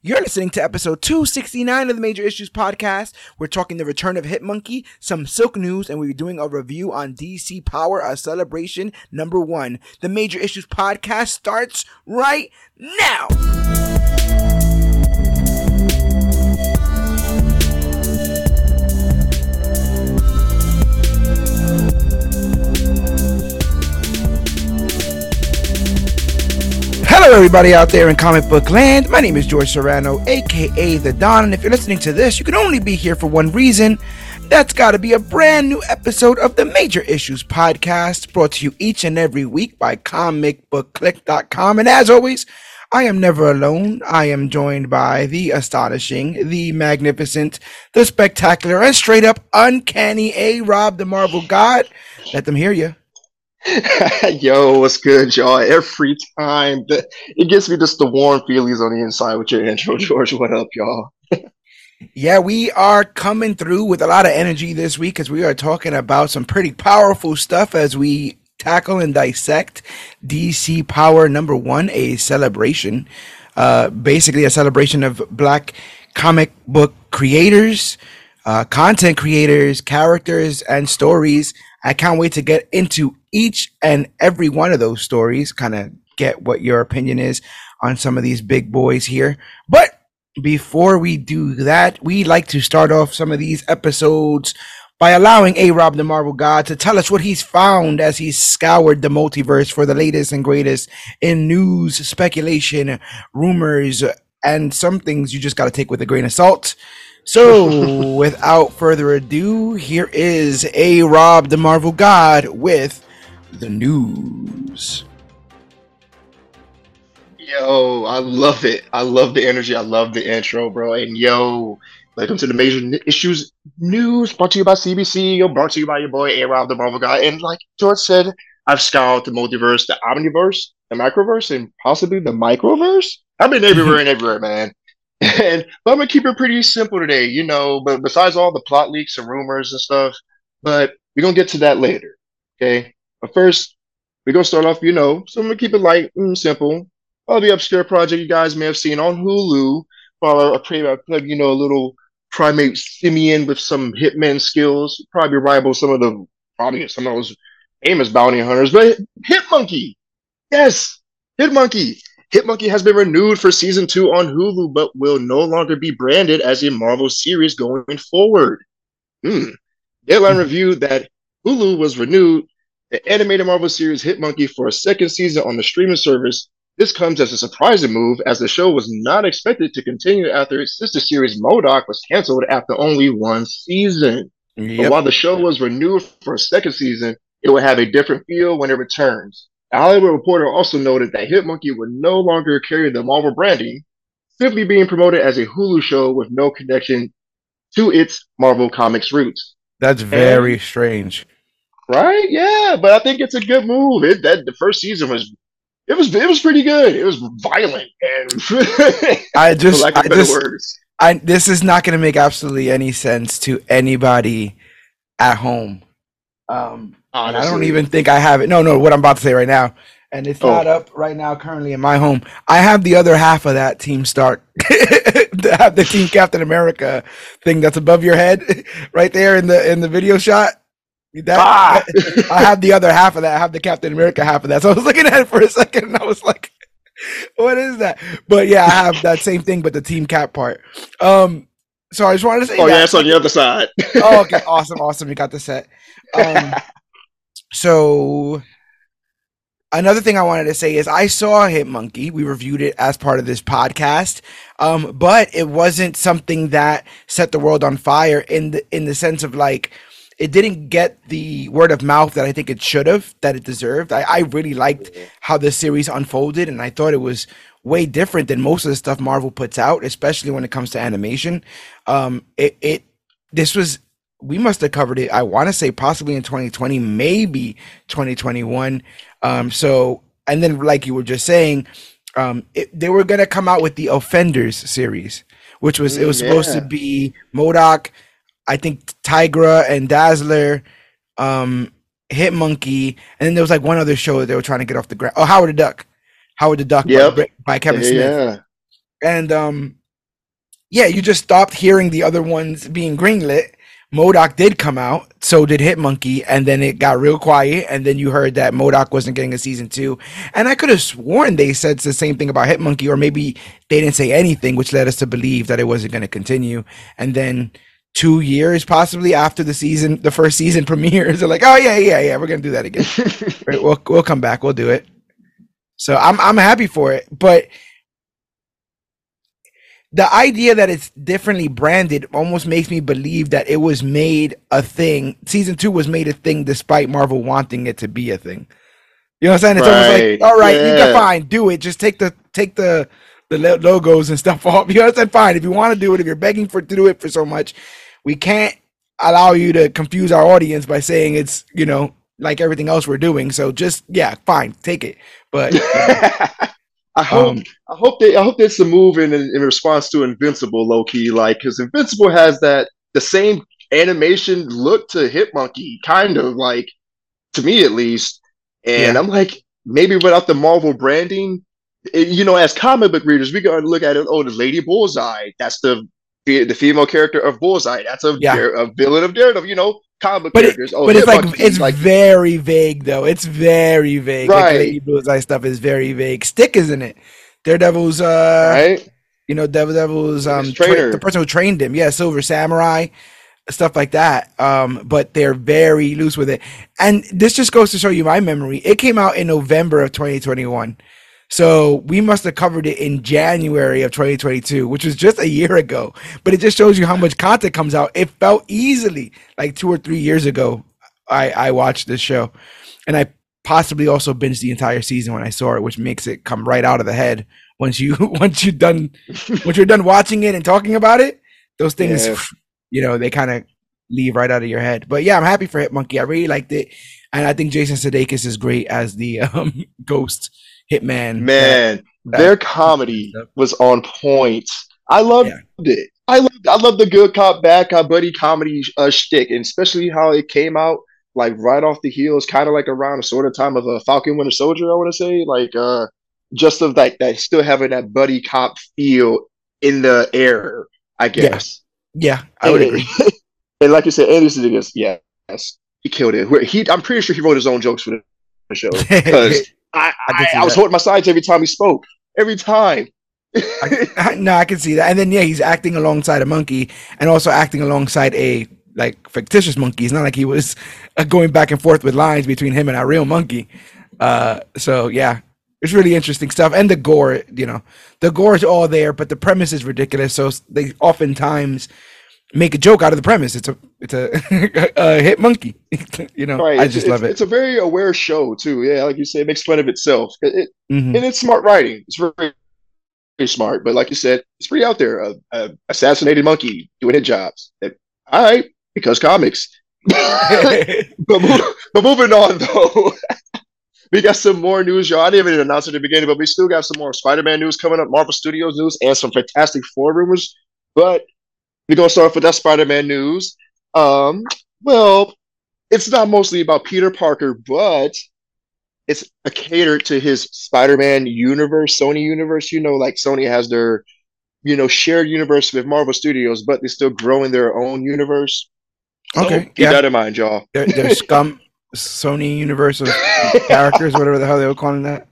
You're listening to episode 269 of the Major Issues Podcast. We're talking the return of Hitmonkey, some Silk news, and we're doing a review on DC Power, a celebration number one. The Major Issues Podcast starts right now. Hello, everybody out there in comic book land. My name is George Serrano, aka The Don, and if you're listening to this, you can only be here for one reason. That's got to be a brand new episode of the Major Issues Podcast, brought to you each and every week by comicbookclick.com. And as always, I am never alone. I am joined by the astonishing, the magnificent, the spectacular, and straight up uncanny A Rob, the Marvel God. Let them hear you. Yo, what's good, y'all? Every time it gives me just the warm feelings on the inside with your intro, George. What up, y'all? yeah, we are coming through with a lot of energy this week because we are talking about some pretty powerful stuff as we tackle and dissect DC Power number one, a celebration. Uh, basically, a celebration of black comic book creators, uh, content creators, characters, and stories. I can't wait to get into each and every one of those stories, kind of get what your opinion is on some of these big boys here. But before we do that, we like to start off some of these episodes by allowing A Rob the Marvel God to tell us what he's found as he's scoured the multiverse for the latest and greatest in news, speculation, rumors, and some things you just got to take with a grain of salt. So, without further ado, here is A Rob the Marvel God with the news. Yo, I love it. I love the energy. I love the intro, bro. And yo, welcome to the Major Issues News brought to you by CBC. Yo, brought to you by your boy A Rob the Marvel Guy. And like George said, I've scoured the multiverse, the omniverse, the microverse, and possibly the microverse. I've been everywhere and everywhere, man. And but I'm gonna keep it pretty simple today, you know. But besides all the plot leaks and rumors and stuff, but we're gonna get to that later. Okay. But first, we're gonna start off, you know, so I'm gonna keep it light and simple. All the obscure project you guys may have seen on Hulu, for a creative, you know, a little primate simian with some hitman skills, probably rival some of the probably some of those famous bounty hunters. But hit Monkey, yes, Hitmonkey. Hitmonkey has been renewed for season two on Hulu, but will no longer be branded as a Marvel series going forward. Hmm. Deadline reviewed that Hulu was renewed the animated Marvel series Hitmonkey for a second season on the streaming service. This comes as a surprising move as the show was not expected to continue after its sister series MODOK was canceled after only one season. Yep. But while the show was renewed for a second season, it will have a different feel when it returns. A Hollywood Reporter also noted that Hitmonkey would no longer carry the Marvel branding, simply being promoted as a Hulu show with no connection to its Marvel Comics roots. That's very and, strange. Right? Yeah, but I think it's a good move. It, that the first season was it was it was pretty good. It was violent and I just I just words. I this is not going to make absolutely any sense to anybody at home. Um, I don't even think I have it. No, no, what I'm about to say right now, and it's oh. not up right now currently in my home. I have the other half of that Team Stark, the, the Team Captain America thing that's above your head, right there in the in the video shot. That, ah! I have the other half of that. I have the Captain America half of that. So I was looking at it for a second and I was like, what is that? But yeah, I have that same thing, but the team cap part. Um, so I just wanted to say, oh that. yeah, it's on the other side. oh, okay, awesome, awesome. You got the set. Um, so another thing I wanted to say is I saw Hitmonkey. We reviewed it as part of this podcast, um, but it wasn't something that set the world on fire in the in the sense of like it didn't get the word of mouth that I think it should have, that it deserved. I, I really liked how the series unfolded, and I thought it was way different than most of the stuff Marvel puts out, especially when it comes to animation. Um, it, it this was we must have covered it. I want to say possibly in 2020, maybe 2021. Um, so and then like you were just saying, um, it, they were gonna come out with the Offenders series, which was it was yeah. supposed to be MODOK I think Tigra and Dazzler, um, Hitmonkey, and then there was like one other show that they were trying to get off the ground. Oh, Howard the Duck, Howard the Duck yep. by, by Kevin yeah, Smith. Yeah. And um, yeah, you just stopped hearing the other ones being greenlit. MODOK did come out, so did Hitmonkey, and then it got real quiet, and then you heard that MODOK wasn't getting a season two. And I could have sworn they said the same thing about Hitmonkey, or maybe they didn't say anything, which led us to believe that it wasn't going to continue. And then two years possibly after the season, the first season premieres, they're like, "Oh yeah, yeah, yeah, we're gonna do that again. right, we'll we'll come back, we'll do it." So I'm I'm happy for it, but the idea that it's differently branded almost makes me believe that it was made a thing. Season two was made a thing despite Marvel wanting it to be a thing. You know what I'm saying? It's almost like, all right, yeah. you can fine, do it. Just take the take the the logos and stuff off. You know what I'm saying? Fine. If you want to do it, if you're begging for to do it for so much, we can't allow you to confuse our audience by saying it's you know like everything else we're doing. So just yeah, fine, take it. But I hope um, I hope they I hope it's a move in in response to Invincible, low key, like because Invincible has that the same animation look to Hitmonkey, kind of like to me at least. And yeah. I'm like, maybe without the Marvel branding, it, you know, as comic book readers, we go to look at it. Oh, the Lady Bullseye. That's the the female character of Bullseye. That's a, yeah. a villain of Daredevil. You know, comic but characters. It, oh, but it's like it's like, very vague though. It's very vague. Right. Like Lady Bullseye stuff is very vague. Stick isn't it? Daredevil's uh right. You know, Daredevil's um tra- the person who trained him. Yeah, Silver Samurai, stuff like that. Um, but they're very loose with it. And this just goes to show you my memory. It came out in November of 2021. So we must have covered it in January of 2022, which was just a year ago. But it just shows you how much content comes out. It felt easily like two or three years ago. I I watched this show, and I possibly also binged the entire season when I saw it, which makes it come right out of the head once you once you done once you're done watching it and talking about it. Those things, yeah. you know, they kind of leave right out of your head. But yeah, I'm happy for Hitmonkey. I really liked it, and I think Jason Sudeikis is great as the um, ghost Hitman. Man, that, their comedy was on point. I loved yeah. it. I love I love the good cop bad cop buddy comedy uh, shtick, and especially how it came out like right off the heels, kind of like around a sort of time of a Falcon Winter Soldier. I want to say like uh just of like that still having that buddy cop feel in the air. I guess. Yeah, yeah I would agree. and like you said, Andy Sudeikis, yes, he killed it. He, I'm pretty sure he wrote his own jokes for the show because I, I, I, I was holding my sides every time he spoke. Every time. I, no, I can see that. And then yeah, he's acting alongside a monkey and also acting alongside a like fictitious monkey. It's not like he was uh, going back and forth with lines between him and a real monkey. Uh, so yeah, it's really interesting stuff. And the gore, you know, the gore is all there, but the premise is ridiculous. So they oftentimes make a joke out of the premise. It's a it's a, a hit monkey. you know, right. I just it's, love it. It's a very aware show too. Yeah, like you say, it makes fun of itself. It, mm-hmm. and it's smart writing. It's very, very smart. But like you said, it's pretty out there. A, a assassinated monkey doing hit jobs. It, all right, because comics. but, but moving on though. we got some more news, y'all. I didn't even announce at the beginning, but we still got some more Spider-Man news coming up, Marvel Studios news, and some Fantastic Four rumors. But we're gonna start off with that Spider-Man news. Um, well, it's not mostly about Peter Parker, but it's a catered to his Spider-Man universe, Sony universe. You know, like Sony has their, you know, shared universe with Marvel Studios, but they're still growing their own universe. Okay, so keep yeah. that in mind, y'all. They're, they're scum Sony universe of characters, whatever the hell they were calling that.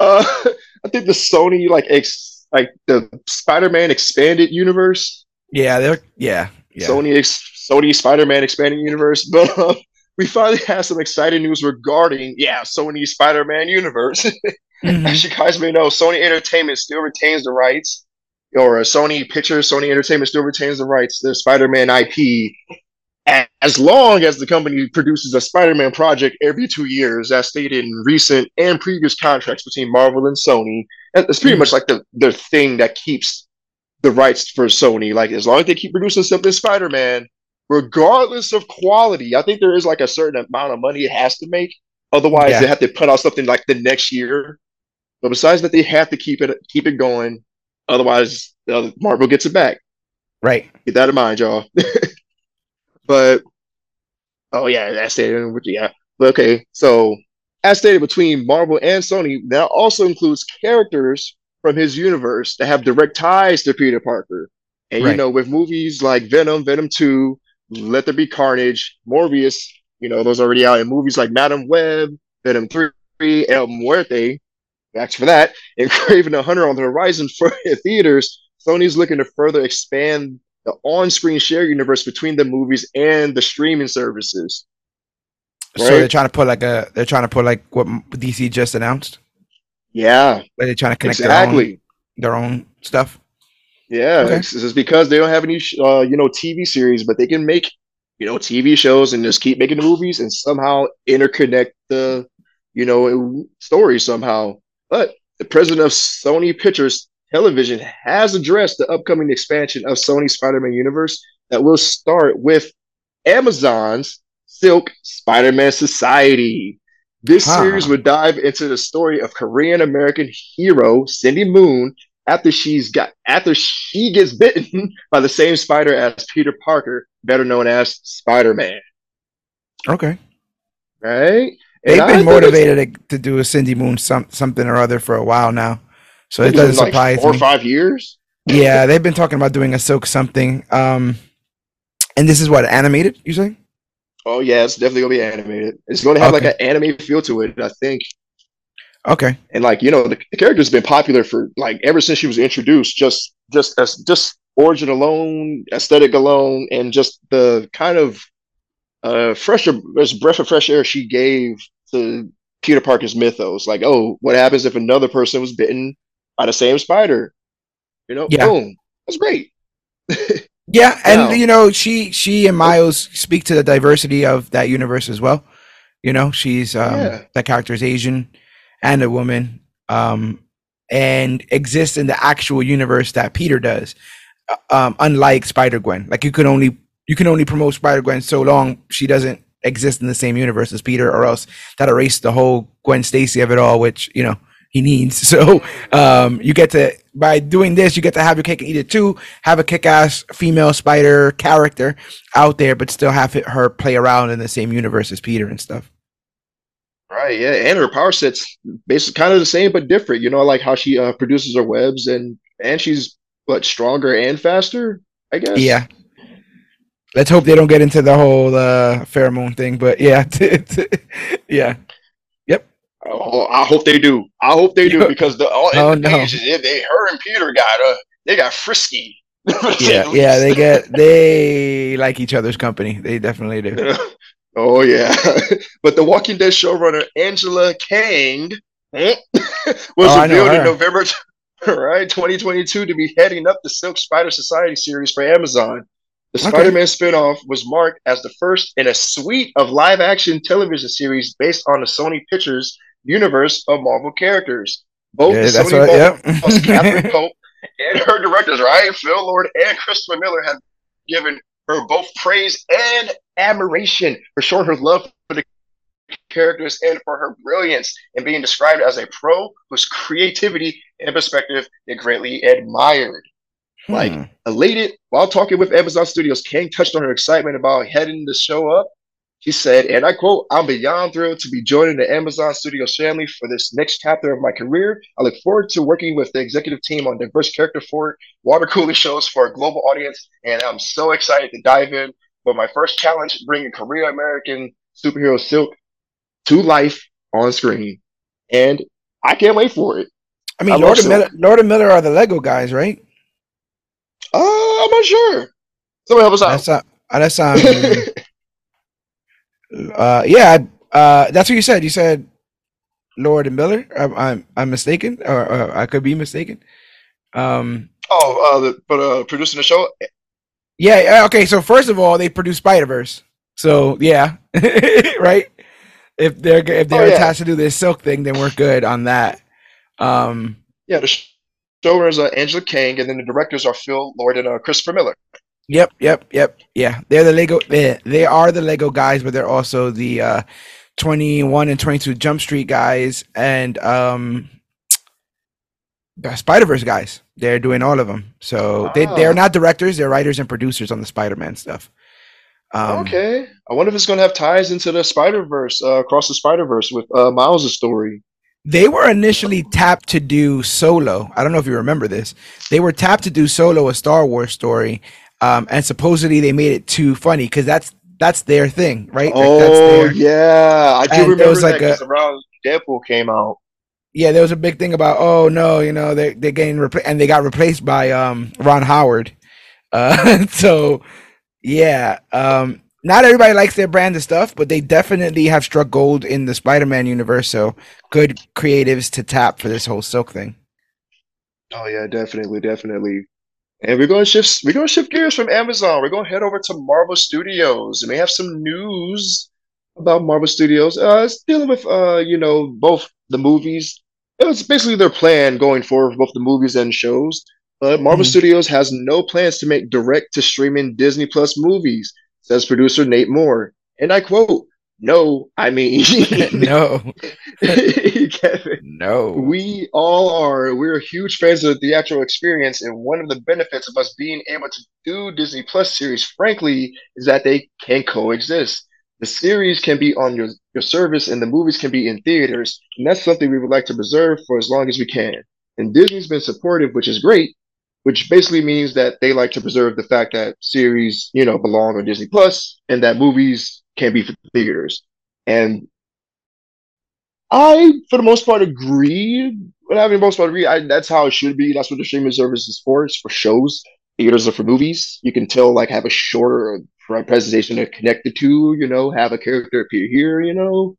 Uh, I think the Sony like ex like the Spider-Man expanded universe. Yeah, they're yeah, yeah. Sony Sony Spider-Man expanding universe, but uh, we finally have some exciting news regarding yeah Sony Spider-Man universe. mm-hmm. As you guys may know, Sony Entertainment still retains the rights, or uh, Sony Pictures, Sony Entertainment still retains the rights to the Spider-Man IP, as long as the company produces a Spider-Man project every two years, as stated in recent and previous contracts between Marvel and Sony. It's pretty mm-hmm. much like the the thing that keeps the rights for Sony. Like as long as they keep producing something Spider Man, regardless of quality, I think there is like a certain amount of money it has to make. Otherwise, yeah. they have to put out something like the next year. But besides that, they have to keep it keep it going. Otherwise, uh, Marvel gets it back. Right. Keep that in mind, y'all. but oh yeah, that's stated. Yeah. But okay, so as stated between Marvel and Sony, that also includes characters from his universe that have direct ties to Peter Parker. And you know, with movies like Venom, Venom 2, Let There Be Carnage, Morbius, you know, those already out, in movies like Madame Web, Venom 3, El Muerto, back for that, and Kraven the Hunter on the horizon for theaters, Sony's looking to further expand the on-screen share universe between the movies and the streaming services. So they're trying to put like a they're trying to put like what DC just announced. Yeah, Where they're trying to connect exactly. their own their own stuff. Yeah, Okay. it's, it's because they don't have any, uh, you know, TV series, but they can make, you know, TV shows and just keep making the movies and somehow interconnect the, you know, stories somehow. But the president of Sony Pictures Television has addressed the upcoming expansion of Sony Spider-Man universe that will start with Amazon's Silk Spider-Man Society. This Huh. series would dive into the story of Korean American hero Cindy Moon after she's got after she gets bitten by the same spider as Peter Parker, better known as Spider-Man. Okay. Right? They've And been motivated to, do a Cindy Moon some, something or other for a while now. So it doesn't like surprise four me. or five years. Yeah, they've been talking about doing a silk something. Um and this is what animated, you say? Oh yeah, it's definitely gonna be animated. It's gonna have Okay. like an anime feel to it, I think. Okay. And like you know, the, the character's been popular for like ever since she was introduced. Just just as just origin alone, aesthetic alone, and just the kind of uh fresher breath of fresh air she gave to Peter Parker's mythos. Like, oh, what happens if another person was bitten by the same spider? You know, Yeah. boom. That's great. Yeah, and you know, she she and Miles speak to the diversity of that universe as well. You know, she's um Yeah. that character is Asian and a woman, um, and exists in the actual universe that Peter does. uh, Um, unlike Spider Gwen, like you can only you can only promote Spider Gwen so long she doesn't exist in the same universe as Peter, or else that erased the whole Gwen Stacy of it all, which you know he needs. So um, you get to by doing this, you get to have your cake and eat it too. Have a kick-ass female spider character out there, but still have it, her play around in the same universe as Peter and stuff. Right, yeah, and her power set's basically kind of the same but different. You know, like how she uh, produces her webs and and she's what stronger and faster. I guess. Yeah. Let's hope they don't get into the whole uh, pheromone thing, but yeah, yeah, Oh, I hope they do. I hope they do because the all Oh, no. pages, they her and Peter got uh they got frisky. yeah, yeah. They get they like each other's company. They definitely do. oh yeah. but the Walking Dead showrunner Angela Kang was Oh, revealed in. November right 2022 to be heading up the Silk Spider Society series for Amazon. The Okay. Spider-Man spinoff was marked as the first in a suite of live-action television series based on the Sony Pictures universe of Marvel characters. Both Yeah, the Sony what. Marvel boss, Katherine Pope and her directors, right? Phil Lord and Christopher Miller, have given her both praise and admiration for showing her love for the characters and for her brilliance in being described as a pro whose creativity and perspective they greatly admired. Like, Hmm. Elated while talking with Amazon Studios, Kang touched on her excitement about heading the show up. She said, and I quote, I'm beyond thrilled to be joining the Amazon Studios family for this next chapter of my career. I look forward to working with the executive team on diverse character forward water cooler shows for a global audience. And I'm so excited to dive in with my first challenge, bringing Korean American superhero Silk to life on screen. And I can't wait for it. I mean, I Lord and Miller, Lord and Miller are the Lego guys, right? Uh, I'm not sure. Somebody help us out. That's not. Unless I'm. uh, yeah, uh, that's what you said. You said Lord and Miller. I'm I'm, I'm mistaken, or, or I could be mistaken. Um, Oh, uh, the, but uh, producing the show. yeah. Okay, so first of all, they produce Spider Verse. So yeah, right. If they're if they're Oh, yeah. attached to do this Silk thing, then we're good on that. Um, Yeah, the sh- showrunners are Angela King, and then the directors are Phil Lord and uh, Christopher Miller. Yep, yep, yep. Yeah, they're the Lego. They, they are the Lego guys, but they're also the uh, twenty one and twenty two Jump Street guys and um, the Spider Verse guys. They're doing all of them. So they Ah. they're not directors; they're writers and producers on the Spider Man stuff. Um, okay, I wonder if it's going to have ties into the Spider Verse, uh, across the Spider Verse with uh, Miles' story. they were initially tapped to do solo. I don't know if you remember this. They were tapped to do solo a Star Wars story, um, and supposedly they made it too funny because that's that's their thing, right? Like, oh their, yeah, I do remember was that like a, around Deadpool came out. Yeah, there was a big thing about oh no, you know they they're getting replaced and they got replaced by um Ron Howard. Uh, so yeah, um, not everybody likes their brand of stuff, but they definitely have struck gold in the Spider-Man universe. So good creatives to tap for this whole Silk thing. Oh yeah, definitely, definitely. And we're going to shift. We're going to shift gears from Amazon. We're going to head over to Marvel Studios, and we have some news about Marvel Studios. Uh, it's dealing with uh, you know, both the movies. It was basically their plan going forward for both the movies and shows. But Marvel Mhm. Studios has no plans to make direct to streaming Disney Plus movies, says producer Nate Moore. And I quote, No, I mean, no, Kevin, no. we all are. We're huge fans of the theatrical experience, and one of the benefits of us being able to do Disney Plus series, frankly, is that they can coexist. The series can be on your, your service, and the movies can be in theaters, and that's something we would like to preserve for as long as we can. And Disney's been supportive, which is great, which basically means that they like to preserve the fact that series, you know, belong on Disney Plus, and that movies can be for theaters. And I, for the most part, agree. But I mean, most part, agree. I, that's how it should be. That's what the streaming service is for. It's for shows. Theaters are for movies. You can tell, like, have a shorter presentation to connect the two. You know, have a character appear here. You know,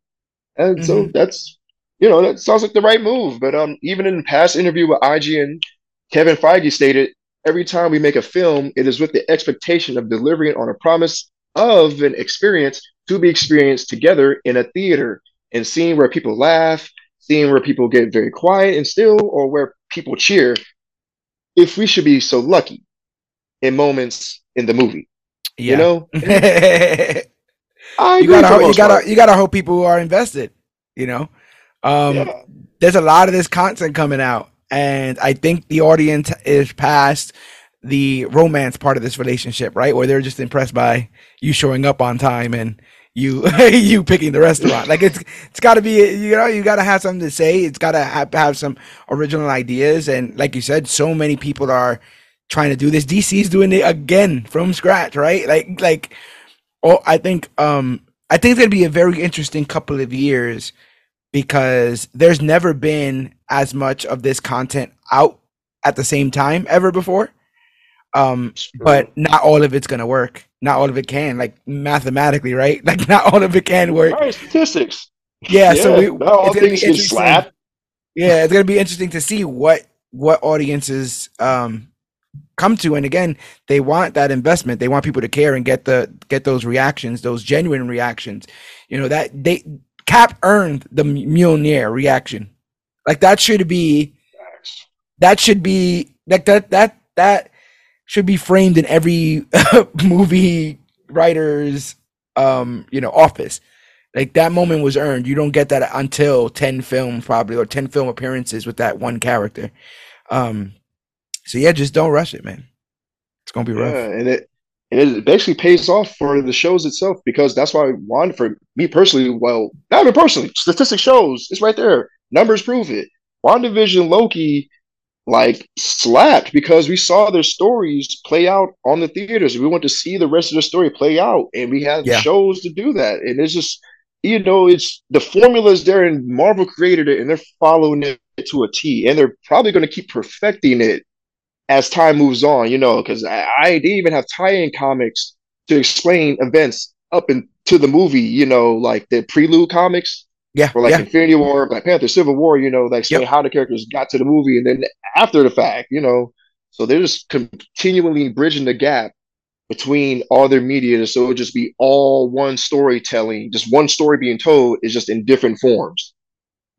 and so Mhm. that's, you know, that sounds like the right move. But um, even in the past interview with IGN, Kevin Feige stated, "Every time we make a film, it is with the expectation of delivering on a promise of an experience to be experienced together in a theater." and seeing where people laugh, seeing where people get very quiet and still, or where people cheer, if we should be so lucky in moments in the movie. Yeah. You know, I you gotta hope, you gotta part. you gotta hope people are invested. You know, um, Yeah. there's a lot of this content coming out, and I think the audience is past the romance part of this relationship, right? Where they're just impressed by you showing up on time and you you picking the restaurant. Like it's it's got to be you know you got to have something to say. It's got to have, have some original ideas, and like you said, so many people are trying to do this. DC's doing it again from scratch, right? Like like oh, I think um I think it's gonna be a very interesting couple of years because there's never been as much of this content out at the same time ever before. Um, but not all of it's gonna work. Not all of it can, like mathematically, right? Like not all of it can work. All right, statistics. Yeah, so we, not all it's gonna be things get interesting. Yeah, it's gonna be interesting to see what what audiences um come to. And again, they want that investment. They want people to care and get the get those reactions, those genuine reactions. You know that they Cap earned the Mjolnir reaction. Like that should be that should be like that that that should be framed in every movie writer's um you know office. Like that moment was earned. You don't get that until 10 films probably or 10 film appearances with that one character. Um so yeah just don't rush it man. It's gonna be rough. Yeah, and it and it basically pays off for the shows itself because that's why one for me personally, well, not even personally, statistics shows it's right there. Numbers prove it. WandaVision, Loki, like slapped because we saw their stories play out on the theaters. We want to see the rest of the story play out, and we have Yeah. shows to do that. And it's just you know, it's the formula's there, and Marvel created it, and they're following it to a T, and they're probably going to keep perfecting it as time moves on, you know, because I, I they even have tie-in comics to explain events up into the movie, you know, like the prelude comics yeah for like yeah Infinity War, Black Panther, Civil War, you know, that explain Yep. how the characters got to the movie and then after the fact, you know. So they're just continually bridging the gap between all their media so it would just be all one storytelling, just one story being told is just in different forms,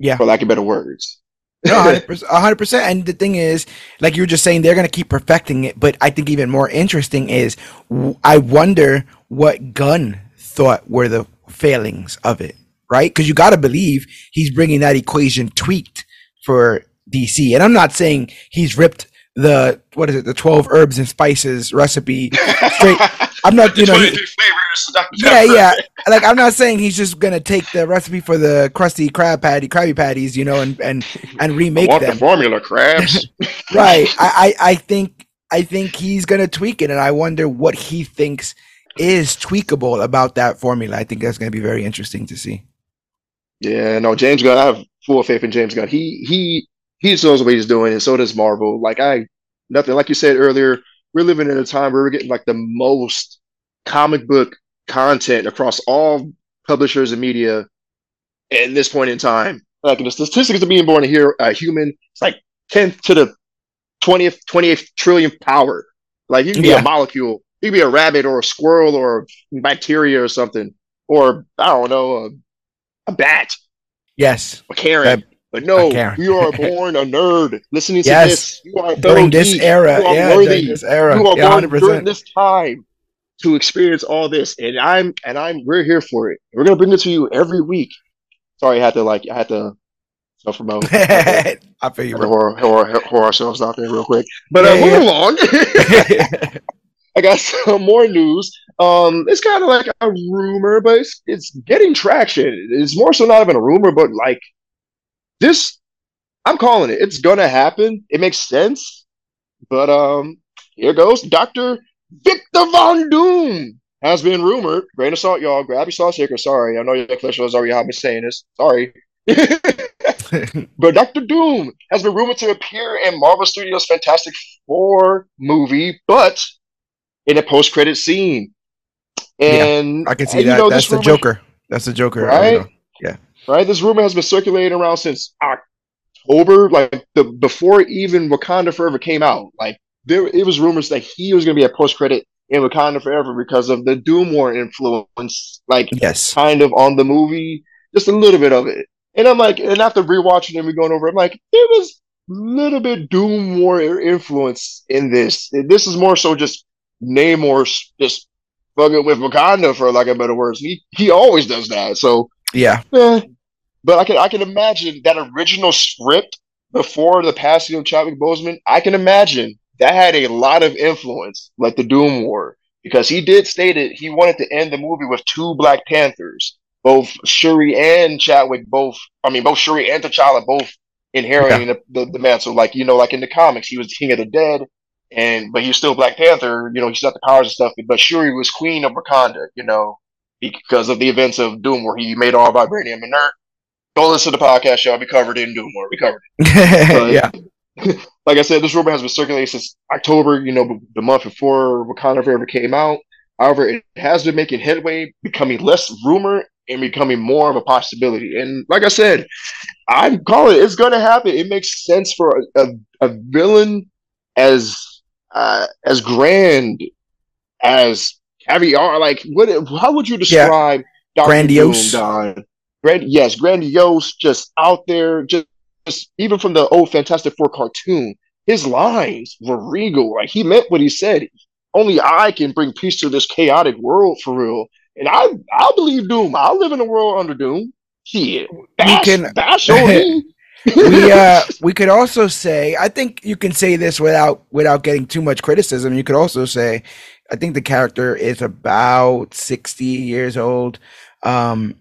yeah for lack of better words. No, 100%, 100%. And the thing is, like you were just saying, they're going to keep perfecting it. But I think even more interesting is w- I wonder what Gunn thought were the failings of it, right? Because you got to believe he's bringing that equation tweaked for DC. And I'm not saying he's ripped the, what is it, the 12 herbs and spices recipe straight. I'm not, you know, he- Yeah, yeah. Like I'm not saying he's just gonna take the recipe for the Krusty Krab patty, Krabby Patties, you know, and and and I remake want them. the formula, Crabs. right. I, I I think I think he's gonna tweak it, and I wonder what he thinks is tweakable about that formula. I think that's gonna be very interesting to see. Yeah, no, James Gunn. I have full faith in James Gunn. He he he knows what he's doing, and so does Marvel. Like I, nothing. Like you said earlier, we're living in a time where we're getting like the most comic book content across all publishers and media at this point in time. Like the statistics of being born here, a human, it's like tenth to the twentieth, twenty eighth trillion power. Like you can be Yeah. a molecule, you can be a rabbit or a squirrel or bacteria or something, or I don't know, a, a bat, Yes. a Karen. That- but no, you are born a nerd. Listening to Yes. this, you are During this geek. era, You are yeah, worthy. during this era, You are yeah, born during this time to experience all this, and I'm and I'm we're here for it. We're gonna bring it to you every week. Sorry, I had to like I had to self promote. I feel you, bro. Whore, whore, whore ourselves out there real quick. But uh, Yeah, moving yeah. along, I got some more news. Um, it's kind of like a rumor, but it's it's getting traction. It's more so not even a rumor, but like this. I'm calling it. It's gonna happen. It makes sense. But um, here goes. Doctor Victor Von Doom has been rumored. Grain of salt, y'all. Grab your salt shaker. Sorry, I know your clinicians already have me saying this. Sorry. But Doctor Doom has been rumored to appear in Marvel Studios' Fantastic Four movie, but in a post-credit scene. And I can see and, that. know, That's the rumor- Joker. That's the Joker. Right? Know. right? This rumor has been circulating around since October, like the before even Wakanda Forever came out. Like there, it was rumors that he was going to be a post credit in Wakanda Forever because of the Doom War influence, like Yes. kind of on the movie, just a little bit of it. And I'm like, and after rewatching it and we going over, I'm like, there was a little bit Doom War influence in this. This is more so just Namor just fucking with Wakanda for lack of better words. He he always does that. So Yeah. Eh, but I can I can imagine that original script before the passing of Chadwick Boseman. I can imagine that had a lot of influence, like the Doom War, because he did state it. He wanted to end the movie with two Black Panthers, both Shuri and Chadwick, both. I mean, both Shuri and T'Challa, both inheriting the, the the mantle. Like you know, like in the comics, he was King of the Dead, and but he was still Black Panther. You know, he's got the powers and stuff. But Shuri was Queen of Wakanda. You know, because of the events of Doom, where he made all vibranium inert. Go listen to the podcast, y'all. We covered it in Doom, War. We covered it. yeah. Like I said, this rumor has been circulating since October, you know, the month before Wakanda Forever came out. However, it has been making headway, becoming less rumor and becoming more of a possibility. And like I said, I'm calling it. It's going to happen. It makes sense for a, a, a villain as uh, as grand as caviar. Like, what? How would you describe Dr. Grandiose. Doom, Don? Grand, yes, grandiose, just out there, just, just even from the old Fantastic Four cartoon, his lines were regal. Like he meant what he said. Only I can bring peace to this chaotic world for real. And I, I believe Doom. I'll live in a world under Doom. Shit, bash, can- bash on me. We uh we could also say I think you can say this without without getting too much criticism. You could also say I think the character is about 60 years old. Um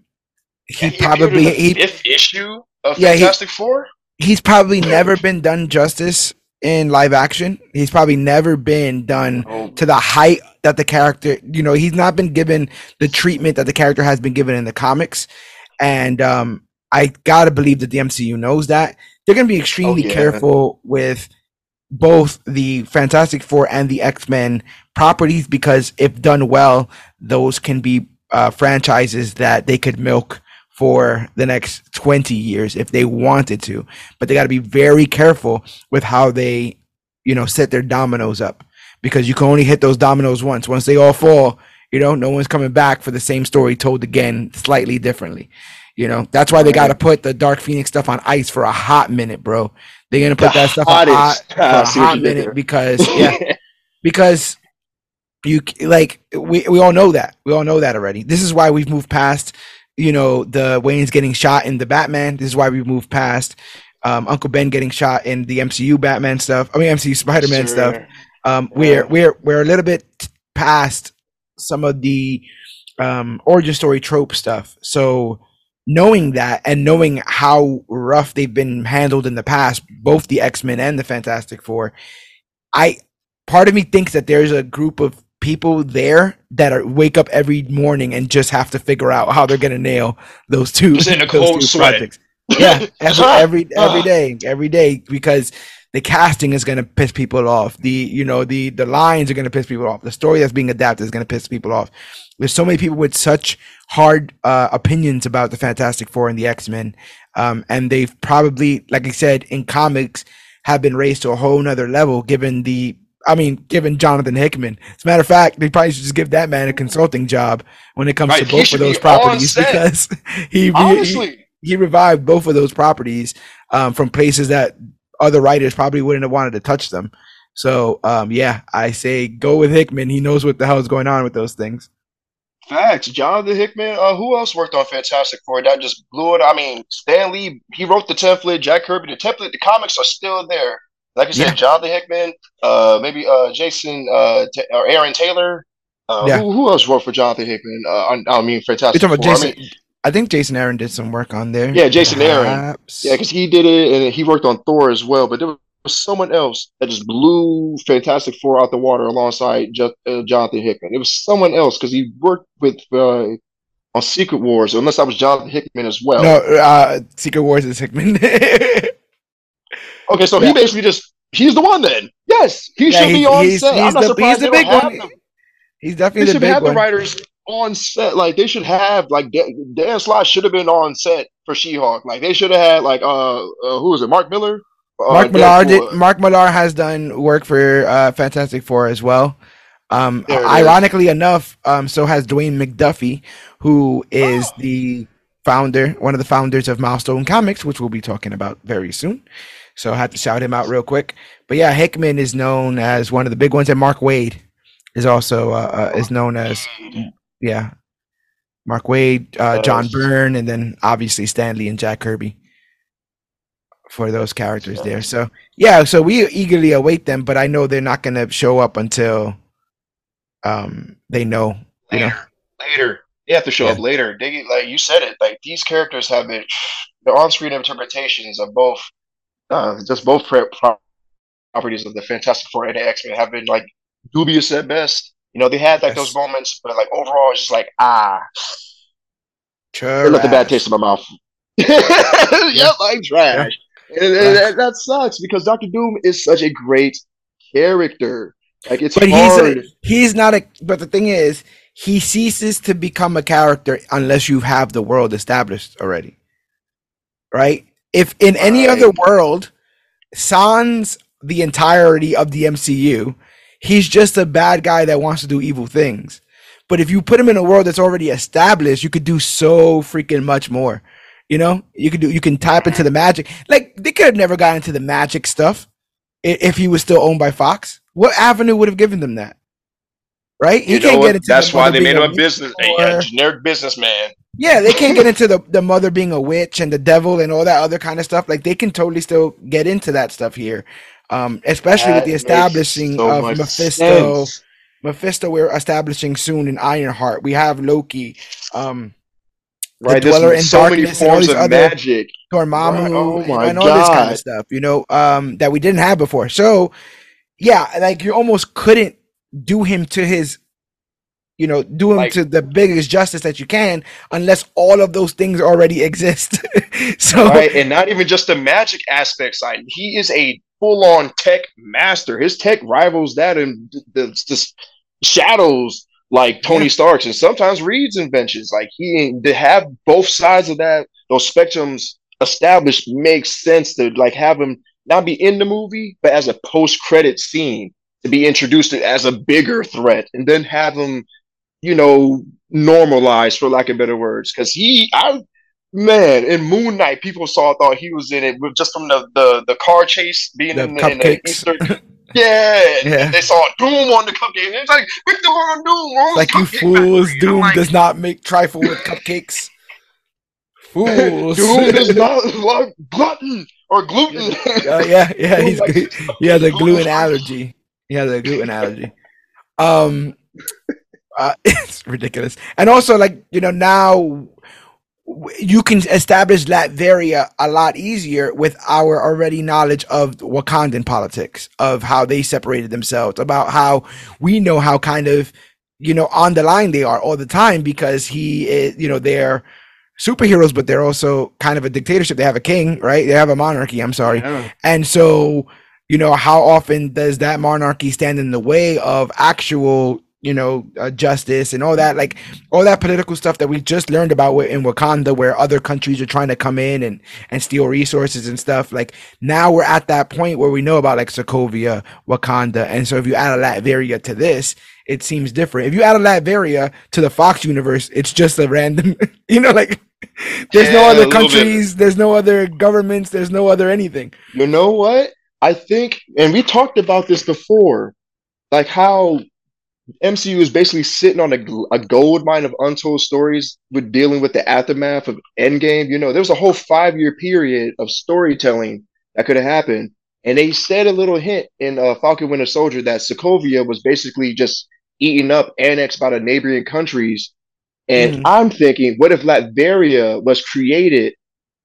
he appeared probably the he fifth issue of Yeah, he- Fantastic Four. he's probably never been done justice in live action. He's probably never been done Oh, to the height that the character, you know, he's not been given the treatment that the character has been given in the comics. And um, I gotta believe that the MCU knows that. They're gonna be extremely yeah. careful with both the Fantastic Four and the X Men properties because if done well, those can be uh, franchises that they could milk for the next 20 years if they wanted to. But they got to be very careful with how they, you know, set their dominoes up because you can only hit those dominoes once. Once they all fall, you know, no one's coming back for the same story told again slightly differently. You know, that's why they got to put the Dark Phoenix stuff on ice for a hot minute, bro. They're gonna put The that stuff on hot hottest. for a hot minute there. because yeah, because you like we we all know that we all know that already. This is why we've moved past you know the Wayne's getting shot in the Batman. This is why we moved past um, Uncle Ben getting shot in the MCU Batman stuff. I mean MCU Spider Man stuff. Sure. Um, we're we're we're a little bit past some of the um, origin story trope stuff. So knowing that and knowing how rough they've been handled in the past, both the X Men and the Fantastic Four, I part of me thinks that there's a group of people there that are wake up every morning and just have to figure out how they're gonna nail those two, those two projects. Yeah, every every every day, every day, because the casting is gonna piss people off. The you know the the lines are gonna piss people off. The story that's being adapted is gonna piss people off. There's so many people with such hard uh, opinions about the Fantastic Four and the X Men, um, and they've probably, like I said, in comics, have been raised to a whole nother level. Given the, I mean, given Jonathan Hickman. As a matter of fact, they probably should just give that man a consulting job when it comes Right, to both of those be properties because he, he he revived both of those properties um, from places that other writers probably wouldn't have wanted to touch them. So um, yeah, I say go with Hickman. He knows what the hell is going on with those things. Facts. Jonathan Hickman. Uh, who else worked on Fantastic Four? That just blew it. I mean, Stan Lee. He wrote the template. Jack Kirby. The template. The comics are still there. Like you said, Yeah. Jonathan Hickman. Uh, maybe uh, Jason uh, Ta- or Aaron Taylor. Uh, Yeah. who, who else wrote for Jonathan Hickman? Uh, I, I mean, You're Fantastic talking about Four. I Jason. mean, I think Jason Aaron did some work on there. Yeah, Jason Aaron. Yeah, because he did it and he worked on Thor as well. But there was someone else that just blew Fantastic Four out the water alongside just, uh, Jonathan Hickman. It was someone else because he worked with uh, on Secret Wars, unless that was Jonathan Hickman as well. no, uh, Secret Wars is Hickman. Okay, so Yeah. he basically just he's the one then. Yes, he Yeah, should be on he's- set. he's I'm not the- surprised he's the they big one. them. He's They definitely the should big have the writers on set. Like they should have like Dan, Dan Slott should have been on set for She-Hulk. Like they should have had like uh, uh who was it? Mark Millar. Uh, Mark Millar did. Mark Millar has done work for uh, Fantastic Four as well. Um, it is. ironically enough, um, so has Dwayne McDuffie, who is the founder, one of the founders of Milestone Comics, which we'll be talking about very soon. So I had to shout him out real quick. But yeah, Hickman is known as one of the big ones, and Mark Waid is also uh, uh, is known as yeah, Mark Waid, uh, John Byrne, and then obviously Stan Lee and Jack Kirby for those characters there. So yeah, so we eagerly await them, but I know they're not going to show up until um they know. You know, later. Later. They have to show Yeah. up later. They like you said it. Like these characters have been the on-screen interpretations of both, uh, just both pro- pro- properties of the Fantastic Four and the X Men have been like dubious at best. You know, they had like Yes. those moments, but like overall, it's just like ah, it left a bad taste in my mouth. yep, like trash. And, and Yeah. that, sucks because Doctor Doom is such a great character. Like it's But he's hard. a, he's not a. But the thing is, he ceases to become a character unless you have the world established already, right? If in any other world, sans the entirety of the MCU, he's just a bad guy that wants to do evil things. But if you put him in a world that's already established, you could do so freaking much more. You know, you could do. You can tap into the magic. Like they could have never got into the magic stuff if he was still owned by Fox. What avenue would have given them that? Right? You know what? That's the why they made him a witch business, a, or- a generic businessman. Yeah, they can't get into the the mother being a witch and the devil and all that other kind of stuff. Like they can totally still get into that stuff here, um, especially with the establishing so of Mephisto. sense. Mephisto, we're establishing soon in Ironheart. We have Loki, um, the Right, Dweller in so many Darkness and all forms of other- magic. Dormammu, Right. Oh and- all this kind of stuff, you know, um, that we didn't have before. So, yeah, like you almost couldn't do him to his, you know, do him Like- to the biggest justice that you can unless all of those things already exist. so, right? And not even just the magic aspect side. He is a full-on tech master. His tech rivals that in the, the, the shadows like Tony Yeah. Stark's and sometimes Reed's inventions. Like he to have both sides of that those spectrums established makes sense to like have him not be in the movie, but as a post-credit scene to be introduced as a bigger threat, and then have him, you know, normalized for lack of better words. Because he, I Man, in Moon Knight, people saw thought he was in it with just from the the, the car chase being The in, the, in the. Easter. Yeah, Yeah. they saw Doom on the cupcake. It's like Victor on Doom. on like you fools, factory." Doom like, does not make trifle with cupcakes. Fools. Doom does not like glutton or gluten. Oh yeah, yeah, he's. He has a gluten allergy. He has a gluten allergy. Um, uh, it's ridiculous. And also, like you know, now you can establish Latveria a lot easier with our already knowledge of Wakandan politics, of how they separated themselves, about how we know how kind of you know on the line they are all the time because he is, you know, they're superheroes, but they're also kind of a dictatorship. They have a king, right? They have a monarchy. I'm sorry, Yeah. and so you know how often does that monarchy stand in the way of actual you know uh, justice and all that like all that political stuff that we just learned about in wakanda where other countries are trying to come in and and steal resources and stuff like now we're at that point where we know about like sokovia wakanda and so if you add a latveria to this it seems different if you add a latveria to the fox universe it's just a random you know like there's no Yeah, a other little bit. countries there's no other governments there's no other anything You know what? I think, and we talked about this before, like how MCU is basically sitting on a, a gold mine of untold stories with dealing with the aftermath of Endgame. You know, there was a whole five year period of storytelling that could have happened. And they said a little hint in uh, Falcon Winter Soldier that Sokovia was basically just eaten up, annexed by the neighboring countries. And Mhm. I'm thinking, what if Latveria was created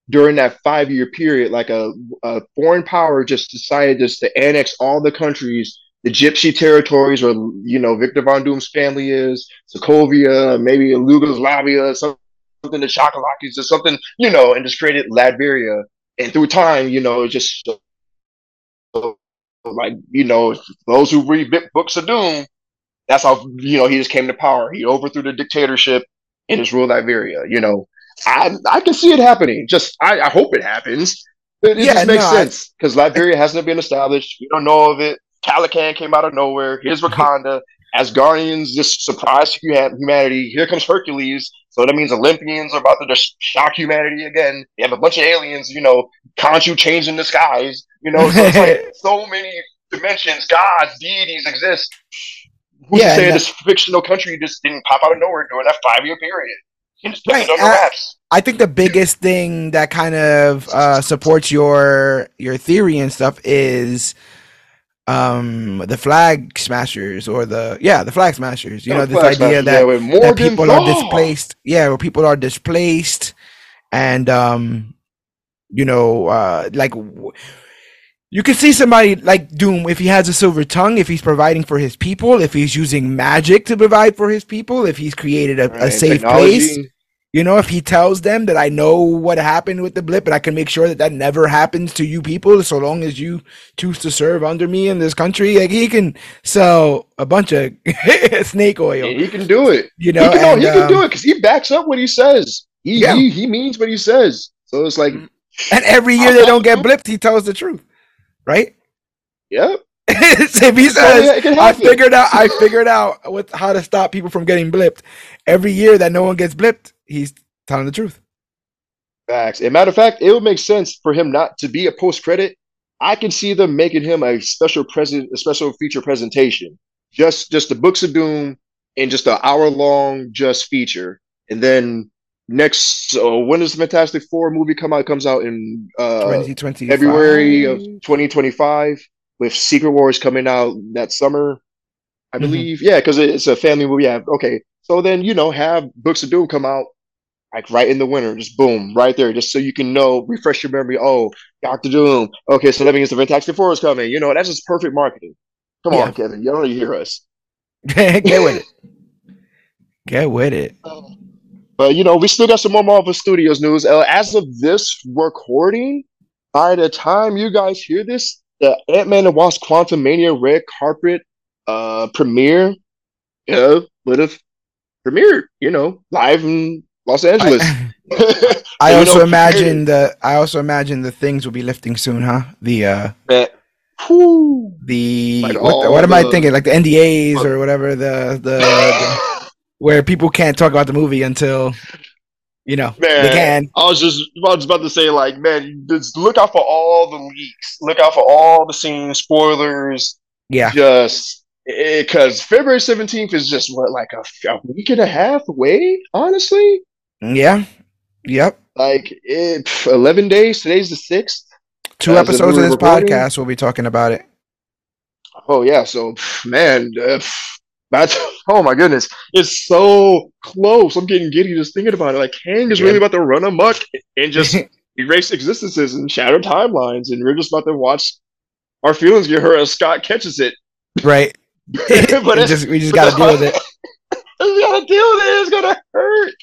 during that five year period, like a, a foreign power just decided just to annex all the countries, the Gypsy territories where, you know, Victor Von Doom's family is, Sokovia, maybe Yugoslavia, something, the Chocolakis or something, you know, and just created Latveria. And through time, you know, it just like, you know, those who read books of doom, that's how, you know, he just came to power. He overthrew the dictatorship and just ruled Latveria, you know. I I can see it happening. Just I, I hope it happens. It, it Yeah, just makes no, sense because Latveria hasn't been established. We don't know of it. Calican came out of nowhere. Here's Wakanda. Asgardians just surprised hu- humanity. Here comes Hercules. So that means Olympians are about to just shock humanity again. They have a bunch of aliens, you know, Khonshu changing the skies, you know. So it's like so many dimensions, gods, deities exist. Who's Yeah, to say this fictional country just didn't pop out of nowhere during that five year period? Right, right, on the wraps. I think the biggest thing that kind of uh, supports your your theory and stuff is um the flag smashers or the yeah the flag smashers you know this idea smashers, that, yeah, that people are displaced. Yeah where people are displaced and um you know uh like w- you can see somebody like doom if he has a silver tongue if he's providing for his people if he's using magic to provide for his people if he's created a, a safe technology. place you know, if he tells them that I know what happened with the blip and I can make sure that that never happens to you people, so long as you choose to serve under me in this country, like he can sell a bunch of snake oil, Yeah, he can do it. you He know. can, no, and, he can do um, it because he backs up what he says. He, Yeah. he he means what he says. So it's like, And every year they don't get blipped, he tells the truth, right? yep. if he So, says, yeah, "I figured out, I figured out what how to stop people from getting blipped," every year that no one gets blipped, he's telling the truth. Facts. And matter of fact, it would make sense for him not to be a post credit. I can see them making him a special present, a special feature presentation. Just just the books of doom and just an hour long just feature. And then next so when does the Fantastic Four movie come out? It comes out in uh 2020 February of 2025 with Secret Wars coming out that summer, I Mhm. believe. Yeah, because it's a family movie. Yeah, okay. So then you know have Books of Doom come out like right in the winter, just boom, right there, just so you can know, refresh your memory. Oh, Doctor Doom. Okay, so that means the Fantastic Four is coming. You know, that's just perfect marketing. Come Yeah. on, Kevin, you don't hear us. Get with it. Get with it. But you know, we still got some more Marvel Studios news. Uh, as of this recording, by the time you guys hear this, the Ant Man and Wasp Quantumania red carpet uh premiere, you know, would have premiered, you know, live in Los Angeles. I, I also know, imagine the I also imagine the things will be lifting soon, huh? The uh that, whew, the Like what, the- all what am I thinking? Like the NDAs or whatever the the, the where people can't talk about the movie until you know they Man, can. I was just I was about to say, like, man, just look out for all the leaks, look out for all the scenes, spoilers, Yeah. just because February seventeenth is just what like a, a week and a half away. Honestly, Yeah. Yep. like it, eleven days. Today's the sixth. Two As of episodes of this recording? podcast we'll be talking about it. Oh yeah, so man, uh, That's oh my goodness, it's so close. I'm getting giddy just thinking about it. Like Kang is Yeah. really about to run amok and just erase existences and shatter timelines, and we're just about to watch our feelings get hurt as Scott catches it. right. but we just we just got to deal with it. we gotta deal with it. It's gonna hurt.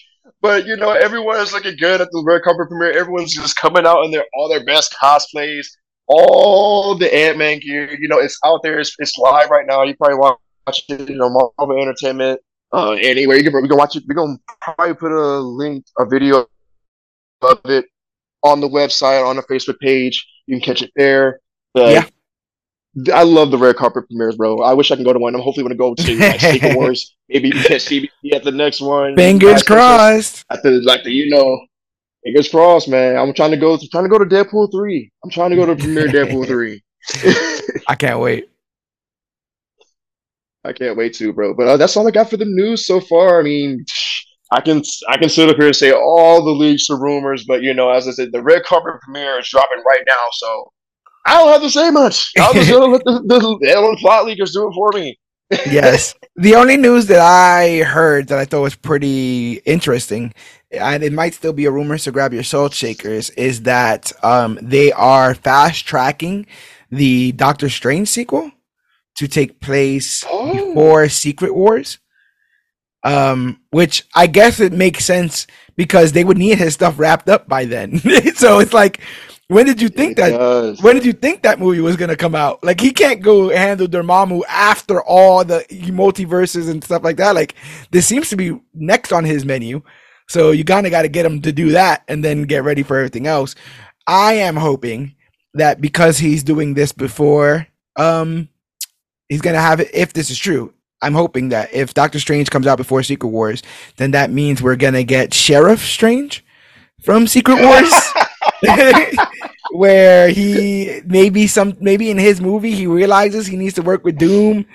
But you know, everyone is looking good at the red carpet premiere. Everyone's just coming out in their all their best cosplays, all the Ant Man gear. You know, it's out there. It's, it's live right now. You probably watch it. You know, Marvel Entertainment. Uh, anyway, you can, we can watch it. We're gonna probably put a link, a video of it on the website, on the Facebook page. You can catch it there. Yeah. I love the red carpet premieres, bro. I wish I can go to one. I'm hopefully going to go to like, Secret Wars. Maybe you can catch CBC at the next one. Fingers crossed. At the like the you know, fingers crossed, man. I'm trying to go. trying to go to Deadpool three. I'm trying to go to premiere Deadpool three. I can't wait. I can't wait to, bro. But uh, that's all I got for the news so far. I mean, I can I can sit up here and say all the leaks are rumors, but you know, as I said, the red carpet premiere is dropping right now, so I don't have to say much. I'll just gonna let the, the, the plot leakers do it for me. yes. The only news that I heard that I thought was pretty interesting, and it might still be a rumor, so grab your salt shakers, is that um, they are fast tracking the Doctor Strange sequel to take place Oh. before Secret Wars. Um, which I guess it makes sense because they would need his stuff wrapped up by then. so it's like, when did you think It that does. when did you think that movie was gonna come out? Like he can't go handle Dormammu after all the multiverses and stuff like that. Like this seems to be next on his menu, so you kind of got to get him to do that and then get ready for everything else. I am hoping that because he's doing this before, um, he's gonna have it. If this is true, I'm hoping that if Doctor Strange comes out before Secret Wars, then that means we're gonna get Sheriff Strange from Secret Wars. where he maybe some maybe in his movie he realizes he needs to work with Doom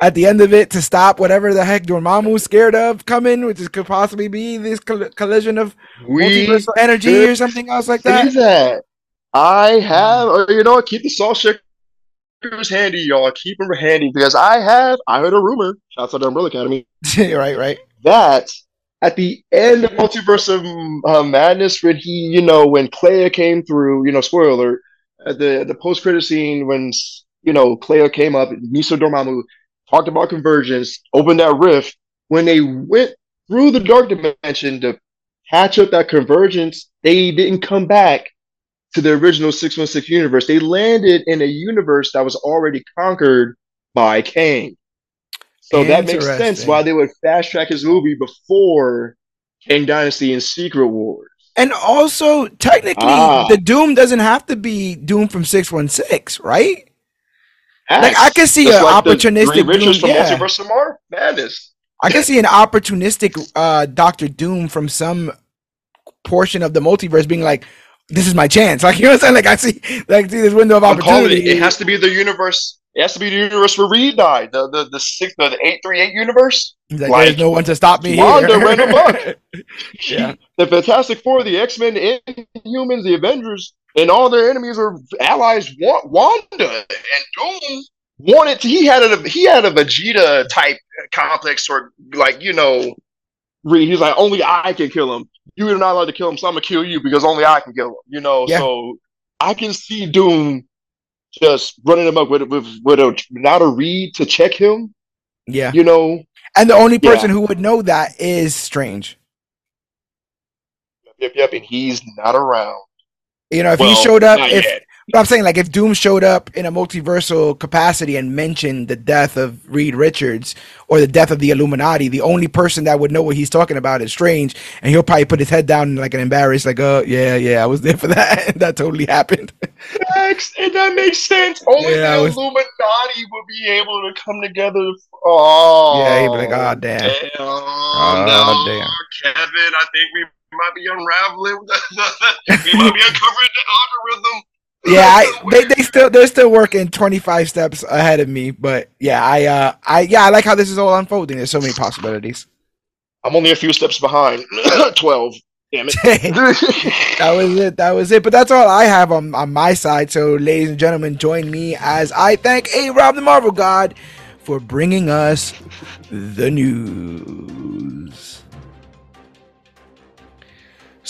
at the end of it to stop whatever the heck Dormammu's scared of coming, which is, could possibly be this coll- collision of we multiversal energy or something else like that. that. I have, or you know what? Keep the salt shakers handy, y'all. Keep them handy because I have. I heard a rumor. Shouts out to the Umbrella Academy. right, right. that at the end of Multiverse of uh, Madness, when he, you know, when Clea came through, you know, spoiler alert, at the the post credit scene when you know Clea came up, Miso Dormammu talked about convergence, opened that rift. When they went through the dark dimension to patch up that convergence, they didn't come back to the original 616 universe. They landed in a universe that was already conquered by Kang. So that makes sense why they would fast track his movie before Kang Dynasty and Secret Wars. And also, technically, Ah. the Doom doesn't have to be Doom from Six One Six, right? Like, I can see an like opportunistic Richards Doom, from yeah. Multiverse of Mar- Madness. I can see an opportunistic uh Doctor Doom from some portion of the multiverse being like, "This is my chance." Like you know what I'm saying? Like I see, like see this window of I'm it. opportunity. It has to be the universe. It has to be the universe where Reed died. The the the six the eight three eight universe. He's like, like, "There's no one to stop me Wanda here." ran amok. Yeah. The Fantastic Four, the X Men, the Inhumans, the Avengers, and all their enemies or allies want Wanda and Doom wanted. To, he had a he had a Vegeta type complex, or like you know, Reed. He's like only I can kill him. You're not allowed to kill him, so I'm gonna kill you because only I can kill him. You know, Yeah. so I can see Doom just running amok with with with a not a Reed to check him. yeah. You know, And the only Yeah. person who would know that is Strange. yep, yep, and he's not around. You know, if Well, he showed up, if yet. I'm saying like if Doom showed up in a multiversal capacity and mentioned the death of Reed Richards or the death of the Illuminati, the only person that would know what he's talking about is Strange, and he'll probably put his head down like an embarrassed, like, "Oh yeah, yeah, I was there for that. that totally happened." And that makes sense. Only Yeah, the was- Illuminati will be able to come together. Oh, Yeah, he'd be like, "Oh damn." damn, ah, Oh, no, damn. Kevin, I think we might be unraveling. We might be uncovering the algorithm. Yeah, I, they they still they're still working 25 steps ahead of me, but yeah, I uh I yeah, I like how this is all unfolding. There's so many possibilities. I'm only a few steps behind. Twelve. Damn it. that was it. That was it. But that's all I have on, on my side. So, ladies and gentlemen, join me as I thank A Rob the Marvel God for bringing us the news.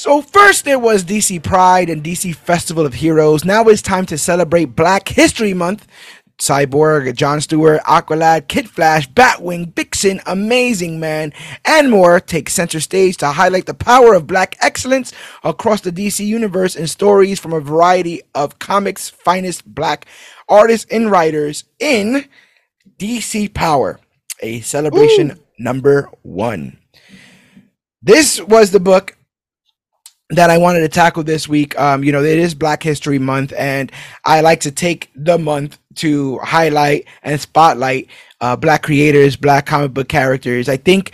So, first there was DC Pride and DC Festival of Heroes. Now it's time to celebrate Black History Month. Cyborg, John Stewart, Aqualad, Kid Flash, Batwing, Vixen, Amazing Man, and more take center stage to highlight the power of black excellence across the DC universe and stories from a variety of comics' finest black artists and writers in DC Power, a celebration Ooh. number one. This was the book that I wanted to tackle this week. Um, you know, it is Black History Month, and I like to take the month to highlight and spotlight uh, Black creators, Black comic book characters. I think,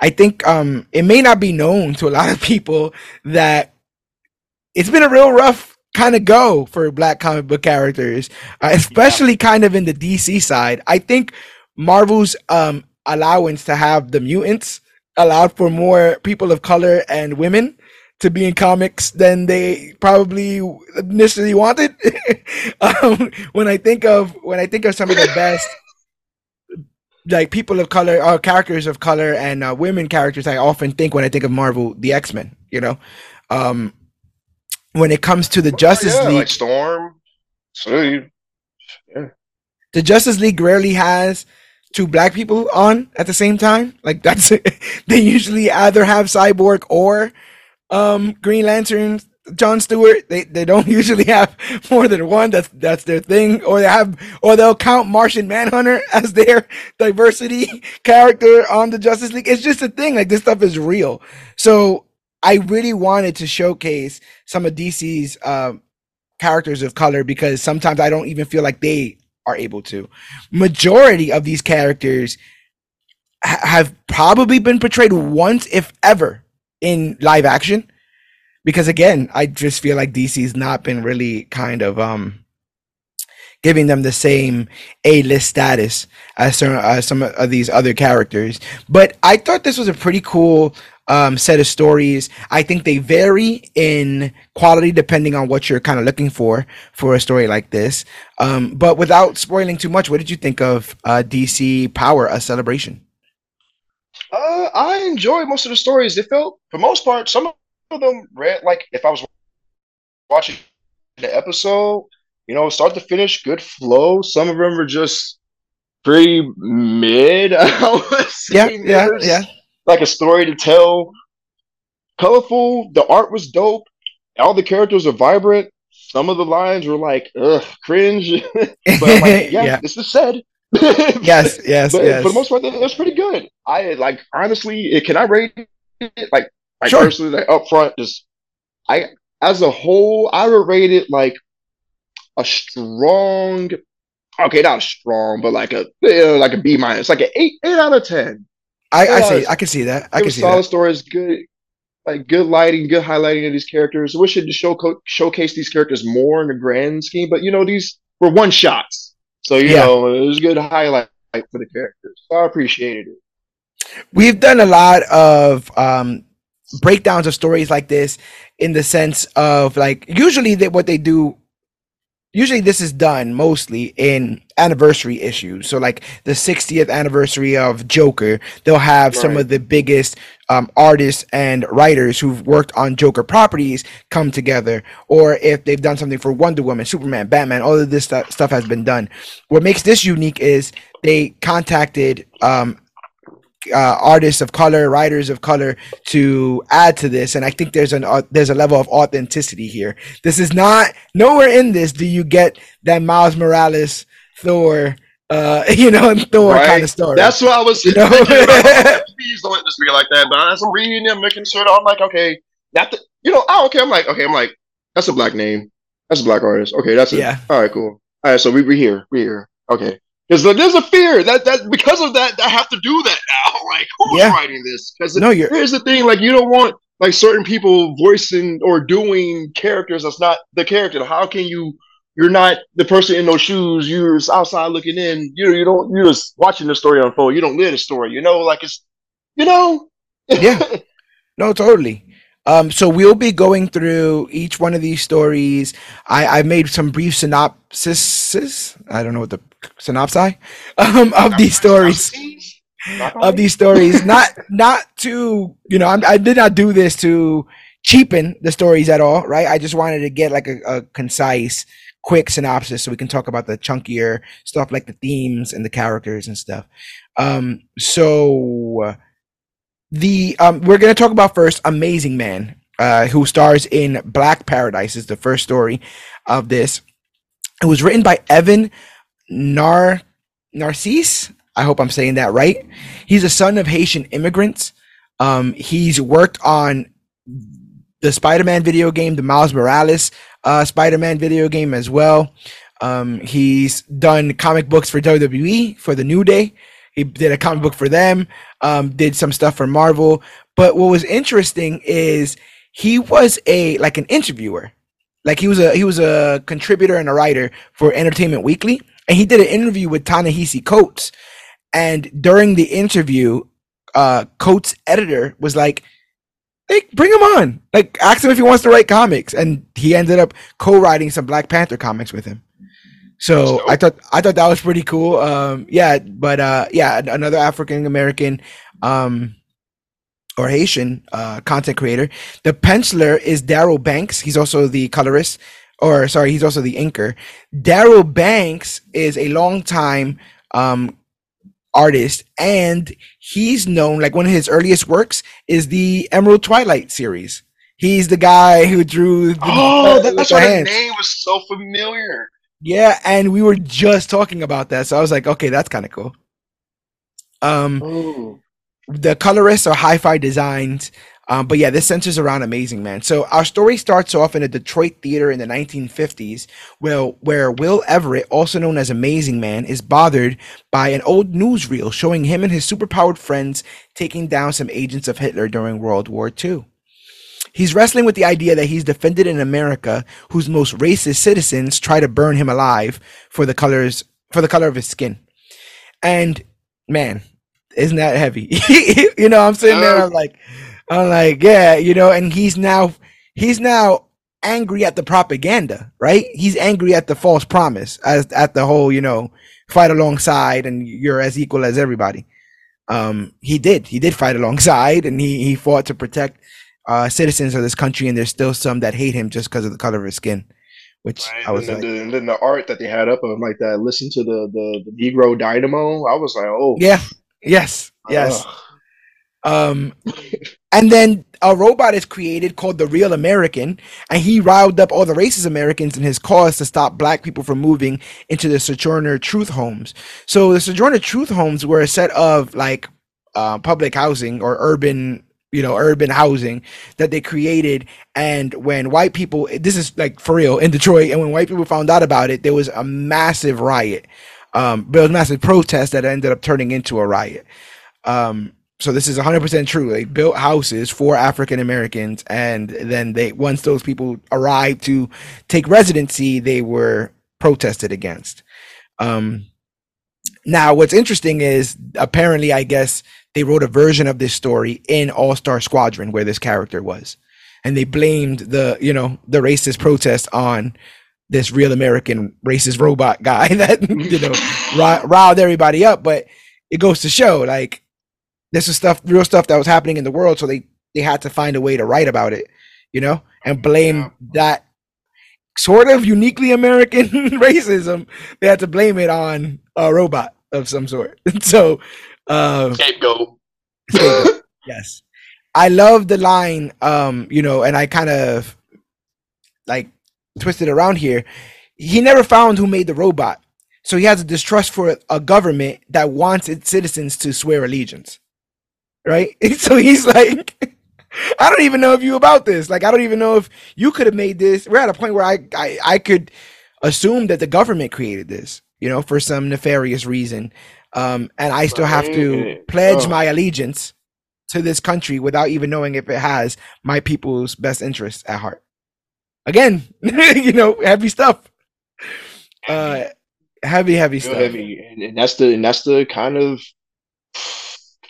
I think um, it may not be known to a lot of people that it's been a real rough kind of go for Black comic book characters, uh, especially yeah. kind of in the DC side. I think Marvel's um, allowance to have the mutants allowed for more people of color and women to be in comics than they probably initially wanted. um, when I think of when I think of some of the best like people of color or uh, characters of color and uh, women characters, I often think when I think of Marvel, the X Men. You know, um, when it comes to the Justice yeah, League, like Storm, so yeah. the Justice League rarely has two black people on at the same time. Like that's they usually either have Cyborg or um, Green Lantern, John Stewart. They they don't usually have more than one. That's that's their thing. Or they have or they'll count Martian Manhunter as their diversity character on the Justice League. It's just a thing. Like this stuff is real. So I really wanted to showcase some of DC's uh, characters of color because sometimes I don't even feel like they are able to. Majority of these characters ha- have probably been portrayed once, if ever, in live action. Because again i just feel like dc's not been really kind of um giving them the same a-list status as some, as some of these other characters. But i thought this was a pretty cool um, set of stories. I think they vary in quality depending on what you're kind of looking for for a story like this. Um, but without spoiling too much what did you think of uh, dc power a celebration uh, I enjoyed most of the stories. They felt, for most part, some of them read like if I was watching the episode, you know, start to finish, good flow. Some of them were just pretty mid. yeah, yeah, yeah. Like a story to tell. Colorful. The art was dope. All the characters are vibrant. Some of the lines were like, ugh, cringe. but like, yeah, yeah, this is said. Yes, yes, but yes. For the most part, it was pretty good. I like honestly, can I rate it like like sure. personally like up front? Just I as a whole, I would rate it like a strong. Okay, not strong, but like a uh, like a B minus, like an eight eight out of ten. I, I see. I can see that. I can see solid that. stories, good like good lighting, good highlighting of these characters. I wish it to show showcase these characters more in the grand scheme, but you know these were one shots. So you yeah. know, it was a good highlight for the characters. So I appreciated it. We've done a lot of um, breakdowns of stories like this in the sense of like usually they, what they do usually this is done mostly in anniversary issues. So like the 60th anniversary of Joker, they'll have right. some of the biggest um, artists and writers who've worked on Joker properties come together. Or if they've done something for Wonder Woman, Superman, Batman, all of this st- stuff has been done. What makes this unique is they contacted um, uh, artists of color, writers of color to add to this, and I think there's an uh, there's a level of authenticity here. This is not nowhere in this do you get that Miles Morales Thor, uh, you know, Thor right. kind of story. That's what I was. You know? Please don't let this be like that. But as I'm reading them, making sure I'm like, okay, that the, you know, oh, okay, I'm like, okay, I'm like, that's a black name, that's a black artist. Okay, that's a, yeah. All right, cool. All right, so we we here, we here. Okay, because there's a fear that that because of that I have to do that now. Like who's yeah. writing this? Because no, here's the thing: like you don't want like certain people voicing or doing characters that's not the character. How can you? You're not the person in those shoes. You're outside looking in. You you don't. You're just watching the story unfold. You don't live the story. You know, like it's you know. yeah. No, totally. Um, so we'll be going through each one of these stories. I, I made some brief synopsis. I don't know what the synopsis um, of these stories. Of these stories, not not to you know, I'm, I did not do this to cheapen the stories at all, right? I just wanted to get like a, a concise, quick synopsis so we can talk about the chunkier stuff like the themes and the characters and stuff. Um, so the um, we're gonna talk about first Amazing Man, uh, who stars in Black Paradise is the first story of this. It was written by Evan Nar Narcisse. I hope I'm saying that right. He's a son of Haitian immigrants. Um, he's worked on the Spider-Man video game, the Miles Morales uh, Spider-Man video game as well. Um, he's done comic books for WWE for the New Day. He did a comic book for them, um, did some stuff for Marvel. But what was interesting is he was a like an interviewer, like he was a he was a contributor and a writer for Entertainment Weekly, and he did an interview with Ta-Nehisi Coates. And during the interview, uh, Coates' editor was like, "Hey, bring him on! Like, ask him if he wants to write comics." And he ended up co-writing some Black Panther comics with him. So I thought I thought that was pretty cool. Um, yeah, but uh, yeah, another African American um, or Haitian uh, content creator. The penciler is Darryl Banks. He's also the colorist, or sorry, he's also the inker. Darryl Banks is a long time um, artist, and he's known like one of his earliest works is the Emerald Twilight series. He's the guy who drew. The, oh, that's why the name was so familiar. Yeah, and we were just talking about that, so I was like, okay, that's kind of cool. Um, Ooh. the colorists are hi-fi designs, um, but yeah, this centers around Amazing Man. So our story starts off in a Detroit theater in the 1950s, where where Will Everett, also known as Amazing Man, is bothered by an old newsreel showing him and his superpowered friends taking down some agents of Hitler during World War II. He's wrestling with the idea that he's defended in America whose most racist citizens try to burn him alive for the colors for the color of his skin. And man, isn't that heavy? you know, I'm sitting there, I'm like, I'm like, yeah, you know, and he's now he's now angry at the propaganda, right? He's angry at the false promise, as at the whole, you know, fight alongside and you're as equal as everybody. Um, he did, he did fight alongside and he he fought to protect uh, citizens of this country, and there's still some that hate him just because of the color of his skin. Which right. I was and, like, the, and then the art that they had up of him, like that. Listen to the, the the Negro Dynamo. I was like, oh yeah, yes, yes. Um, and then a robot is created called the Real American, and he riled up all the racist Americans in his cause to stop black people from moving into the Sojourner Truth homes. So the Sojourner Truth homes were a set of like uh, public housing or urban you know urban housing that they created. And when white people this is like for real in detroit and when white people found out about it there was a massive riot. Um there was massive protest that ended up turning into a riot. Um so this is 100% true. They built houses for african americans and then they once those people arrived to take residency they were protested against. Um now what's interesting is apparently i guess they wrote a version of this story in All Star Squadron where this character was, and they blamed the you know the racist protest on this real American racist robot guy that you know riled everybody up. But it goes to show like this is stuff, real stuff that was happening in the world, so they they had to find a way to write about it, you know, and blame yeah. that sort of uniquely American racism. They had to blame it on a robot of some sort. so uh, scapegoat. scapegoat. yes, I love the line. Um, you know, and I kind of like twisted around here. He never found who made the robot, so he has a distrust for a government that wants its citizens to swear allegiance. Right? so he's like. I don't even know if you about this. Like, I don't even know if you could have made this. We're at a point where I, I, I could assume that the government created this, you know, for some nefarious reason. Um, and I still have to pledge oh. my allegiance to this country without even knowing if it has my people's best interests at heart. Again, you know, heavy stuff. Uh, heavy, heavy stuff. Heavy, and that's the and that's the kind of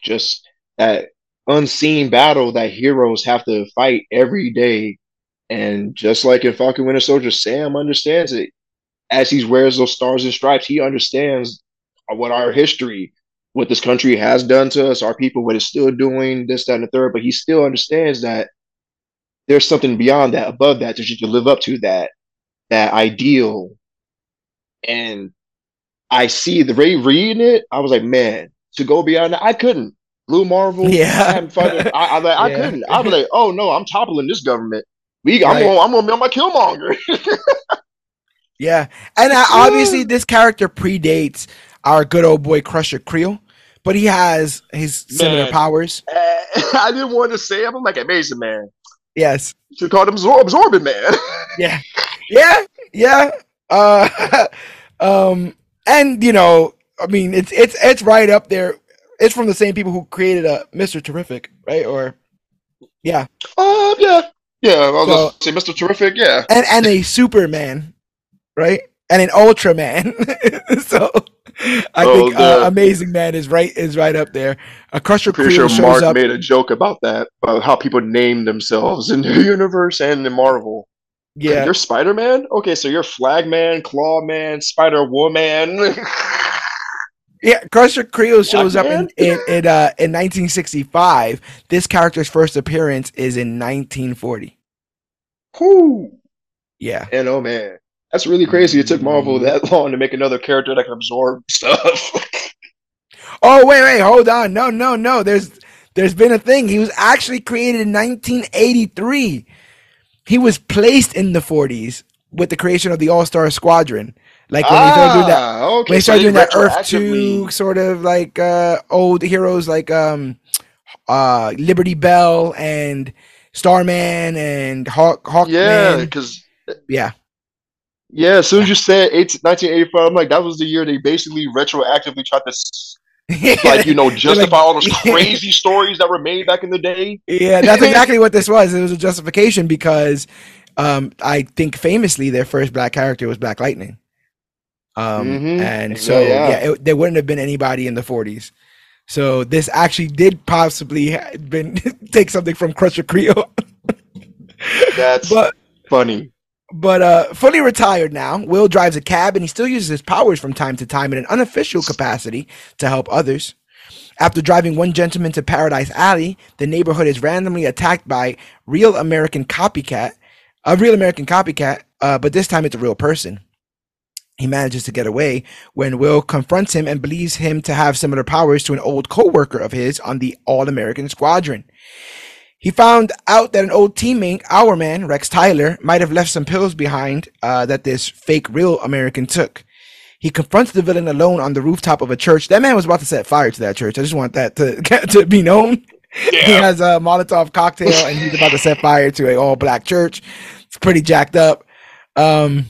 just that unseen battle that heroes have to fight every day. And just like in Falcon Winter Soldier, Sam understands it. As he wears those stars and stripes, he understands what our history, what this country has done to us, our people, what it's still doing, this, that, and the third. But he still understands that there's something beyond that, above that, that you can live up to that, that ideal. And I see the Ray reading it, I was like, man, to go beyond that, I couldn't. Blue Marvel, Yeah. I'm fucking, I, I, like, I Yeah. couldn't. I was like, oh no, I'm toppling this government. We, I'm Right. gonna, I'm gonna be on my Killmonger. Yeah, and uh, obviously this character predates our good old boy Crusher Creel, but he has his similar Man. powers. I didn't want to say him. I'm like Amazing Man. Yes. You should call him Absor- Absorbent Man. Yeah. Yeah. Yeah. Uh, um, and you know, I mean, it's it's it's right up there. It's from the same people who created uh, Mr. Terrific, right? Or yeah, uh, yeah, yeah. I was So- gonna say Mr. Terrific. Yeah. and and a Superman, right? And an Ultraman. so I Oh, think uh, Amazing Man is right is right up there. A Crusher Pretty Creel sure shows Mark up. made a joke about that, about how people name themselves in the universe and in Marvel. Yeah, You're Spider Man? Okay, so you're Flag Man, Claw Man, Spider Woman. yeah. Crusher Creel shows up in Man? in in, uh, in 1965. This character's first appearance is in 1940. Whew. Yeah. And oh man, that's really crazy. It took Marvel that long to make another character that can absorb stuff. Oh wait, wait, hold on. No, no, no. There's there's been a thing. He was actually created in 1983. He was placed in the 40s with the creation of the All Star Squadron. Like when they started doing that Ah, okay. when they so doing that Earth Two sort of like uh old heroes like um uh Liberty Bell and Starman and Hawk Hawkman. Yeah, because Yeah. Yeah, as soon as you said 18, 1985, I'm like, that was the year they basically retroactively tried to like you know justify all those Yeah. crazy stories that were made back in the day. Yeah, that's exactly what this was. It was a justification because um, I think famously their first black character was Black Lightning. Um, Mhm. And so, yeah. yeah, it, there wouldn't have been anybody in the 40s. So this actually did possibly been take something from Crusher Creel, That's but funny. But uh, fully retired now. Will drives a cab and he still uses his powers from time to time in an unofficial capacity to help others. After driving one gentleman to Paradise Alley, the neighborhood is randomly attacked by real American copycat, a real American copycat, uh, but this time it's a real person. He manages to get away when Will confronts him and believes him to have similar powers to an old co-worker of his on the All-American Squadron. He found out that an old teammate, Hourman, Rex Tyler, might have left some pills behind uh, that this fake real American took. He confronts the villain alone on the rooftop of a church. That man was about to set fire to that church. I just want that to, to be known. He has a Molotov cocktail and he's about to set fire to a all black church. It's pretty jacked up. Um,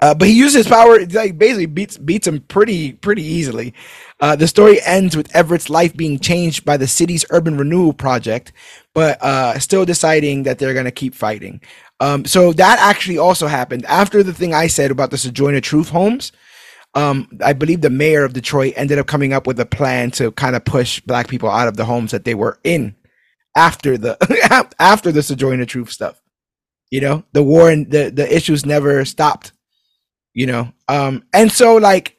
uh, but he uses his power, like basically beats beats him pretty pretty easily. Uh, the story ends with Everett's life being changed by the city's urban renewal project, but uh, still deciding that they're gonna keep fighting. Um, so that actually also happened after the thing I said about the Sojourner Truth homes. Um, I believe the mayor of Detroit ended up coming up with a plan to kind of push black people out of the homes that they were in after the after the Sojourner Truth stuff. You know, the war and the the issues never stopped. You know, um, and so like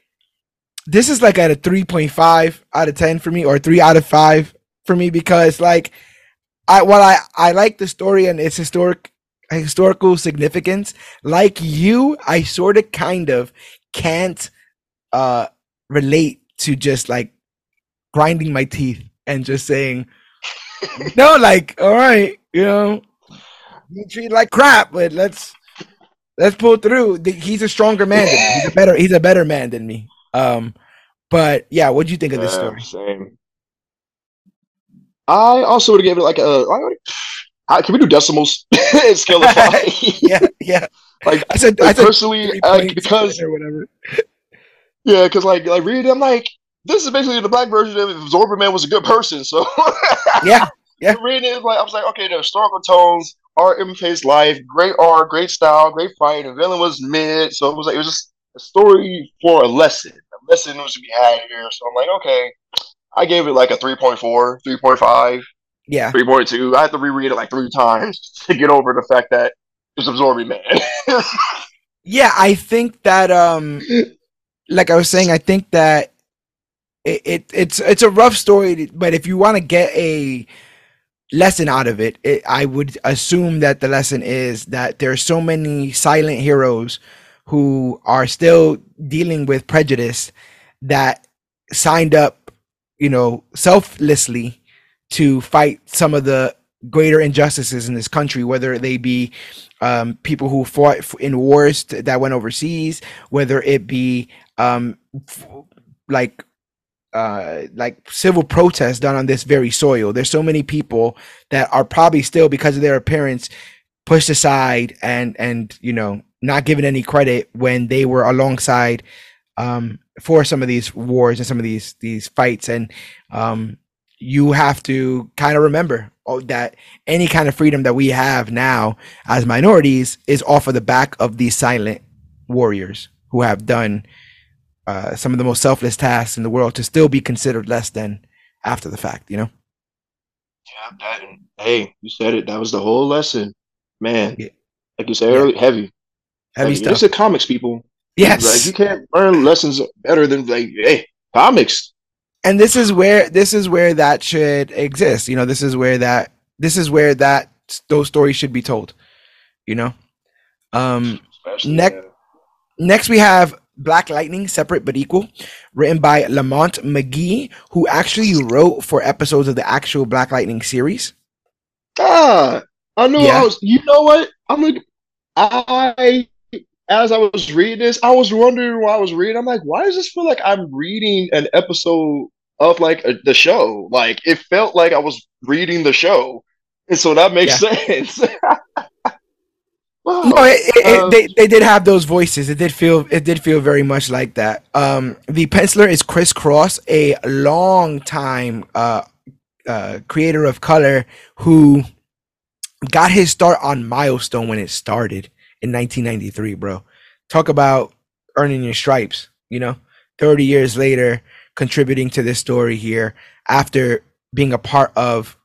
this is like at a three point five out of ten for me, or three out of five for me because like I while I I like the story and its historic historical significance, like you, I sort of kind of can't uh relate to just like grinding my teeth and just saying no like all right you know you treat like crap but let's let's pull through he's a stronger man than me. he's a better he's a better man than me um but yeah what do you think of this Yeah, story Same. I also would have given it like a. I can we do decimals? Scale of five. yeah yeah Like, i said i said personally, uh, 3.7 because or whatever yeah, because like like reading, I'm like, this is basically the black version of if Man was a good person. So yeah Yeah. reading it, like I was like, okay, the historical tones, art in face life, great art, great style, great fight. The villain was mid, so it was like it was just a story for a lesson. Lesson was to be had here. So I'm like, okay, I gave it like a 3.4, 3.5, Yeah. 3.2. I had to reread it like three times to get over the fact that it's absorbing man. Yeah, I think that um like I was saying, I think that it, it it's it's a rough story, but if you want to get a lesson out of it, it, I would assume that the lesson is that there are so many silent heroes who are still dealing with prejudice that signed up, you know, selflessly to fight some of the greater injustices in this country, whether they be um, people who fought in wars that went overseas, whether it be um, f- like uh, like civil protests done on this very soil. There's so many people that are probably still because of their appearance pushed aside and and you know not given any credit when they were alongside um, for some of these wars and some of these these fights and um, you have to kind of remember oh, that any kind of freedom that we have now as minorities is off of the back of these silent warriors who have done uh, some of the most selfless tasks in the world to still be considered less than after the fact, you know? Yeah, that, hey, you said it. That was the whole lesson, man. Yeah. Like you said Yeah. heavy. Heavy like, stuff. This is comics, people. Yes. Like you can't learn lessons better than like, hey, comics. and this is where this is where that should exist. You know, this is where that this is where that those stories should be told, you know? Um Next- yeah. Next, we have Black Lightning, Separate But Equal, written by Lamont Magee, who actually wrote for episodes of the actual Black Lightning series. Ah, I knew Yeah. I was. You know what? I'm like, I as I was reading this, I was wondering why I was reading. I'm like, why does this feel like I'm reading an episode of like a, the show? Like it felt like I was reading the show, and so that makes sense. wow. No, it, it, Uh, it, they they did have those voices. It did feel it did feel very much like that. Um, the penciler is Chris Cross, a long time uh, uh, creator of color who got his start on Milestone when it started in 1993. Bro, talk about earning your stripes. You know, 30 years later, contributing to this story here after being a part of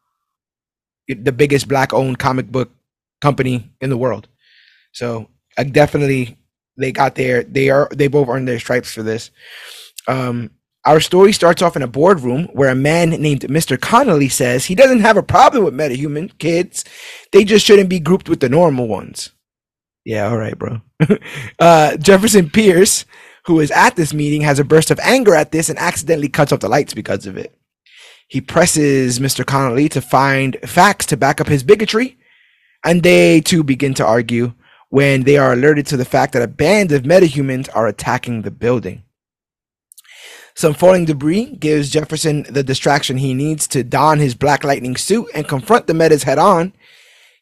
the biggest black-owned comic book company in the world. So I definitely they got there. They are they both earned their stripes for this. Um, our story starts off in a boardroom where a man named Mr. Connolly says he doesn't have a problem with metahuman kids. They just shouldn't be grouped with the normal ones. Yeah, all right, bro. uh, Jefferson Pierce, who is at this meeting, has a burst of anger at this and accidentally cuts off the lights because of it. He presses Mr. Connolly to find facts to back up his bigotry, and they too begin to argue when they are alerted to the fact that a band of metahumans are attacking the building. Some falling debris gives Jefferson the distraction he needs to don his Black Lightning suit and confront the metas head on.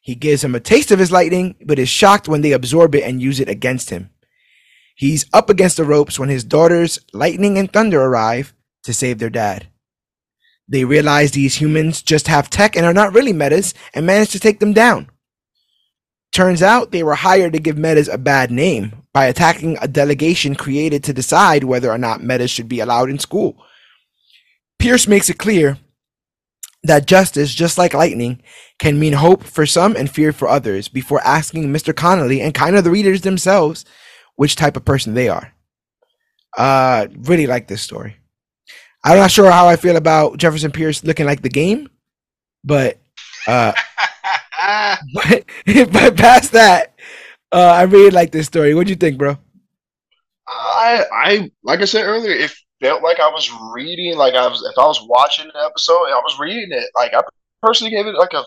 He gives him a taste of his lightning, but is shocked when they absorb it and use it against him. He's up against the ropes when his daughters, Lightning and Thunder, arrive to save their dad. They realize these humans just have tech and are not really metas and manage to take them down. Turns out they were hired to give metas a bad name by attacking a delegation created to decide whether or not metas should be allowed in school. Pierce makes it clear that justice, just like lightning, can mean hope for some and fear for others before asking Mr. Connolly and kind of the readers themselves which type of person they are. Uh, really like this story. I'm not sure how I feel about Jefferson Pierce looking like the game, but uh, but, but past that, uh, I really like this story. What do you think, bro? I I like I said earlier, it felt like I was reading, like I was if I was watching an episode, I was reading it. Like I personally gave it like a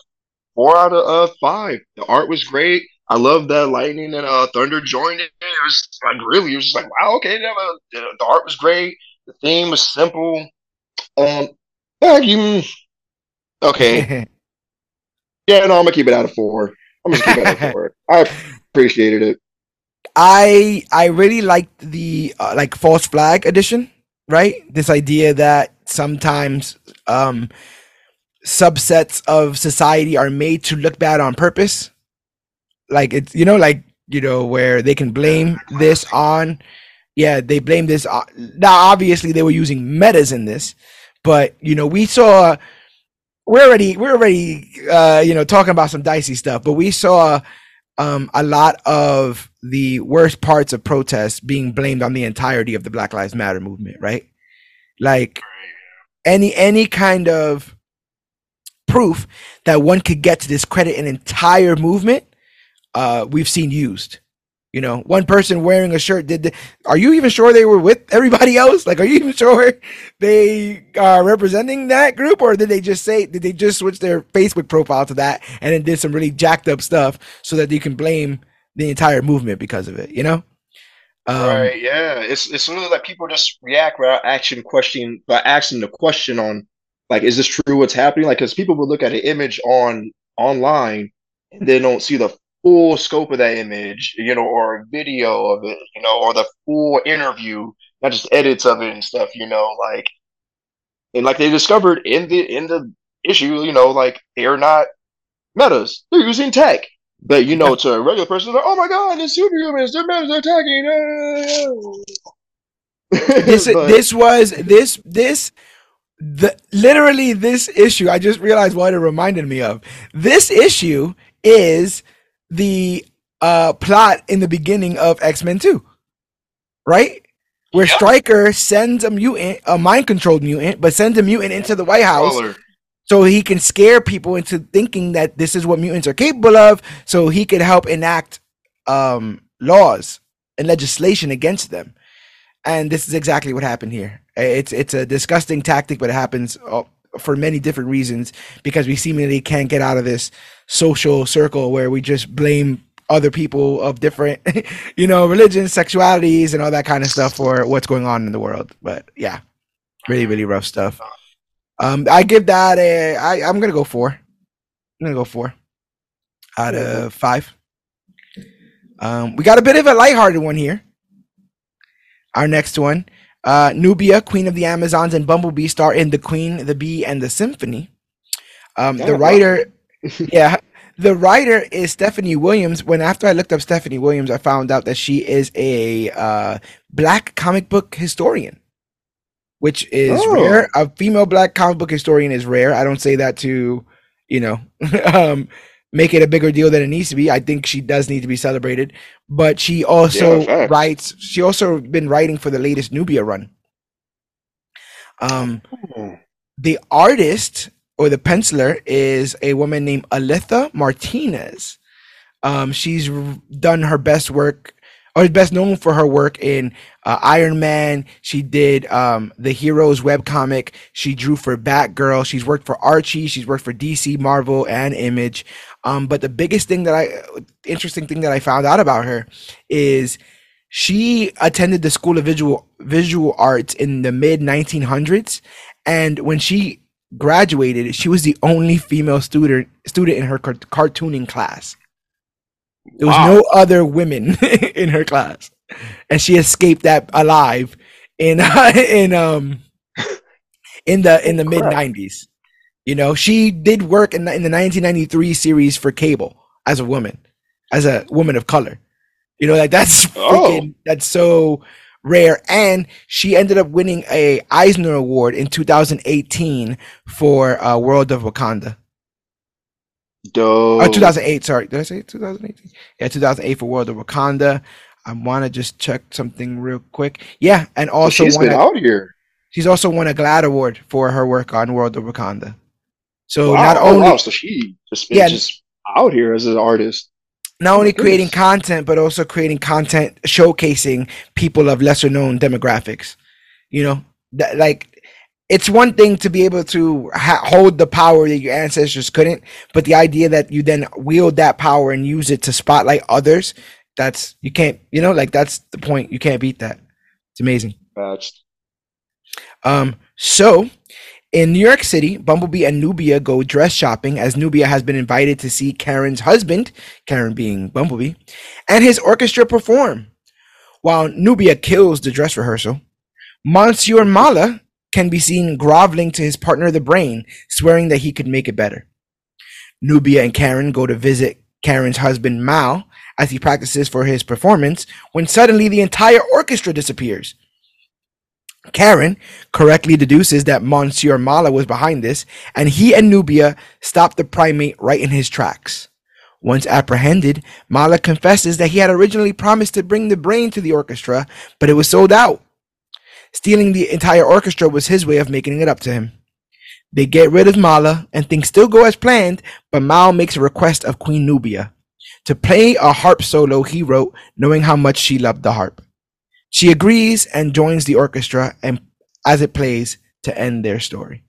four out of uh, five. The art was great. I love that lightning and uh, thunder joined it. It was like really, it was just like wow, okay. The, the art was great. The theme was simple. Um, yeah, you okay? Yeah, no, I'm gonna keep it out of four. I'm gonna keep it out of four. I appreciated it. I I really liked the uh, like false flag edition, right? This idea that sometimes um subsets of society are made to look bad on purpose. Like it's you know like you know where they can blame this on yeah, they blame this on, now obviously they were using metas in this, but you know, we saw we're already we're already uh, you know talking about some dicey stuff, but we saw um, a lot of the worst parts of protests being blamed on the entirety of the Black Lives Matter movement, right? Like any any kind of proof that one could get to discredit an entire movement, uh, we've seen used. You know, one person wearing a shirt did. The, are you even sure they were with everybody else? Like, are you even sure they are representing that group, or did they just say did they just switch their Facebook profile to that and then did some really jacked up stuff so that you can blame the entire movement because of it? You know. Um, right. Yeah. It's it's really like people just react without action question by asking the question on like, is this true? What's happening? Like, because people will look at an image on online and they don't see the full scope of that image, you know, or a video of it, you know, or the full interview, not just edits of it and stuff, you know, like and like they discovered in the in the issue, you know, like they're not metas, they're using tech. But you know, to a regular person, like, oh my god, the superhumans, their metas are attacking. this but, this was this this the literally this issue. I just realized what it reminded me of. This issue is the uh, plot in the beginning of X Men Two, right? Where yep. Stryker sends a mutant, a mind controlled mutant, but sends a mutant into the White House. So he can scare people into thinking that this is what mutants are capable of, so he could help enact um, laws and legislation against them. And this is exactly what happened here. It's it's a disgusting tactic, but it happens uh, for many different reasons because we seemingly can't get out of this social circle where we just blame other people of different, you know, religions, sexualities, and all that kind of stuff for what's going on in the world. But yeah, really, really rough stuff. Um, I give that a. I I'm gonna go four. I'm gonna go four out of five. Um, we got a bit of a lighthearted one here. Our next one, uh, Nubia, Queen of the Amazons, and Bumblebee star in The Queen, the Bee, and the Symphony. Um, the writer, yeah, the writer is Stephanie Williams. When after I looked up Stephanie Williams, I found out that she is a uh, black comic book historian, which is oh. rare. A female black comic book historian is rare. I don't say that to, you know, um, make it a bigger deal than it needs to be. I think she does need to be celebrated. But she also yeah, writes. She also been writing for the latest Nubia run. Um, oh. the artist or the penciler is a woman named Alitha Martinez. Um, she's done her best work or is best known for her work in uh, Iron Man. She did um, the Heroes webcomic. She drew for Batgirl. She's worked for Archie. She's worked for DC, Marvel, and Image. Um, but the biggest thing that I, interesting thing that I found out about her is she attended the School of Visual Visual Arts in the mid 1900s, and when she graduated, she was the only female student student in her cartooning class. There was wow. no other women in her class, and she escaped that alive in in um in the in the mid nineties. You know, she did work in the, in the 1993 series for cable as a woman, as a woman of color. You know, like that's oh. that's so rare. And she ended up winning a Eisner Award in 2018 for uh, World of Wakanda. Dope. Or 2008, sorry. Did I say 2018? Yeah, 2008 for World of Wakanda. I want to just check something real quick. Yeah, and oh, also well, she's been a, out here. She's also won a GLAAD award for her work on World of Wakanda. So wow. not only oh, wow. so she just been yeah, just out here as an artist. Not only creating content, but also creating content showcasing people of lesser known demographics. You know, that, like it's one thing to be able to ha- hold the power that your ancestors couldn't, but the idea that you then wield that power and use it to spotlight others, that's you can't, you know, like that's the point. You can't beat that. It's amazing. Patched. Um, so in New York City, Bumblebee and Nubia go dress shopping as Nubia has been invited to see Karen's husband, Karen being Bumblebee, and his orchestra perform. While Nubia kills the dress rehearsal, Monsieur Mallah can be seen groveling to his partner, the brain, swearing that he could make it better. Nubia and Karen go to visit Karen's husband, Mal, as he practices for his performance, when suddenly the entire orchestra disappears. Karen correctly deduces that Monsieur Mallah was behind this, and he and Nubia stop the primate right in his tracks. Once apprehended, Mallah confesses that he had originally promised to bring the brain to the orchestra, but it was sold out. Stealing the entire orchestra was his way of making it up to him. They get rid of Mallah, and things still go as planned, but Mal makes a request of Queen Nubia to play a harp solo he wrote, knowing how much she loved the harp. She agrees and joins the orchestra and as it plays to end their story.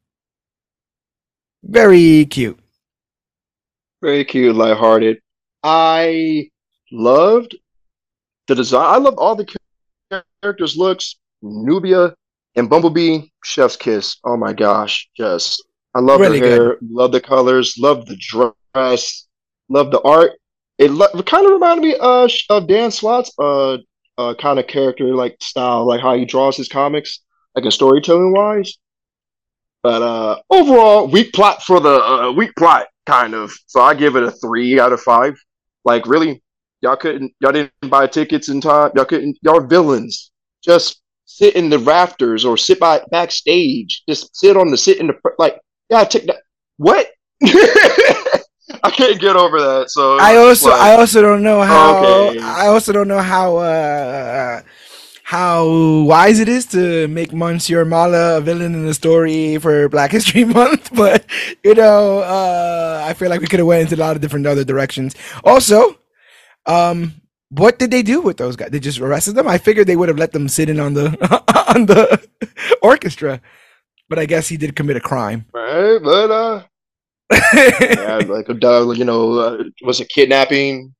Very cute. Very cute, lighthearted. I loved the design. I love all the characters' looks. Nubia and Bumblebee, Chef's Kiss. Oh my gosh, just I love really her hair, good. love the colors, love the dress, love the art. It, lo- it kind of reminded me uh, of Dan Slott's uh, uh, kind of character like style, like how he draws his comics, like a storytelling wise. But uh, overall, weak plot for the uh, weak plot kind of. So I give it a three out of five. Like really, y'all couldn't, y'all didn't buy tickets in time. Y'all couldn't, y'all villains. Just sit in the rafters or sit by backstage. Just sit on the sit in the like. Yeah, take that. What? I can't get over that. So I also like, I also don't know how okay. I also don't know how uh, how wise it is to make Monsieur Mallah a villain in the story for Black History Month, but you know, uh, I feel like we could have went into a lot of different other directions. Also, um, what did they do with those guys? They just arrested them. I figured they would have let them sit in on the on the orchestra, but I guess he did commit a crime. Right, but uh, yeah, like a you know, uh, was it kidnapping,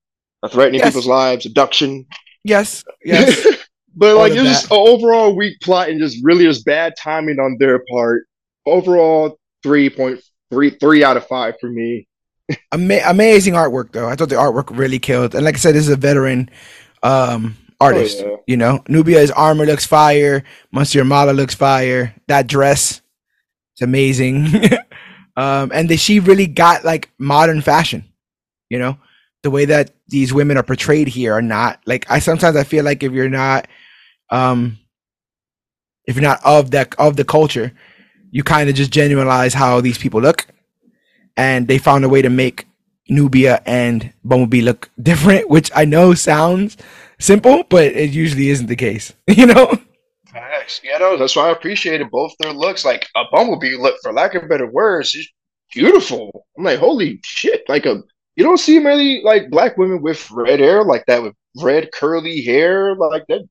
uh, threatening yes. people's lives, abduction? Yes, yes. but like it's just an overall weak plot and just really just bad timing on their part. Overall, three point three three out of five for me. Ama- amazing artwork though. I thought the artwork really killed. And like I said, this is a veteran um artist. Oh, yeah. You know, Nubia's armor looks fire. Monsieur Mallah looks fire. That dress, it's amazing. um, and that she really got like modern fashion. You know, the way that these women are portrayed here are not like I sometimes I feel like if you're not, um, if you're not of that of the culture, you kind of just generalize how these people look, and they found a way to make Nubia and Bumblebee look different, which I know sounds simple, but it usually isn't the case. You know. Facts. Yeah, no, that's why I appreciated both their looks. Like a bumblebee look, for lack of better words, is beautiful. I'm like, holy shit! Like a you don't see many like black women with red hair like that with red curly hair like that.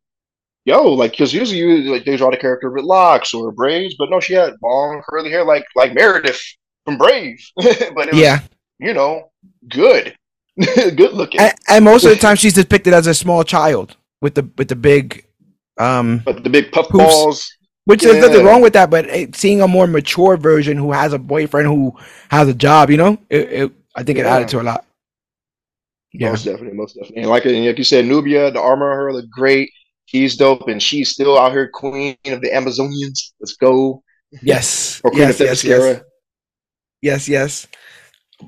Yo, like because usually you like they draw the character with locks or braids, but no, she had long curly hair like like Meredith from Brave. but it was, yeah, you know, good, good looking. And, and most of the time, she's depicted as a small child with the with the big um, but the big puff hoops, balls. Which yeah. there's nothing wrong with that, but seeing a more mature version who has a boyfriend who has a job, you know, it, it I think it yeah. added to a lot. Yeah. Most definitely, most definitely. And like, and like you said, Nubia, the armor on her looked great. She's dope, and she's still out here queen of the Amazonians. Let's go. Yes. or queen yes, of yes, yes. Yes, yes.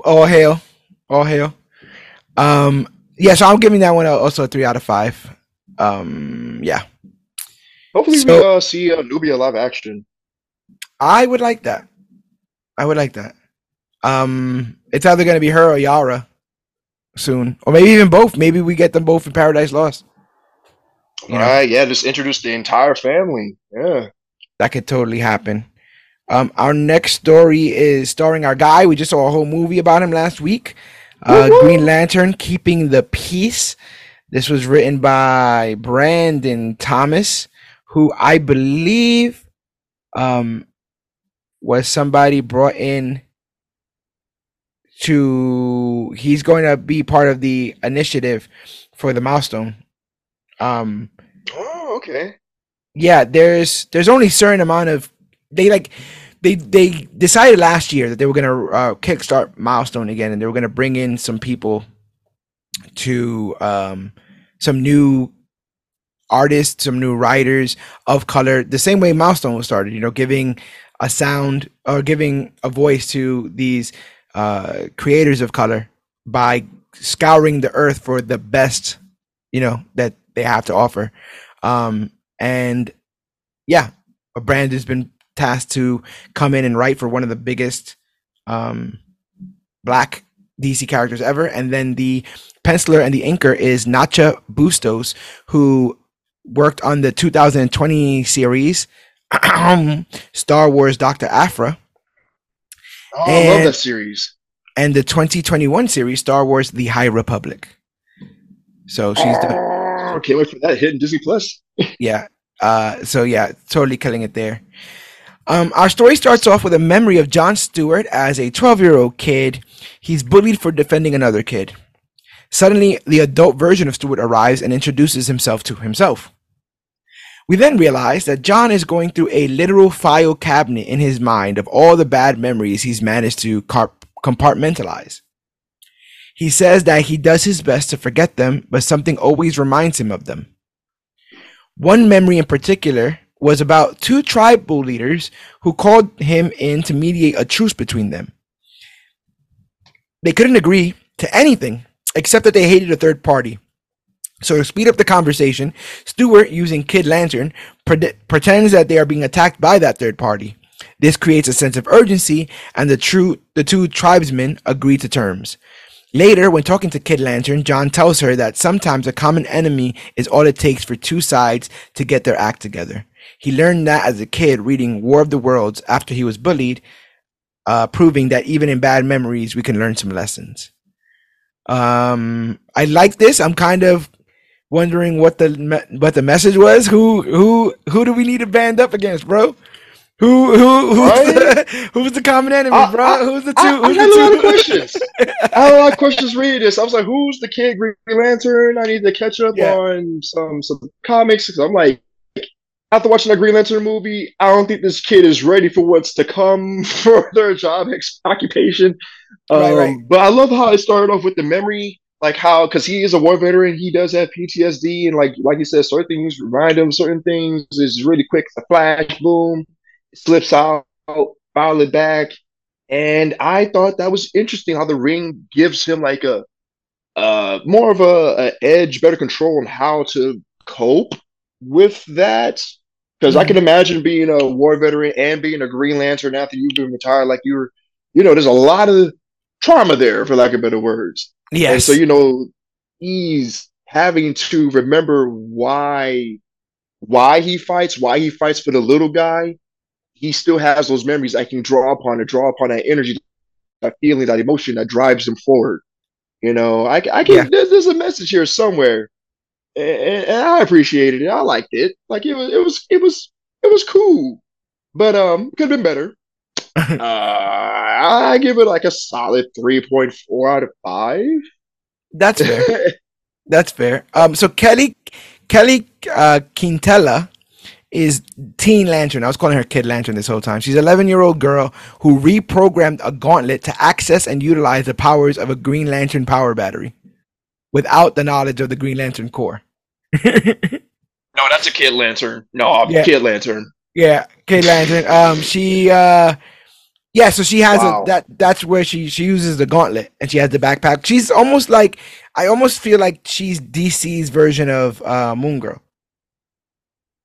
All hail. All hail. Um, yeah, so I'm giving that one also a three out of five. Um, yeah. Hopefully, so, we uh, see uh, Nubia live action. I would like that. I would like that. Um, it's either going to be her or Yara soon, or maybe even both. Maybe we get them both in Paradise Lost. You right? Yeah, just introduce the entire family. Yeah, that could totally happen. Um, our next story is starring our guy. We just saw a whole movie about him last week. Uh, Green Lantern, Keeping the Peace. This was written by Brandon Thomas who I believe um, was somebody brought in to he's going to be part of the initiative for the milestone. Um, oh, okay. Yeah, there's there's only certain amount of they like they they decided last year that they were going to uh, kickstart milestone again and they were going to bring in some people to um, some new artists, some new writers of color, the same way Milestone was started, you know, giving a sound or giving a voice to these uh, creators of color by scouring the earth for the best, you know, that they have to offer. Um, and yeah, a Brand has been tasked to come in and write for one of the biggest um, black DC characters ever. And then the penciler and the inker is Nacha Bustos, who worked on the 2020 series Star Wars Dr. Aphra. Oh, I love that series. And the 2021 series Star Wars The High Republic. So she's oh, done. Can't wait for that hit in Disney Plus. yeah. Uh, so yeah, totally killing it there. Um, our story starts off with a memory of John Stewart as a 12 year old kid. He's bullied for defending another kid. Suddenly, the adult version of Stewart arrives and introduces himself to himself. We then realize that John is going through a literal file cabinet in his mind of all the bad memories he's managed to compartmentalize. He says that he does his best to forget them, but something always reminds him of them. One memory in particular was about two tribal leaders who called him in to mediate a truce between them. They couldn't agree to anything except that they hated a third party. So to speed up the conversation, Stewart, using Kid Lantern, pre- pretends that they are being attacked by that third party. This creates a sense of urgency, and the true the two tribesmen agree to terms. Later, when talking to Kid Lantern, John tells her that sometimes a common enemy is all it takes for two sides to get their act together. He learned that as a kid reading War of the Worlds after he was bullied, uh, proving that even in bad memories, we can learn some lessons. Um, I like this. I'm kind of wondering what the what the message was. Who who who do we need to band up against, bro? Who who who's, right? the, who's the common enemy, I, bro? I, who's the two? I, I had a lot of questions. I had a lot of questions reading this. I was like, who's the kid Green Lantern? I need to catch up yeah. on some some comics. I'm like, after watching the Green Lantern movie, I don't think this kid is ready for what's to come for their job ex- occupation. Um, right, right. But I love how it started off with the memory, like how because he is a war veteran, he does have PTSD, and like like you said, certain things remind him certain things. is really quick. The flash, boom, slips out, file it back, and I thought that was interesting how the ring gives him like a uh more of a, a edge, better control on how to cope with that because I can mm-hmm. imagine being a war veteran and being a Green Lantern after you've been retired, like you're, you know, there's a lot of trauma there, for lack of better words. Yes. And so you know, he's having to remember why, why he fights, why he fights for the little guy. He still has those memories I can draw upon to draw upon that energy, that feeling, that emotion that drives him forward. You know, I, I can. Yeah. There's, there's a message here somewhere and, and I appreciated it. I liked it. Like it was, it was, it was, it was cool, but um, could have been better. uh, I give it like a solid three point four out of five. That's fair. That's fair. Um, so Keli, Keli uh, Quintela is Teen Lantern. I was calling her Kid Lantern this whole time. She's an 11 year old girl who reprogrammed a gauntlet to access and utilize the powers of a Green Lantern power battery without the knowledge of the Green Lantern Corps. no, that's a Kid Lantern. No, yeah. Kid Lantern. Yeah, Kid Lantern. Um, she uh, yeah. So she has wow. a that. That's where she she uses the gauntlet and she has the backpack. She's almost like I almost feel like she's DC's version of uh, Moon Girl.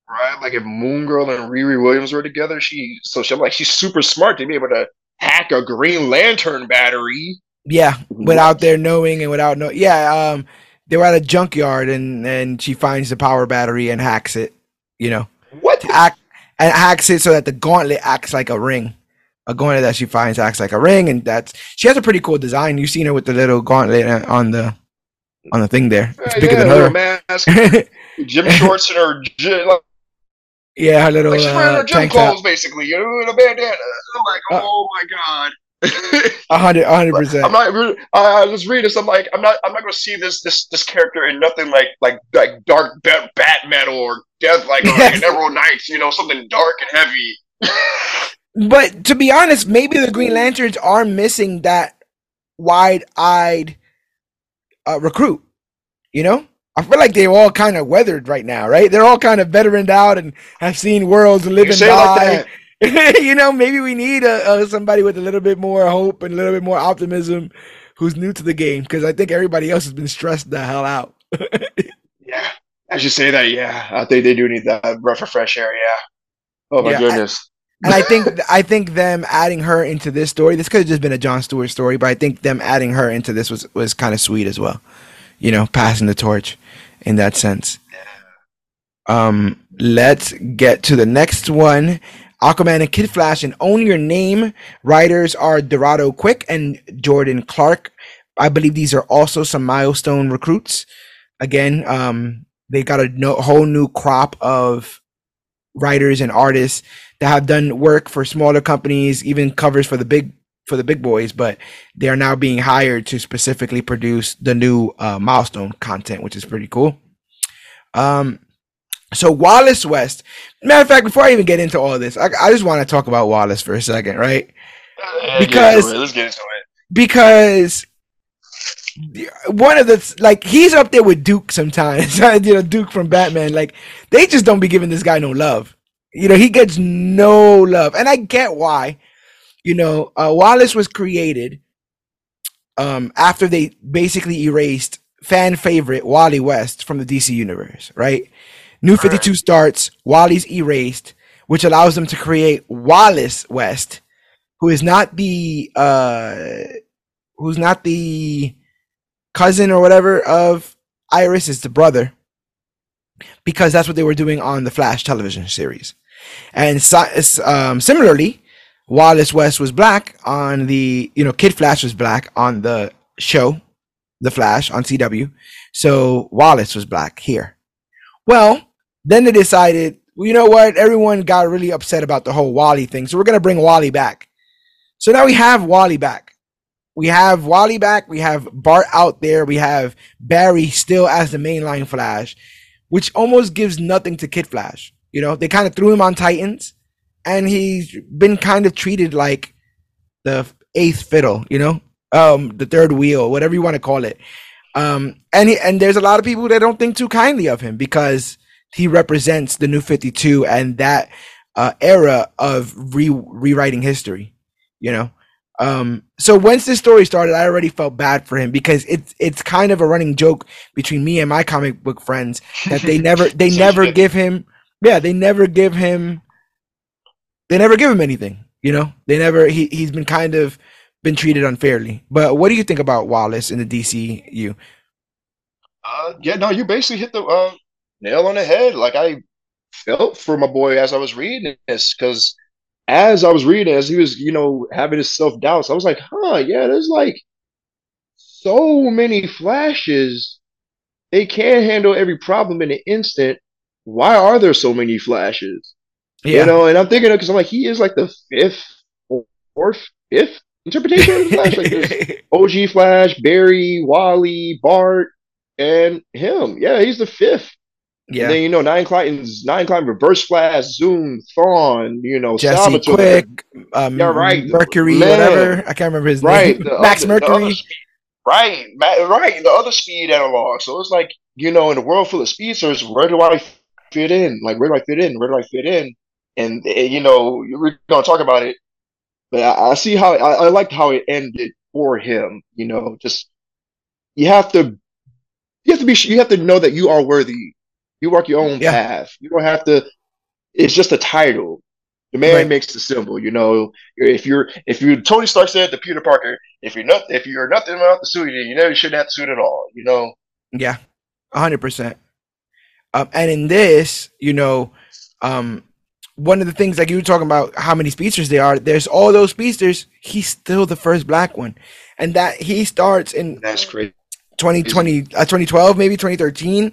Right, like if Moon Girl and Riri Williams were together, she so she like she's super smart to be able to hack a Green Lantern battery. Yeah, without their knowing and without know. Yeah, um, they were at a junkyard and and she finds the power battery and hacks it. You know what? Act and hacks it so that the gauntlet acts like a ring. A gauntlet that she finds acts like a ring, and that's she has a pretty cool design. You've seen her with the little gauntlet on the on the thing there. It's bigger yeah, than her. Mask, gym shorts and her gym, like, yeah, her little like she's wearing her uh, gym clothes, basically. You know, a bandana. I'm like, uh, oh my god. A hundred, a hundred percent. I'm not. I, I was reading this. I'm like, I'm not. I'm not going to see this this this character in nothing like like like dark bat, bat metal or death like yes. Emerald Knights. You know, something dark and heavy. but to be honest, maybe the Green Lanterns are missing that wide-eyed uh, recruit. You know, I feel like they're all kind of weathered right now, right? They're all kind of veteraned out and have seen worlds and live and die. Like you know, maybe we need a, a, somebody with a little bit more hope and a little bit more optimism who's new to the game because I think everybody else has been stressed the hell out. yeah, as you say that, yeah, I think they do need that breath of fresh air. Yeah. Oh my Yeah, I- goodness. And I think I think them adding her into this story, this could have just been a John Stewart story, but I think them adding her into this was was kind of sweet as well. You know, passing the torch in that sense. Um, let's get to the next one. Aquaman and Kid Flash and Own Your Name. Writers are Dorado Quick and Jordan Clark. I believe these are also some milestone recruits. Again, um, they got a no, whole new crop of writers and artists that have done work for smaller companies, even covers for the big for the big boys, but they are now being hired to specifically produce the new uh, milestone content, which is pretty cool. Um, so Wallace West. Matter of fact, before I even get into all this, I, I just want to talk about Wallace for a second, right? Yeah, get Because- it. let's get into it. because one of the like he's up there with Duke sometimes. you know, Duke from Batman. Like they just don't be giving this guy no love. You know, he gets no love, and I get why. You know, uh, Wallace was created um, after they basically erased fan favorite Wally West from the DC universe. Right? New Fifty Two starts. Wally's erased, which allows them to create Wallace West, who is not the uh, who's not the cousin or whatever of Iris is the brother because that's what they were doing on the Flash television series. And um, similarly, Wallace West was black on the, you know, Kid Flash was black on the show, The Flash on CW. So Wallace was black here. Well, then they decided, well, you know what? Everyone got really upset about the whole Wally thing. So we're going to bring Wally back. So now we have Wally back. We have Wally back. We have Bart out there. We have Barry still as the mainline Flash, which almost gives nothing to Kid Flash. You know, they kind of threw him on Titans, and he's been kind of treated like the eighth fiddle. You know, um, the third wheel, whatever you want to call it. Um, and he, and there's a lot of people that don't think too kindly of him because he represents the New Fifty Two and that uh, era of re- rewriting history. You know, um, so once this story started, I already felt bad for him because it's it's kind of a running joke between me and my comic book friends that they never they never give him yeah they never give him they never give him anything you know they never he he's been kind of been treated unfairly. But what do you think about Wallace in the DCU? Uh, yeah, no, you basically hit the uh, nail on the head. Like I felt for my boy as I was reading this, because as I was reading, as he was, you know, having his self doubts, I was like, huh, yeah, there's like so many flashes. They can't handle every problem in an instant. Why are there so many flashes? You know, and I'm thinking because I'm like, he is like the fifth or fourth, fifth interpretation of the Flash. Like there's OG Flash, Barry, Wally, Bart, and him. Yeah, he's the fifth. And yeah. then you know Nine Clintons, Nine Clint, Reverse Flash, Zoom, Thawne, you know, Jesse Salvatore, Quick, um, Yeah, right. Mercury, Man. whatever. I can't remember his right? name. the Max other- Mercury. speed- right? Right, the other speed analog. So it's like you know, in a world full of speedsters, where do I fit in? Like, where do I fit in? Where do I fit in? And eh, you know, we're gonna talk about it, but I, I see how I, I liked how it ended for him. You know, just you have to, you have to be, you have to know that you are worthy. You walk your own Yeah. path. You don't have to. It's just a title. The man Right. makes the symbol. You know, if you're if you Tony Stark said to Peter Parker, if you're not if you're nothing without the suit, you know you shouldn't have the suit at all. You know. Yeah, hundred percent. Um, and in this, you know, um, one of the things like you were talking about how many speedsters there are. There's all those speedsters. He's still the first black one, and that he starts in That's crazy. 2020, uh, 2012, maybe 2013.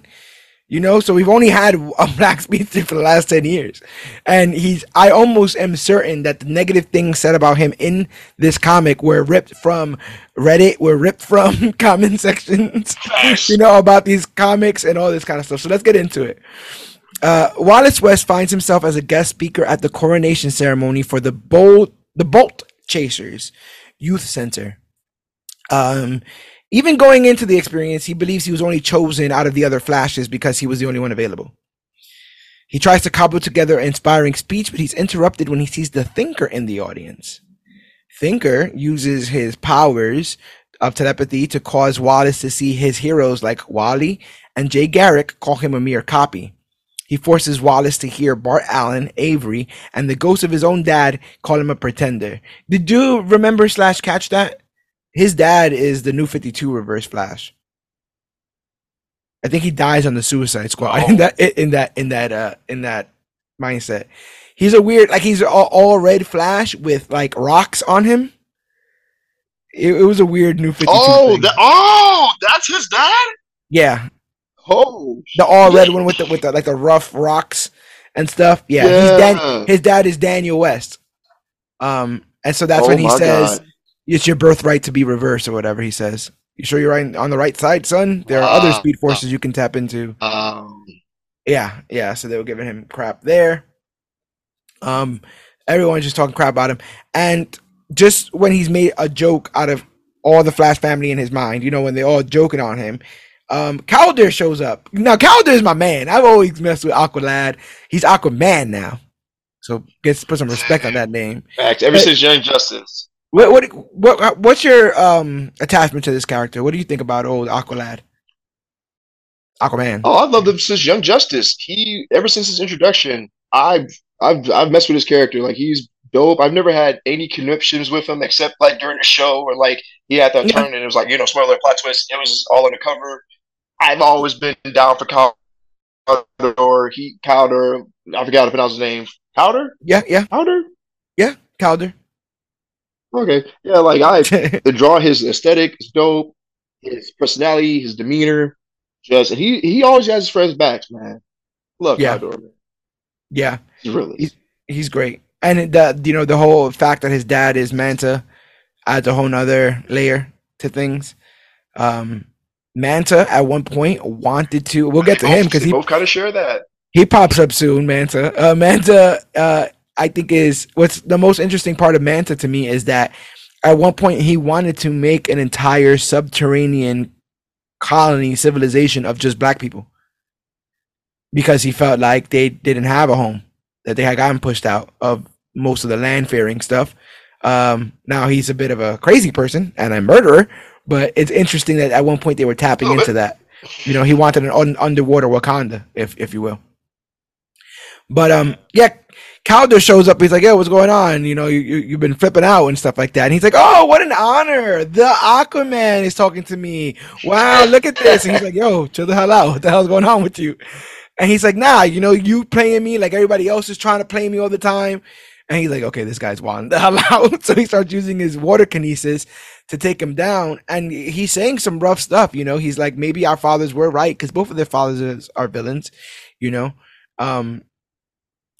You know, so we've only had a black speedster for the last 10 years. And he's, I almost am certain that the negative things said about him in this comic were ripped from Reddit, were ripped from comment sections, you know, about these comics and all this kind of stuff. So let's get into it. Uh, Wallace West finds himself as a guest speaker at the coronation ceremony for the Bolt, the Bolt Chasers Youth Center. Um, even going into the experience, he believes he was only chosen out of the other flashes because he was the only one available. He tries to cobble together an inspiring speech, but he's interrupted when he sees the Thinker in the audience. Thinker uses his powers of telepathy to cause Wallace to see his heroes like Wally and Jay Garrick call him a mere copy. he forces Wallace to hear Bart Allen, Avery, and the ghost of his own dad call him a pretender. Did you remember slash catch that? His dad is the new 52 reverse flash. I think he dies on the Suicide Squad Oh. in that in that in that uh in that mindset. He's a weird like he's all, all red flash with like rocks on him. It, it was a weird new 52 Oh, that, oh, that's his dad. yeah, Oh, the all red one with the with the like the rough rocks and stuff. Yeah, He's Dan- his dad is Daniel West. Um, and so that's Oh when he says God. It's your birthright to be reversed or whatever he says. You sure you're right on the right side, son? There are other speed forces you can tap into. Um, Yeah, yeah. So they were giving him crap there. Um, everyone's just talking crap about him, and just when he's made a joke out of all the Flash family in his mind, you know, when they're all joking on him, um, Kaldur shows up. Now Kaldur is my man. I've always messed with Aqualad. He's Aquaman now, so gets put some respect on that name. facts. Ever But- since Young Justice. What what what what's your um attachment to this character? What do you think about old Aqualad? Aquaman. Oh, I've loved him since Young Justice. He ever since his introduction, I've I've I've messed with his character. Like he's dope. I've never had any conniptions with him except like during the show or like he had that Yeah. turn and it was like, you know, spoiler plot twist. It was all undercover. I've always been down for Kaldur or he Kaldur. I forgot to pronounce his name. Powder? Yeah, yeah, Powder? yeah. Kaldur. Okay. Yeah, like I the draw his aesthetic is dope. His personality, his demeanor, just he he always has his friends' backs, man. Love Yeah. Kaldur, man. yeah. He's really He's- He's great, and that you know the whole fact that his dad is Manta adds a whole nother layer to things. Um, Manta at one point wanted to. We'll get to him because he both kind of share that. he pops up soon. Manta. Uh, Manta. Uh, I think is what's the most interesting part of Manta to me is that at one point he wanted to make an entire subterranean colony civilization of just black people. Because he felt like they didn't have a home that they had gotten pushed out of most of the land faring stuff. Um now he's a bit of a crazy person and a murderer but it's interesting that at one point they were tapping into that. You know he wanted an un- underwater wakanda if if you will. But um yeah Kaldur shows up. He's like, "Yo, what's going on? You know, you, you you've been flipping out and stuff like that." And he's like, "Oh, what an honor! The Aquaman is talking to me. Wow, look at this!" And he's like, "Yo, chill the hell out. What the hell's going on with you?" And he's like, "Nah, you know, you playing me like everybody else is trying to play me all the time." And he's like, "Okay, this guy's wilding the hell out." So he starts using his water kinesis to take him down, and he's saying some rough stuff. You know, he's like, "Maybe our fathers were right because both of their fathers are villains." You know, um,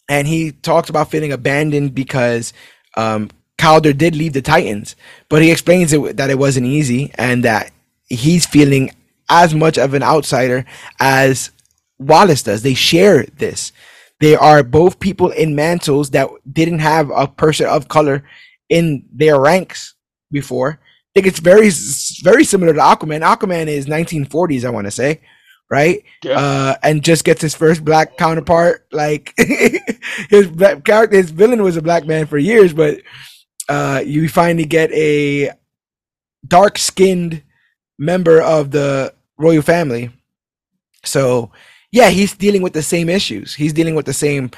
and he talks about feeling abandoned because um, Kaldur did leave the Titans, but he explains it that it wasn't easy and that he's feeling as much of an outsider as Wallace does. They share this. They are both people in mantles that didn't have a person of color in their ranks before. I think it's very very similar to Aquaman. Aquaman is 1940s, I want to say, right? Yeah. uh, and just gets his first black counterpart. Like his black character, his villain was a black man for years, but uh, you finally get a dark skinned member of the royal family. So yeah, he's dealing with the same issues. He's dealing with the same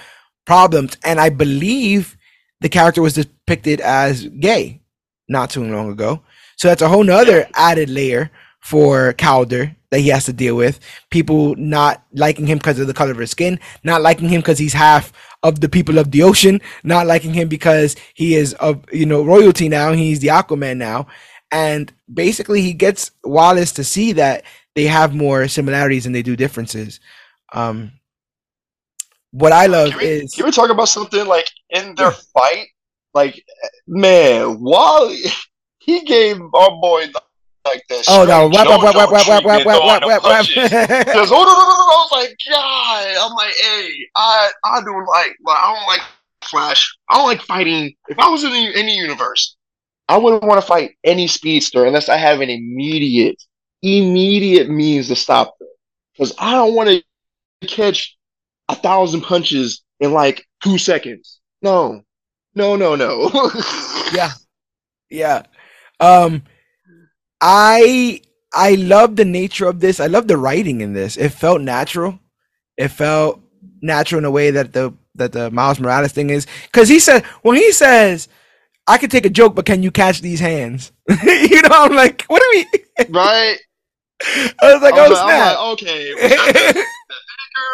problems, and I believe the character was depicted as gay not too long ago. So that's a whole nother added layer for Kaldur that he has to deal with. People not liking him because of the color of his skin, not liking him because he's half of the people of the ocean, not liking him because he is of you know royalty now. He's the Aquaman now, and basically he gets Wallace to see that they have more similarities than they do differences. Um, what I love Can we, is can we talk about something like in their fight? Like, man, Wally, he gave our boy the, like the oh no, whap treatment whap on whap the whap whap. punches. Because oh no, no, no, no, I was like, God, I'm like, hey, I, I do like, like, I don't like Flash. I don't like fighting. If I was in any universe, I wouldn't want to fight any speedster unless I have an immediate, immediate means to stop them. Because I don't want to catch a thousand punches in like two seconds. No, no, no, no. yeah yeah um i i love the nature of this i love the writing in this it felt natural it felt natural in a way that the that the Miles Morales thing is. Because he said when he says, "I could take a joke, but can you catch these hands?" you know, I'm like, what do we? right. I was like, I oh like, snap. I'm like, okay.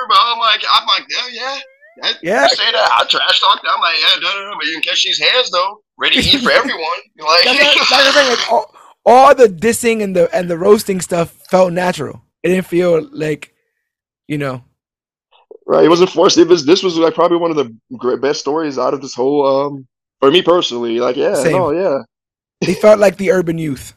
but I'm like, I'm like, yeah, yeah. That, Yeah. You say that. I trash talk. I'm like, yeah, no, no, no, but you can catch these hands though. Ready to eat for everyone. Like, That's that's the thing. Like, all, all the dissing and the and the roasting stuff felt natural. It didn't feel like, you know, right. It wasn't forced. It was. This was like probably one of the great, best stories out of this whole. um For me personally, like, yeah, Same. no, yeah. they felt like the urban youth.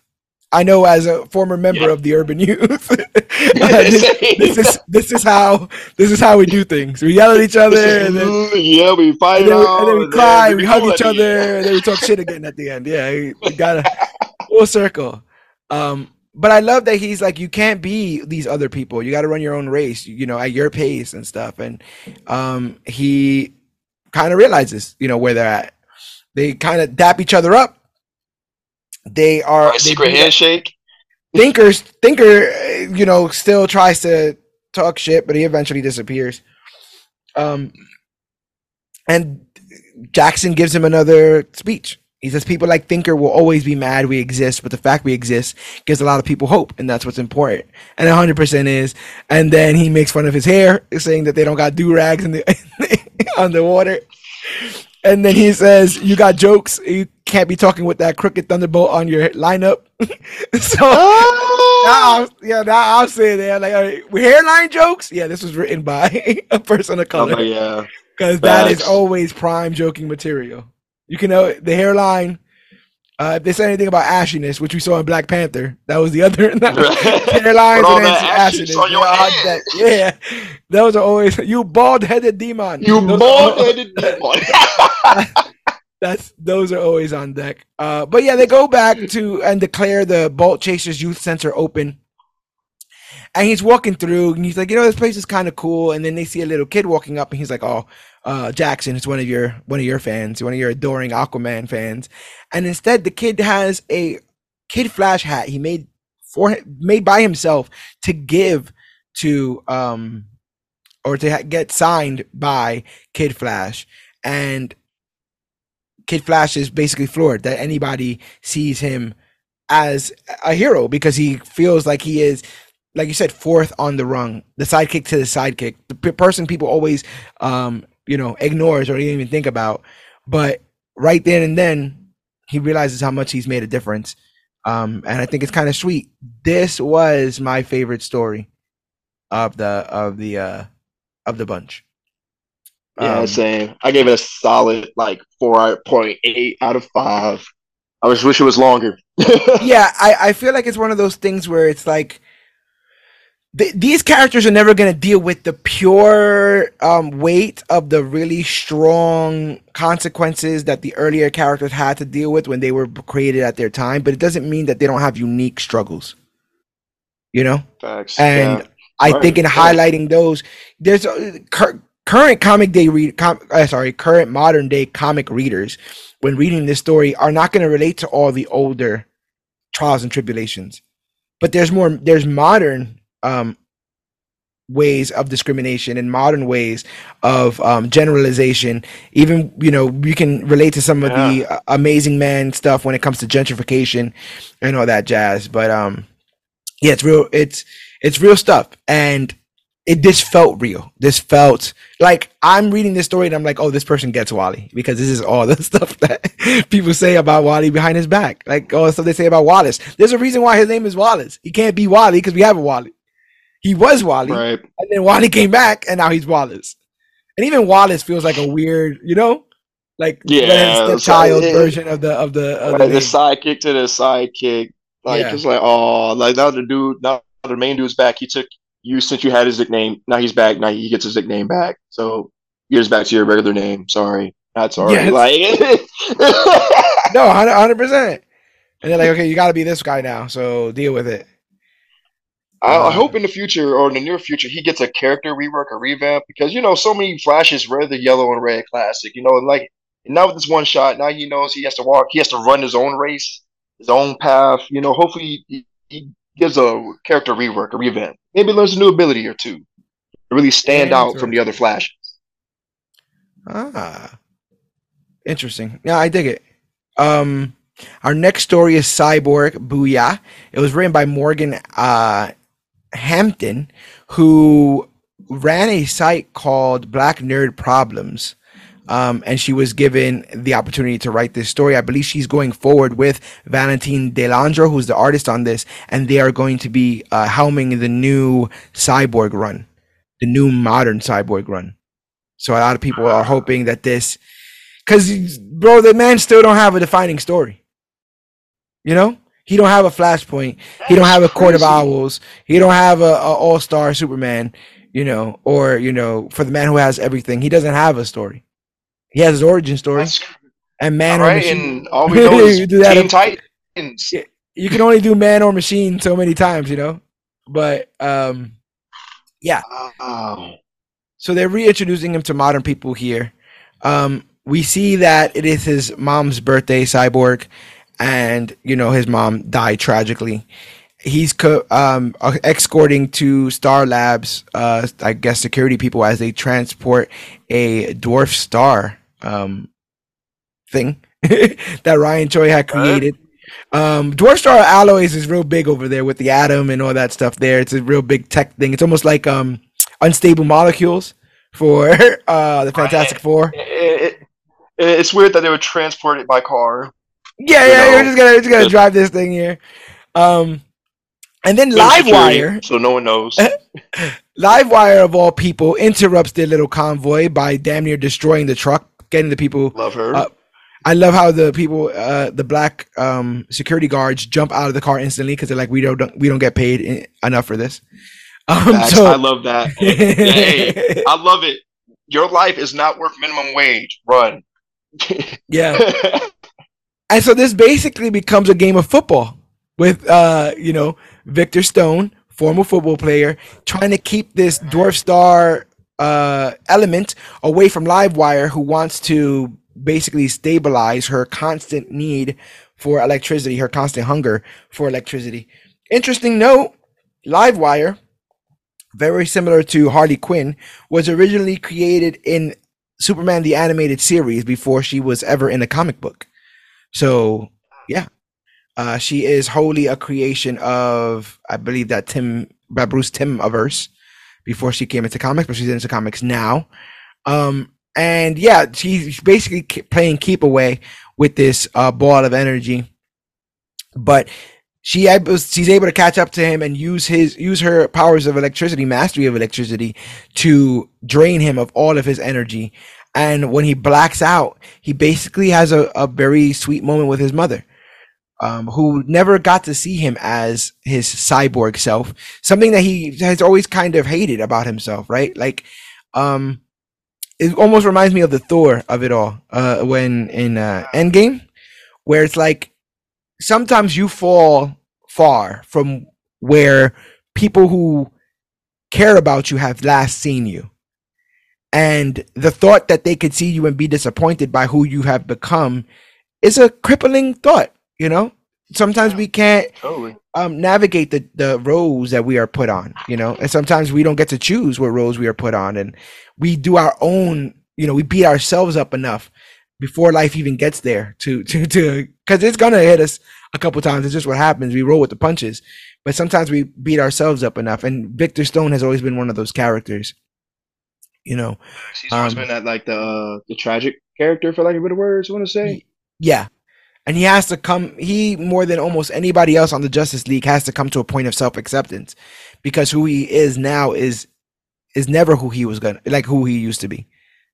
I know as a former member Yeah. of the urban youth, uh, this, this is this is how this is how we do things. We yell at each other, and then, yeah, we fight and then, we, and then we and cry, then we hug each other, and then we talk shit again at the end. Yeah, we we got a full circle. Um, but I love that he's like, you can't be these other people. You got to run your own race, you know, at your pace and stuff. And um, he kind of realizes, you know, where they're at. They kind of dap each other up. They are a they secret handshake. Thinkers Thinker, you know, still tries to talk shit, but he eventually disappears. Um, and Jackson gives him another speech. He says, "People like Thinker will always be mad we exist, but the fact we exist gives a lot of people hope, and that's what's important." And 100 percent is. And then he makes fun of his hair, saying that they don't got do rags in the underwater. And then he says, "You got jokes. You can't be talking with that crooked thunderbolt on your lineup." so Oh! now, I'm- yeah, now I'm saying that like, right, hairline jokes. Yeah, this was written by a person of oh, color like, yeah. because that is always prime joking material. You can know the hairline. Uh, if they say anything about ashiness, which we saw in Black Panther, that was the other hairlines and ashiness. on your yeah, head. that- yeah, those are always you bald headed demon. You Those bald-headed demon. That's those are always on deck. Uh, but yeah, they go back to and declare the Bolt Chasers Youth Center open. And he's walking through, and he's like, you know, this place is kind of cool. And then they see a little kid walking up, and he's like, "Oh, uh, Jackson, it's one of your one of your fans, one of your adoring Aquaman fans." And instead, the kid has a Kid Flash hat he made for made by himself to give to um or to ha- get signed by Kid Flash, and Kid Flash is basically floored that anybody sees him as a hero because he feels like he is, like you said, fourth on the rung, the sidekick to the sidekick, the person people always, um, you know, ignores or even think about. But right then and then, he realizes how much he's made a difference. Um, and I think it's kind of sweet. This was my favorite story of the of the uh of the bunch. Yeah, Um, same. I gave it a solid like four point eight out of five. I just wish it was longer. yeah, I, I feel like it's one of those things where it's like th- these characters are never going to deal with the pure um, weight of the really strong consequences that the earlier characters had to deal with when they were created at their time, but it doesn't mean that they don't have unique struggles. You know? Facts. And yeah. I Right, think in highlighting those, there's uh, cur- current comic day read, com- uh, sorry, current modern day comic readers when reading this story are not going to relate to all the older trials and tribulations, but there's more. There's modern um, ways of discrimination and modern ways of um, generalization. Even you know you can relate to some of the uh, amazing man stuff when it comes to gentrification and all that jazz. But um, yeah, it's real. It's it's real stuff and it this felt real this felt like i'm reading this story and i'm like oh this person gets wally because this is all the stuff that people say about wally behind his back like all the stuff they say about wallace there's a reason why his name is wallace he can't be wally because we have a wally he was wally right. and then wally came back and now he's wallace and even wallace feels like a weird you know like Yeah, the child it- version of the of the, of Like the the sidekick to the sidekick. Like Yeah. it's like, oh, like now the dude, now the main dude's back. He took you since you had his nickname. Now he's back. Now he gets his nickname back. So yours back to your regular name. Sorry, not sorry. Yes. Like, no 100 percent and they're like okay you got to be this guy now so deal with it I, I hope in the future or in the near future he gets a character rework or revamp because you know so many flashes read the yellow and red classic. You know, and like now with this one shot, now he knows he has to walk. He has to run his own race, his own path. You know, hopefully he, he gives a character rework or revamp. Maybe learns a new ability or two to really stand out from the other flashes. Ah, interesting. Yeah, I dig it. Um, our next story is Cyborg Booyah. It was written by Morgan uh, Hampton, who ran a site called Black Nerd Problems. Um, and she was given the opportunity to write this story. I believe she's going forward with Valentine De Landro, who's the artist on this, and they are going to be uh, helming the new Cyborg run, the new modern Cyborg run. So a lot of people are hoping that this, because bro, the man still don't have a defining story. You know, he don't have a Flashpoint. He don't have a Court of Owls. He don't have a, a All Star Superman. You know, or you know, for the man who has everything, he doesn't have a story. He has his origin story. That's and man all or machine. and all we know is You do that Teen Titans. You can only do man or machine so many times, you know. But um, Oh, so they're reintroducing him to modern people here. Um, we see that it is his mom's birthday, Cyborg, and you know his mom died tragically. He's co- um, uh, escorting to Star Labs, uh, I guess security people as they transport a dwarf star um, thing that Ryan Choi had created. Um, dwarf star alloys is real big over there with the atom and all that stuff. There, it's a real big tech thing. It's almost like um, unstable molecules for uh, the Fantastic Four. it, it, it's weird that they would transport it by car. Yeah, You yeah, know, you're just gonna you're just gonna just- drive this thing here. Um, and then Good security, Livewire, so no one knows. Livewire of all people, interrupts their little convoy by damn near destroying the truck, getting the people. Love her. Uh, I love how the people, uh, the black um, security guards, jump out of the car instantly because they're like, we don't we don't get paid in, enough for this. Um, so I love that. hey, I love it. Your life is not worth minimum wage. Run. yeah. And so this basically becomes a game of football with uh, you know, Victor Stone, former football player, trying to keep this dwarf star uh element away from Livewire who wants to basically stabilize her constant need for electricity, her constant hunger for electricity. Interesting note, Livewire, very similar to Harley Quinn, was originally created in Superman the animated series before she was ever in a comic book. So yeah, uh, she is wholly a creation of I believe that Timm that Bruce Timmverse before she came into comics, but she's into comics now. Um, and yeah, she's basically playing keep away with this uh, ball of energy, but she she's able to catch up to him and use his use her powers of electricity, mastery of electricity, to drain him of all of his energy. And when he blacks out, he basically has a, a very sweet moment with his mother, um, who never got to see him as his cyborg self. Something that he has always kind of hated about himself, right? Like, um, it almost reminds me of the Thor of it all. Uh, when in uh, Endgame, where it's like sometimes you fall far from where people who care about you have last seen you. And the thought that they could see you and be disappointed by who you have become is a crippling thought, you know? Sometimes we can't totally. um, navigate the, the roles that we are put on, you know, and sometimes we don't get to choose what roles we are put on, and we do our own, you know, we beat ourselves up enough before life even gets there to to to because it's gonna hit us a couple times. It's just what happens. We roll with the punches, but sometimes we beat ourselves up enough. And Victor Stone has always been one of those characters, you know. He's always Um, been that like the uh, the tragic character, for lack of better words. I want to say. Yeah. And he has to come he more than almost anybody else on the Justice League has to come to a point of self-acceptance because who he is now is is never who he was going to like who he used to be.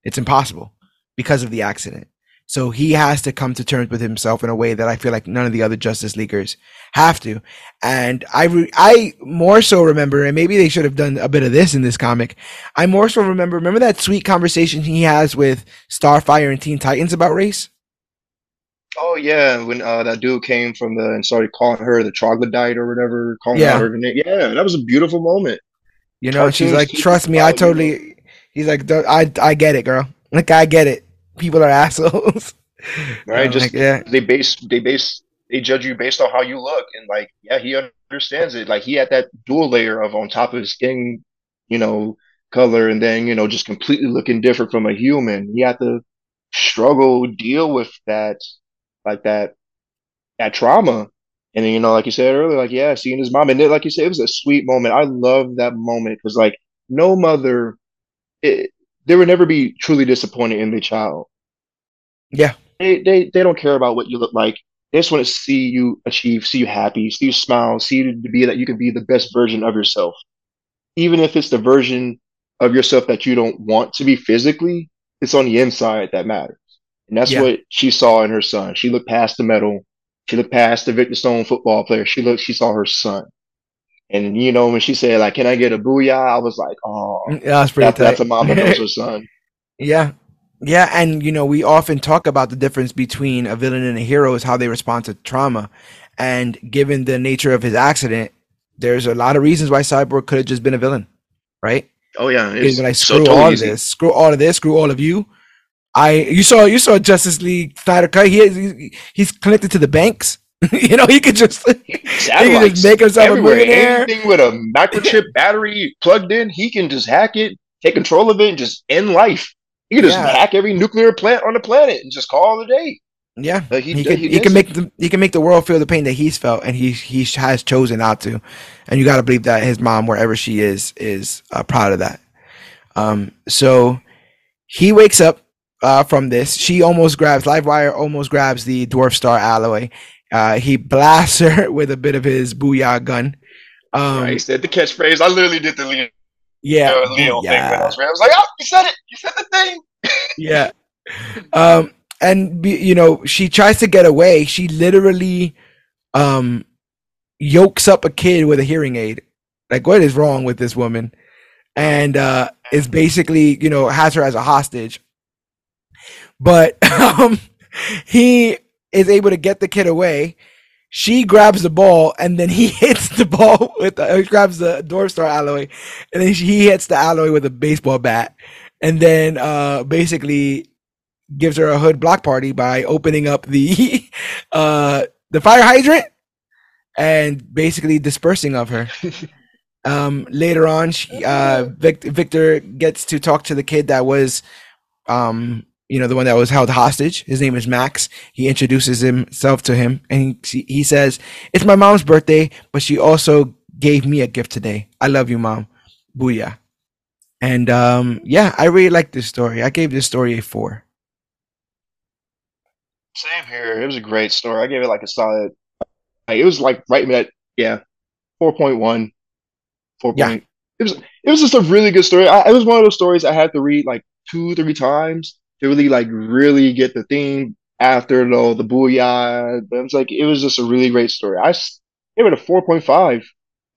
It's impossible because of the accident. So he has to come to terms with himself in a way that I feel like none of the other Justice Leaguers have to. And I re- I more so remember and maybe they should have done a bit of this in this comic. I more so remember remember that sweet conversation he has with Starfire and Teen Titans about race? Oh yeah, when uh, that dude came from the and started calling her the troglodyte or whatever, calling Yeah. her name. Yeah, that was a beautiful moment. You know, and she's like, "Trust me, I totally." He's like, "I I get it, girl. Like I get it. People are assholes." Right? Just like, yeah, they base they base they judge you based on how you look, and like yeah, he understands it. Like he had that dual layer of on top of his skin, you know, color, and then you know just completely looking different from a human. He had to struggle, deal with that, like that, that trauma. And then, you know, like you said earlier, like, yeah, seeing his mom. And then, like you said, it was a sweet moment. I love that moment because, like, no mother, it, they would never be truly disappointed in their child. Yeah. They, they, they don't care about what you look like. They just want to see you achieve, see you happy, see you smile, see you to be that you can be the best version of yourself. Even if it's the version of yourself that you don't want to be physically, it's on the inside that matters. And that's Yeah. what she saw in her son. She looked past the medal. She looked past the Victor Stone football player. She looked, she saw her son. And you know, when she said, like, can I get a booyah? I was like, oh, Mm, That's pretty that, that's a mom that knows her son. Yeah. Yeah, and you know, we often talk about the difference between a villain and a hero is how they respond to trauma. And given the nature of his accident, there's a lot of reasons why Cyborg could have just been a villain, right? Oh yeah, it's like, so screw totally all of easy. this, screw all of this, screw all of you. I you saw you saw Justice League Snyder cut. He he- he's connected to the banks. you know, he could just he could just make himself a everywhere. millionaire. Anything with a microchip battery plugged in, he can just hack it, take control of it, and just end life. He can just Yeah. hack every nuclear plant on the planet and just call it a day. Yeah, he, he, can he he can make the he can make the world feel the pain that he's felt, and he he has chosen not to. And you got to believe that his mom, wherever she is, is uh, proud of that. Um, so he wakes up uh, from this. She almost grabs Livewire, almost grabs the Dwarf Star alloy. Uh, he blasts her with a bit of his booyah gun. Um, Right, he said the catchphrase. I literally did the Leo, yeah, Leo thing when I was. I was like, oh, you said it. You said the thing. yeah. Um, and you know, she tries to get away. She literally, um, yokes up a kid with a hearing aid. Like, what is wrong with this woman? And uh, is basically, you know, has her as a hostage. But um, he is able to get the kid away. She grabs the ball, and then he hits the ball with the, he grabs the Dwarf Star alloy, and then she, he hits the alloy with a baseball bat, and then uh, basically gives her a hood block party by opening up the uh, the fire hydrant and basically dispersing of her. Um, later on, she, uh, Vic- Victor gets to talk to the kid that was, um, you know, the one that was held hostage. His name is Max. He introduces himself to him, and he, he says, "It's my mom's birthday, but she also gave me a gift today. I love you, mom. Booyah." And um, yeah, I really like this story. I gave this story a four. Same here. It was a great story. I gave it like a solid. Like, it was like right in that yeah, four point one, four Yeah. point. It was it was just a really good story. I, it was one of those stories I had to read like two three times to really like really get the theme after though the booyah. But it was like it was just a really great story. I gave it a four point five.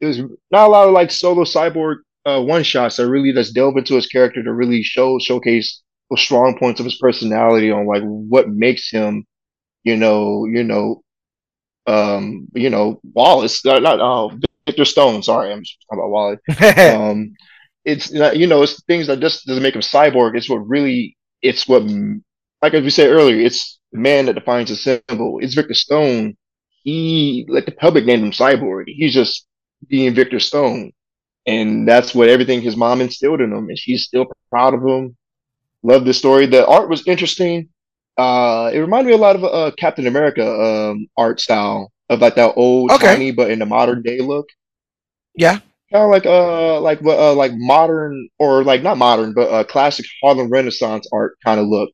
It was not a lot of like solo cyborg uh, one shots that really just delve into his character to really show showcase the strong points of his personality on like what makes him, you know, you know, um, you know, Wallace, uh, not oh, Victor Stone. Sorry, I'm just talking about Wally. Um, it's you know, it's things that just doesn't make him cyborg. It's what really, it's what, like as we said earlier, it's the man that defines a symbol. It's Victor Stone. He, like the public named him cyborg. He's just being Victor Stone. And that's what everything his mom instilled in him. And she's still proud of him. Love the story. The art was interesting. Uh, it reminded me a lot of uh, Captain America um, art style of like that old Okay. tiny but in the modern day look. yeah, Kind of like uh like what uh like modern or like not modern but uh classic Harlem Renaissance art kind of look.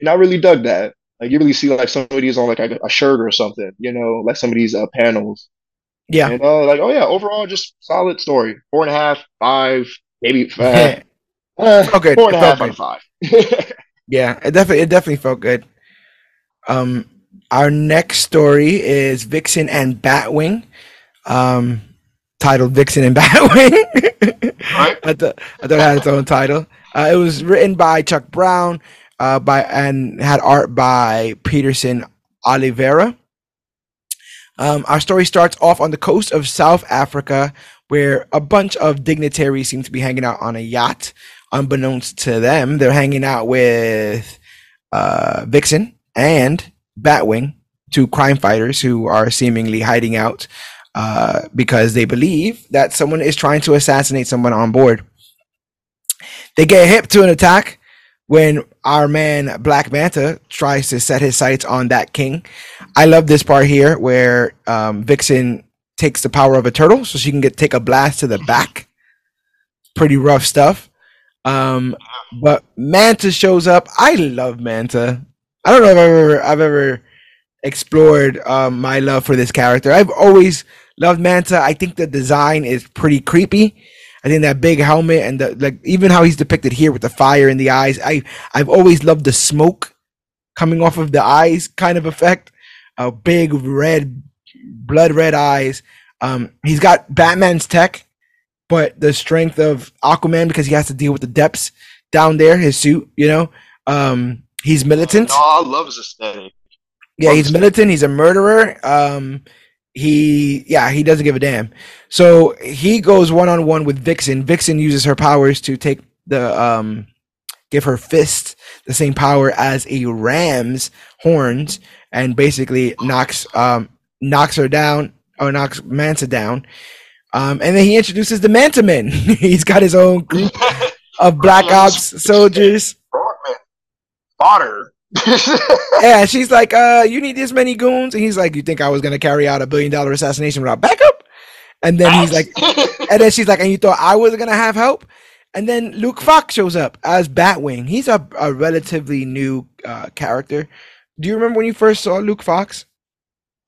And I really dug that. Like you really see like some of these on like a, a shirt or something, you know, like some of these uh, panels. yeah. And uh like oh yeah, overall just solid story. Four and a half, five, maybe five. Uh, good. Four and a half out good. of five. Yeah, it definitely it definitely felt good. Um, our next story is Vixen and Batwing, um, titled Vixen and Batwing. Right. I thought I thought it had its own title. Uh, it was written by Chuck Brown, uh, by and had art by Peterson Oliveira. Um, our story starts off on the coast of South Africa, where a bunch of dignitaries seem to be hanging out on a yacht. Unbeknownst to them, they're hanging out with uh, Vixen and Batwing, two crime fighters who are seemingly hiding out uh, because they believe that someone is trying to assassinate someone on board. They get hit to an attack when our man Black Manta tries to set his sights on that king. I love this part here where um, Vixen takes the power of a turtle so she can get take a blast to the back. Pretty rough stuff. Um, but Manta shows up. I love Manta. I don't know if I've ever I've ever explored um, my love for this character. I've always loved Manta. I think the design is pretty creepy. I think that big helmet and the like, even how he's depicted here with the fire in the eyes. I I've always loved the smoke coming off of the eyes kind of effect. A uh, big red, blood red eyes. Um, he's got Batman's tech, but the strength of Aquaman because he has to deal with the depths down there. His suit, you know. Um, he's militant. No, I love his aesthetic. Yeah, he's militant. He's a murderer. Um, he yeah he doesn't give a damn. So he goes one-on-one with vixen. Vixen uses her powers to take the um give her fist the same power as a ram's horns and basically knocks um knocks her down or knocks Manta down. Um and then he introduces the Manta Men he's got his own group of black ops soldiers. Fodder yeah, she's like, uh, you need this many goons, and he's like, you think I was gonna carry out a billion dollar assassination without backup? And then he's like, and then she's like, and you thought I was gonna have help? And then Luke Fox shows up as Batwing. He's a, a relatively new uh, character. Do you remember when you first saw Luke Fox?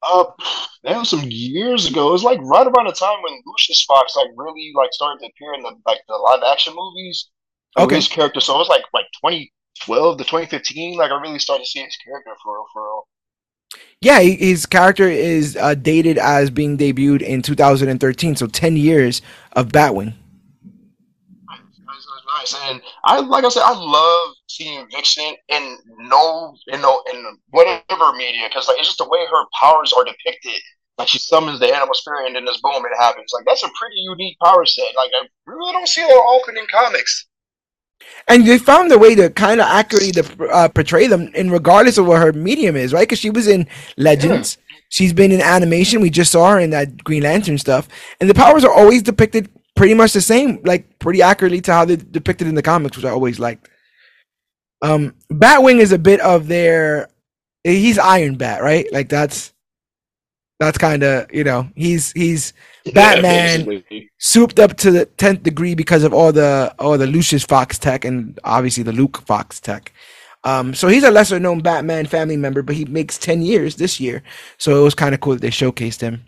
Uh, that was some years ago. It was like right around the time when Lucius Fox like really like started to appear in the like the live action movies. Okay. His character, so it was like like twenty 12 to 2015, like I really started to see his character for real, for real. Yeah, his character is uh, dated as being debuted in 2013, so 10 years of Batwing. Nice. And I, like I said, I love seeing Vixen in no, in no, in whatever media, because like it's just the way her powers are depicted. Like she summons the animal spirit, and then this boom, it happens. Like that's a pretty unique power set. Like I really don't see that often in comics and they found a way to kind of accurately to, uh, portray them in regardless of what her medium is, right? Because she was in Legends, yeah. she's been in animation. We just saw her in that Green Lantern stuff, and the powers are always depicted pretty much the same, like pretty accurately to how they're depicted in the comics, which I always liked. Um, Batwing is a bit of their, he's Iron Bat, right? Like that's that's kind of you know he's he's Batman yeah, souped up to the tenth degree because of all the all the Lucius Fox tech and obviously the Luke Fox tech. Um, so he's a lesser known Batman family member, but he makes ten years this year. So it was kind of cool that they showcased him.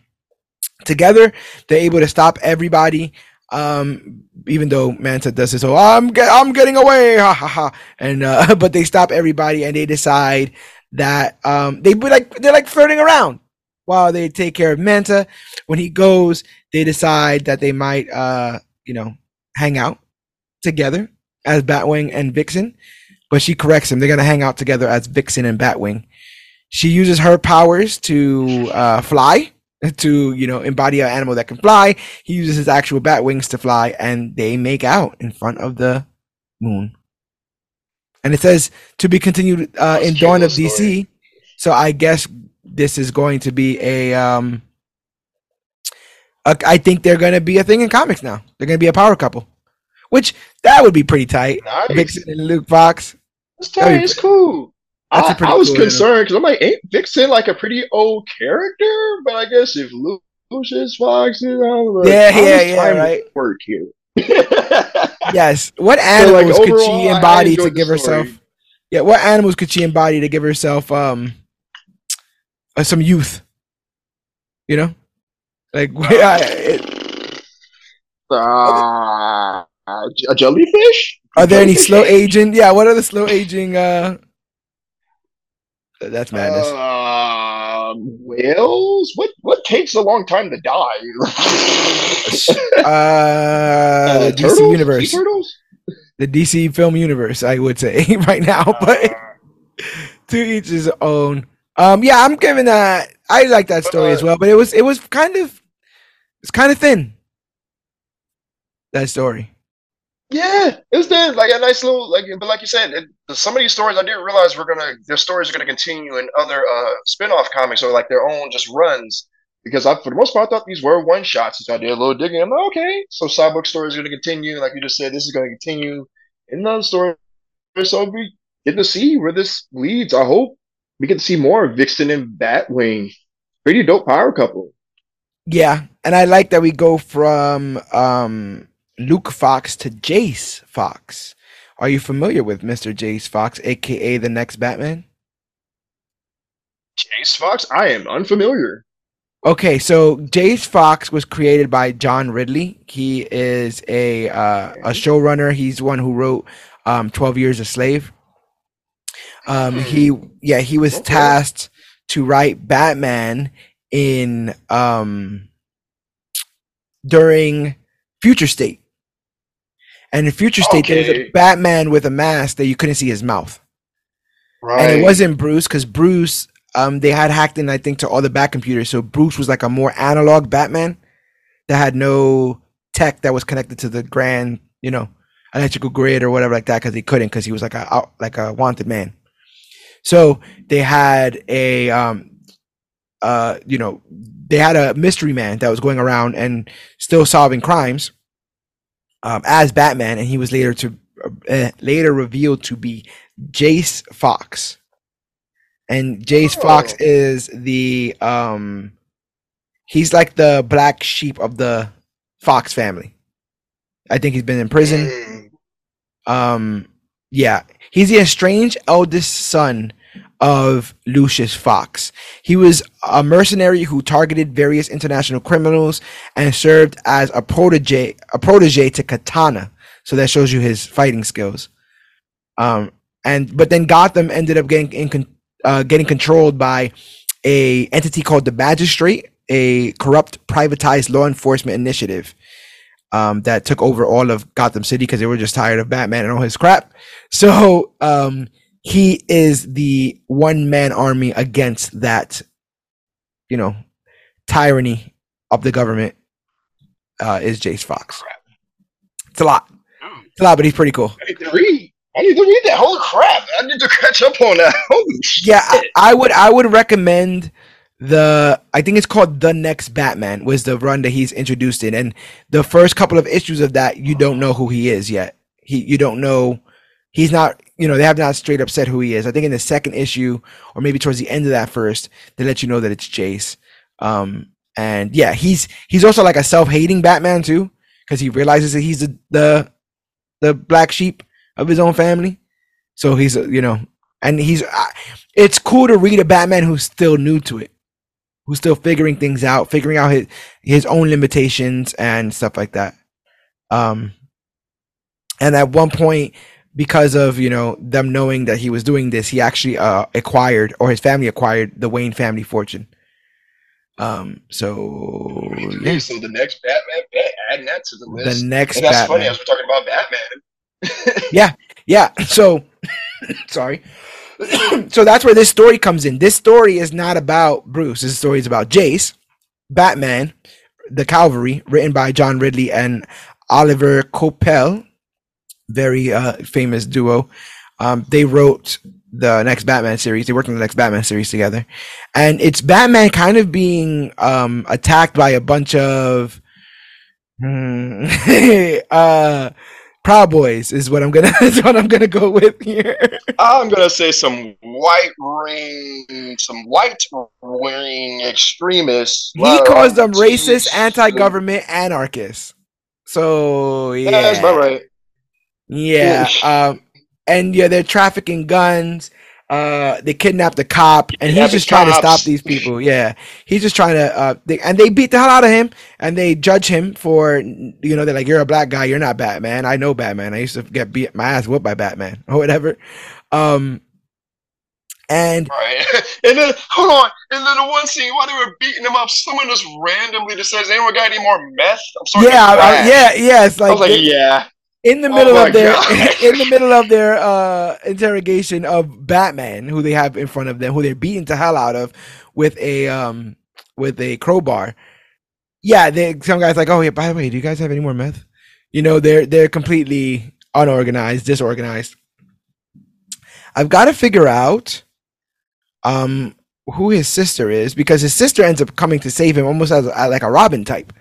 Together, they're able to stop everybody. Um, even though Manta does this, oh, I'm get, I'm getting away, ha ha ha, and uh, but they stop everybody and they decide that um they be like they're like flirting around while they take care of Manta. When he goes, they decide that they might, uh, you know, hang out together as Batwing and Vixen. But she corrects him. They're gonna hang out together as Vixen and Batwing. She uses her powers to uh, fly, to you know embody an animal that can fly. He uses his actual bat wings to fly, and they make out in front of the moon. And it says to be continued uh, in Dawn of DC. So I guess this is going to be a um a, I think they're going to be a thing in comics now. They're going to be a power couple, which that would be pretty tight. Nice. Vixen and Luke Fox. That's tight. It's cool. I, I, was cool concerned because I'm like, ain't Vixen like a pretty old character? But I guess if Luke Lucius Fox is like, yeah, yeah, yeah, right. Work here. yes. What animals so, like, could she embody to give herself? Yeah, what animals could she embody to give herself um uh, some youth. You know, like yeah, it, uh, a jellyfish. Are there any slow aging? Yeah, what are the slow aging? Uh, that's madness. Uh, whales? What what takes a long time to die? uh, uh, the DC universe. The DC film universe, I would say right now, but uh, to each his own. Um, yeah, I'm giving that. I like that story uh, as well, but it was it was kind of it's kind of thin. That story. Yeah, it was thin. Like a nice little like, but like you said, it, some of these stories I didn't realize were gonna their stories are gonna continue in other uh spin-off comics or like their own just runs. Because I, for the most part, I thought these were one shots. So I did a little digging. I'm like, okay, so Cyborg story is going to continue. Like you just said, this is going to continue. in the story. So we get to see where this leads. I hope we get to see more of Vixen and Batwing. Pretty dope power couple. Yeah, and I like that we go from um, Luke Fox to Jace Fox. Are you familiar with Mr. Jace Fox, aka the next Batman? Jace Fox? I am unfamiliar. Okay, so Jace Fox was created by John Ridley. He is a uh, a showrunner. He's one who wrote um, Twelve Years a Slave. Um, he yeah he was Okay. tasked to write Batman in um, during Future State, and in Future State there was a Batman with a mask that you couldn't see his mouth Right. and it wasn't Bruce because Bruce, um, they had hacked in, I think, to all the back computers. So Bruce was like a more analog Batman that had no tech that was connected to the grand, you know, electrical grid or whatever like that because he couldn't because he was like a out, like a wanted man. So they had a, um, uh, you know, they had a mystery man that was going around and still solving crimes um, as Batman, and he was later to uh, later revealed to be Jace Fox. And Jace Fox Oh. is the um he's like the black sheep of the Fox family. I think he's been in prison. Um yeah, he's the estranged eldest son of Lucius Fox. He was a mercenary who targeted various international criminals and served as a protege a protege to Katana. So that shows you his fighting skills. Um and but then Gotham ended up getting in uh, getting controlled by a entity called the Magistrate, a corrupt privatized law enforcement initiative um, that took over all of Gotham City because they were just tired of Batman and all his crap. So um, he is the one man army against that, you know, tyranny of the government. Uh, is Jace Fox? It's a lot. It's a lot, but he's pretty cool. I need to read. I need to read that. Holy crap! I need to catch up on that. Holy shit! yeah I, I would i would recommend the i think it's called the next batman was the run that he's introduced in. And the first couple of issues of that you don't know who he is yet. He you don't know he's not you know they have not straight up said who he is. I think in the second issue or maybe towards the end of that first they let you know that it's jace. Um and yeah he's he's also like a self-hating batman too because he realizes that he's the the the black sheep of his own family. So he's you know and he's it's cool to read a Batman who's still new to it, who's still figuring things out, figuring out his his own limitations and stuff like that. Um, and at one point, because of you know them knowing that he was doing this, he actually uh, acquired or his family acquired the Wayne family fortune. Um, so yeah, so the next Batman, Bat- adding that to the list. the next and that's Batman. funny as we're talking about Batman. Yeah, yeah. So, sorry. so that's where this story comes in. This story is not about Bruce. This story is about Jace, Batman, the Calvary, written by John Ridley and Oliver Coipel, very uh, famous duo. Um, they wrote the next Batman series. They worked on the next Batman series together, and it's Batman kind of being um, attacked by a bunch of hmm, uh, Proud Boys is what I'm gonna is what I'm gonna go with here. I'm gonna say some white ring, some white ring extremists. He calls them racist, anti-government, anarchists. So yeah, Yeah, that's about right. Yeah. Um, and yeah, they're trafficking guns. Uh, they kidnapped the cop, and he's just trying to stop these people. Yeah, he's just trying to. Uh, they, and they beat the hell out of him, and they judge him for, you know, they're like, "You're a black guy. You're not Batman. I know Batman. I used to get beat my ass whooped by Batman or whatever." Um, and Right. And then hold on. And then the one scene while they were beating him up, someone just randomly just says, "Anyone got any more meth?" I'm sorry. yeah, I- yeah, yeah. It's I like, was like, they- yeah. In the Oh middle my of their in the middle of their uh interrogation of Batman, who they have in front of them, who they're beating the hell out of with a um with a crowbar. Yeah, they some guys like, oh yeah. By the way, do you guys have any more meth? You know, they're they're completely unorganized, disorganized. I've got to figure out um who his sister is because his sister ends up coming to save him almost as a, like a Robin type,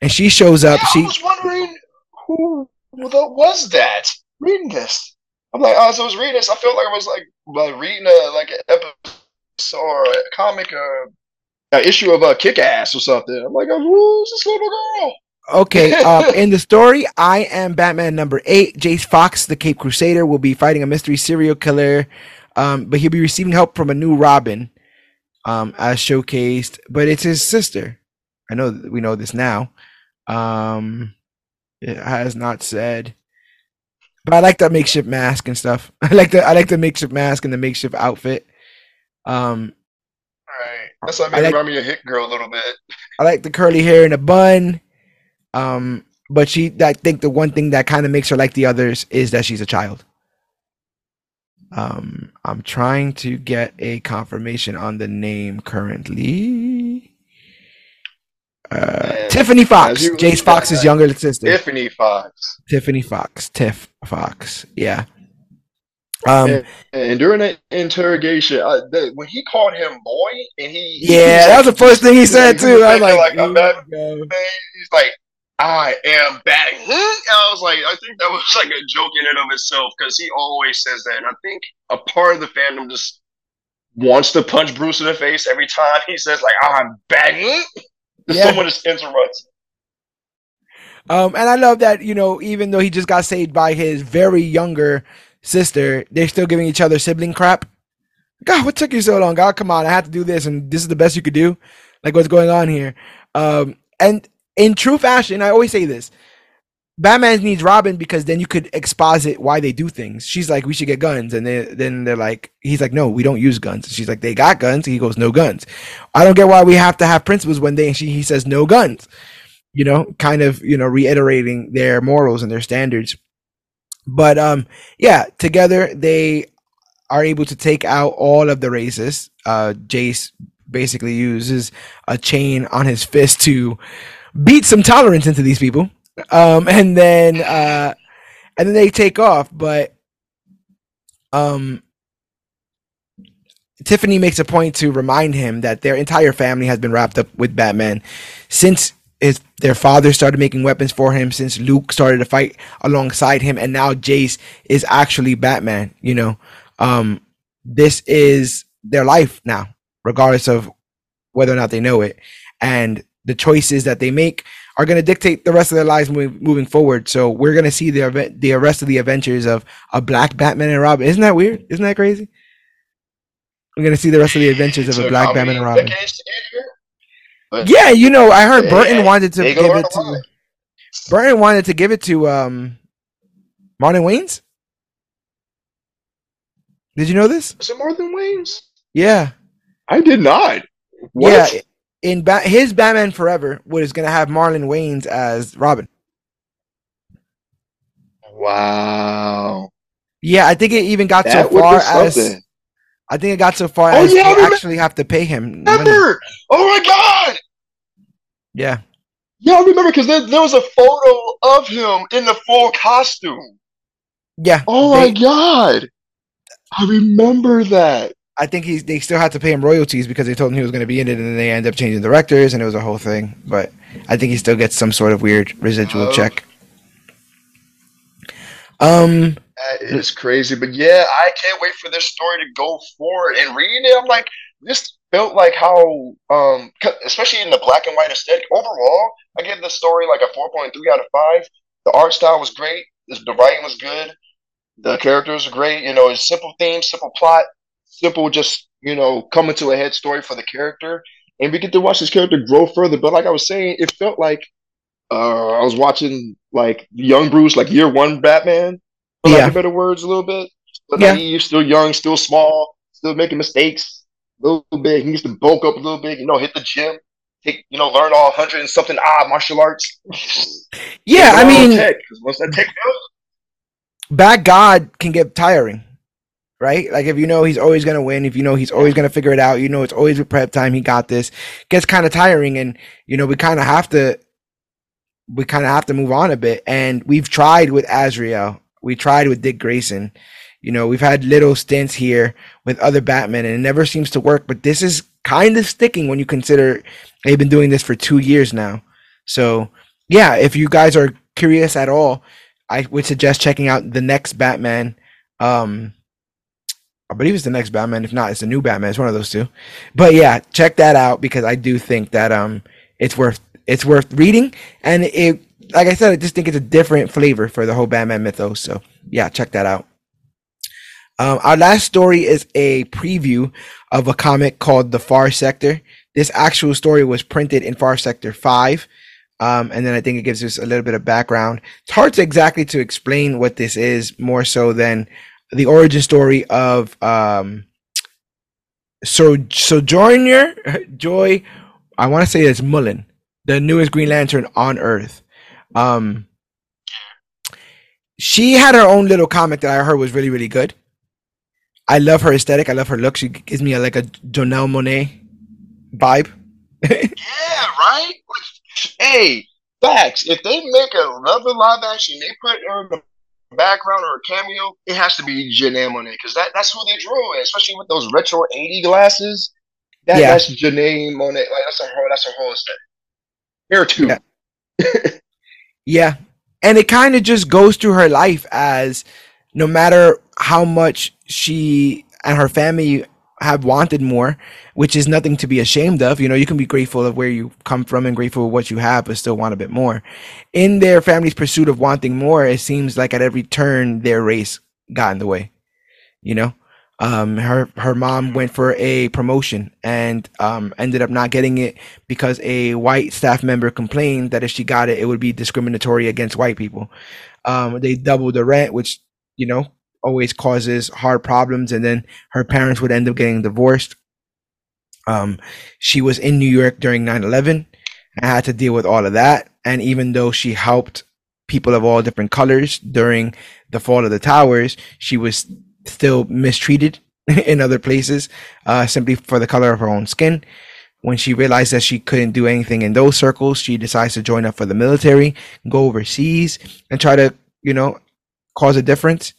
and she shows up. Yeah, she I was wondering who the, was that. reading this. I'm like, as I was reading this, I felt like I was like like reading a like an episode or a comic or an issue of a uh, Kick Ass or something. I'm like, who's this little girl? Okay, um, in the story, I am Batman number eight. Jace Fox, the Cape Crusader, will be fighting a mystery serial killer, um, but he'll be receiving help from a new Robin, um, as showcased. But it's his sister. I know we know this now. Um, it has not said, but I like that makeshift mask and stuff. I like the I like the makeshift mask and the makeshift outfit. Um, right. That's what made like, remind me of Hit Girl a little bit. I like the curly hair and a bun. Um, but she, I think the one thing that kind of makes her like the others is that she's a child. Um, I'm trying to get a confirmation on the name currently. Uh, Tiffany Fox, Jace Fox's younger sister. Tiffany Fox. Tiffany Fox. Tiff Fox. Yeah. Um, and, and during that interrogation, uh, the, when he called him boy, and he yeah, he that was the first thing he said too. I was like, like he's like, I am batting. I was like, I think that was like a joke in and of itself because he always says that. And I think a part of the fandom just wants to punch Bruce in the face every time he says like, I'm Yeah. Someone just interrupts. Um, and I love that you know, even though he just got saved by his very younger sister, they're still giving each other sibling crap. God, what took you so long? God, come on, I had to do this, and this is the best you could do. Like, what's going on here? Um, and in true fashion, I always say this. Batman needs Robin because then you could exposit why they do things. She's like, we should get guns, and they, then they're like, he's like, no, we don't use guns. She's like, they got guns. He goes, no guns. I don't get why we have to have principles when they and she he says no guns. You know, kind of you know reiterating their morals and their standards. But um, yeah, together they are able to take out all of the racists. Uh, Jace basically uses a chain on his fist to beat some tolerance into these people, um, and then uh, and then they take off. But um, Tiffany makes a point to remind him that their entire family has been wrapped up with Batman since his their father started making weapons for him, since Luke started to fight alongside him, and now Jace is actually Batman. You know, um, this is their life now, regardless of whether or not they know it. And the choices that they make are going to dictate the rest of their lives moving, moving forward. So we're going to see the event, the rest of the adventures of a black Batman and Robin. Isn't that weird? Isn't that crazy? We're going to see the rest of the adventures of a black Batman and Robin. yeah, you know, I heard Burton wanted to give it to Burton wanted to give it to um Marlon Wayans. Did you know this? Is it Marlon Wayans? Yeah. I did not. What? Yeah, in ba- his Batman Forever was going to have Marlon Wayans as Robin. Wow. Yeah, I think it even got that so far as I think it got so far oh, as yeah, they actually have to pay him. Remember? Oh my god! Yeah. Yeah, I remember because there, there was a photo of him in the full costume. Yeah. Oh they, my god! I remember that. I think he's they still had to pay him royalties because they told him he was going to be in it, and then they end up changing directors, and it was a whole thing. But I think he still gets some sort of weird residual oh. check. Um, that is crazy, but yeah, I can't wait for this story to go forward and reading it. I'm like, this felt like how, um, especially in the black and white aesthetic. Overall, I give the story like a 4.3 out of five. The art style was great. The writing was good. The characters were great. You know, it's simple theme, simple plot simple, just you know, coming to a head story for the character, and we get to watch this character grow further. But like I was saying, it felt like uh, I was watching like young Bruce, like year one Batman, for yeah. better words, a little bit. But yeah. he's still young, still small, still making mistakes a little bit. He needs to bulk up a little bit, you know, hit the gym, take, you know, learn all hundred and something odd martial arts. yeah, I mean, because once that tech Bat-God can get tiring right? Like if you know he's always gonna win, if you know he's always gonna figure it out, you know it's always with prep time. He got this. Gets kind of tiring, and you know we kind of have to, we kind of have to move on a bit. And we've tried with Azrael, we tried with Dick Grayson. You know we've had little stints here with other Batman, and it never seems to work. But this is kind of sticking when you consider they've been doing this for two years now. So yeah, if you guys are curious at all I would suggest checking out the next Batman. Um, I believe it's the next Batman. If not, it's the new Batman. It's one of those two. But yeah, check that out because I do think that um, it's worth it's worth reading, and it like I said, I just think it's a different flavor for the whole Batman mythos. So yeah, check that out. Um, our last story is a preview of a comic called The Far Sector. This actual story was printed in Far Sector 5. Um, and then I think it gives us a little bit of background. It's hard to exactly to explain what this is more so than the origin story of um, so Sojourner Joy. I want to say it's Mullein, the newest Green Lantern on Earth. Um, she had her own little comic that I heard was really really good. I love her aesthetic. I love her look. She gives me a, like a Janelle Monáe vibe. yeah, right. Hey, facts. If they make another live action, they put her in the background or a cameo, it has to be Janelle Monáe because that, that's who they drew, especially with those retro 80 glasses. That, yeah. That's Janelle Monáe. Like, that's a whole. That's her whole aesthetic. Here too. Yeah. yeah. And it kind of just goes through her life as no matter how much she and her family have wanted more, which is nothing to be ashamed of. You know, you can be grateful of where you come from and grateful of what you have, but still want a bit more. In their family's pursuit of wanting more, it seems like at every turn their race got in the way. You know, um, her her mom went for a promotion and um, ended up not getting it because a white staff member complained that if she got it, it would be discriminatory against white people. Um, they doubled the rent, which you know always causes hard problems and then her parents would end up getting divorced. Um, she was in new york during 9-11 and had to deal with all of that. And even though she helped people of all different colors during the fall of the towers she was still mistreated in other places uh, simply for the color of her own skin. When she realized that she couldn't do anything in those circles she decides to join up for the military go overseas and try to you know cause a difference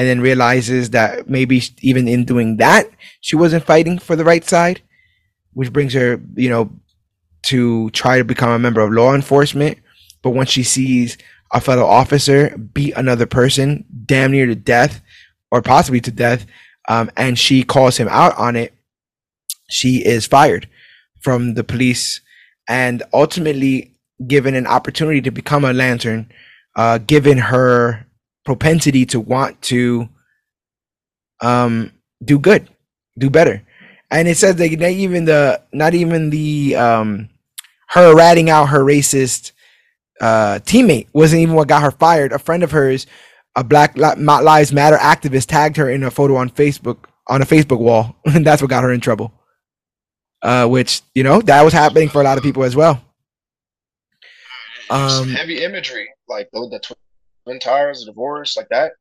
and then realizes that maybe even in doing that, she wasn't fighting for the right side, which brings her, you know, to try to become a member of law enforcement. But once she sees a fellow officer beat another person damn near to death or possibly to death, um, and she calls him out on it, she is fired from the police and ultimately given an opportunity to become a lantern, uh, given her propensity to want to um do good, do better. And it says that not even the not even the um her ratting out her racist uh teammate wasn't even what got her fired. A friend of hers, a Black Lives Matter activist, tagged her in a photo on Facebook on a Facebook wall, and that's what got her in trouble. Uh, which you know that was happening for a lot of people as well. Um, heavy imagery, like the twin towers, divorce, like that.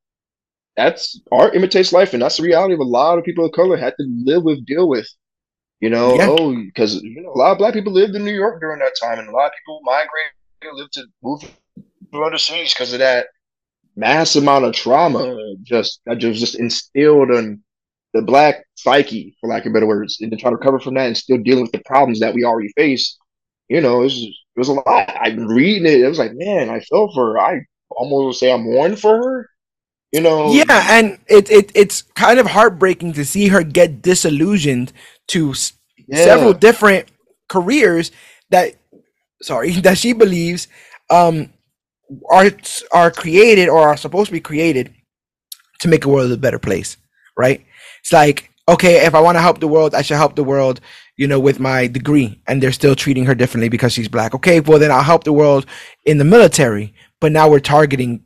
That's art imitates life, and that's the reality of a lot of people of color had to live with, deal with. You know, yeah. oh, because you know a lot of black people lived in New York during that time, and a lot of people migrated, lived to move to other cities because of that mass amount of trauma just that just just instilled in the black psyche, for lack of better words, and to try to recover from that and still dealing with the problems that we already face. You know, it was, it was a lot. I'm reading it. It was like, man, I felt for. I almost say I'm mourning for her. You know. Yeah, and it, it it's kind of heartbreaking to see her get disillusioned to yeah. several different careers that sorry that she believes um are are created or are supposed to be created to make a world a better place right it's like okay if i want to help the world i should help the world you know with my degree and they're still treating her differently because she's black okay well then i'll help the world in the military but now we're targeting,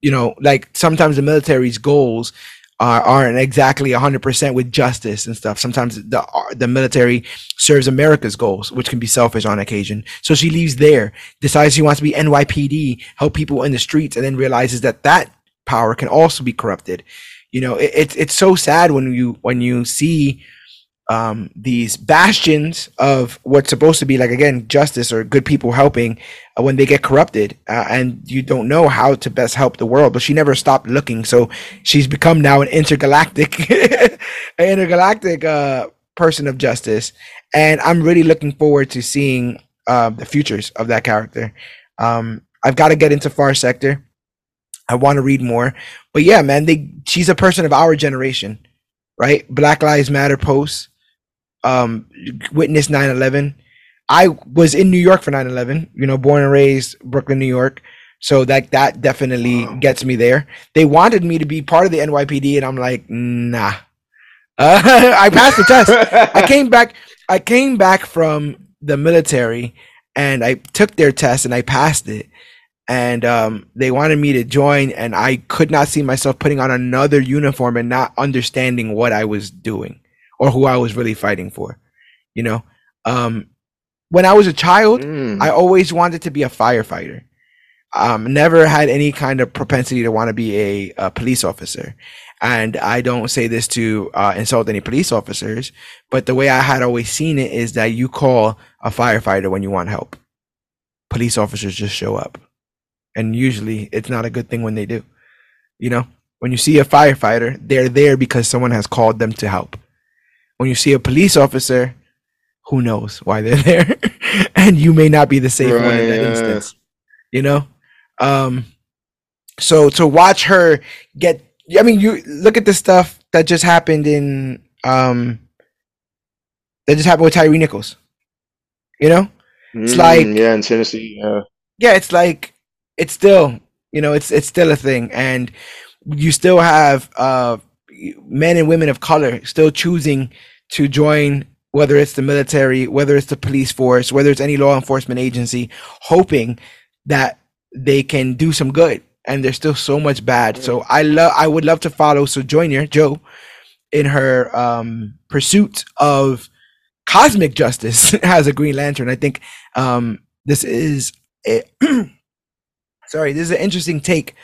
you know, like sometimes the military's goals are, aren't exactly 100% with justice and stuff. Sometimes the the military serves America's goals, which can be selfish on occasion. So she leaves there, decides she wants to be NYPD, help people in the streets, and then realizes that that power can also be corrupted. You know, it, it's it's so sad when you when you see um, these bastions of what's supposed to be like again justice or good people helping uh, when they get corrupted uh, and you don't know how to best help the world but she never stopped looking. So she's become now an intergalactic an intergalactic uh, person of justice. And i'm really looking forward to seeing uh, the futures of that character. Um, i've got to get into far sector. I want to read more. But yeah, man, they she's a person of our generation, right? Black Lives Matter posts, um, witness 9-11. I was in New York for 9-11, you know, born and raised Brooklyn, New York. So that that definitely wow. gets me there. They wanted me to be part of the NYPD, and I'm like, nah. Uh, I passed the test. I came back. I came back from the military, and I took their test, and I passed it and um, they wanted me to join and i could not see myself putting on another uniform and not understanding what i was doing or who i was really fighting for you know um, when i was a child mm. i always wanted to be a firefighter um, never had any kind of propensity to want to be a, a, police officer and i don't say this to uh, insult any police officers but the way i had always seen it is that you call a firefighter when you want help police officers just show up and usually it's not a good thing when they do. You know, when you see a firefighter, they're there because someone has called them to help. When you see a police officer, who knows why they're there, and you may not be the safe right, one in that yeah. instance. You know, um, so to watch her get, I mean, you look at the stuff that just happened in, um, that just happened with Tyre Nichols. You know, it's mm, like yeah, in Tennessee, yeah, yeah, it's like it's still you know it's it's still a thing and you still have uh men and women of color still choosing to join whether it's the military whether it's the police force whether it's any law enforcement agency hoping that they can do some good. And there's still so much bad. So i love i would love to follow So Sojourner Jo in her um pursuit of cosmic justice as a green lantern. I think um this is a sorry, this is an interesting take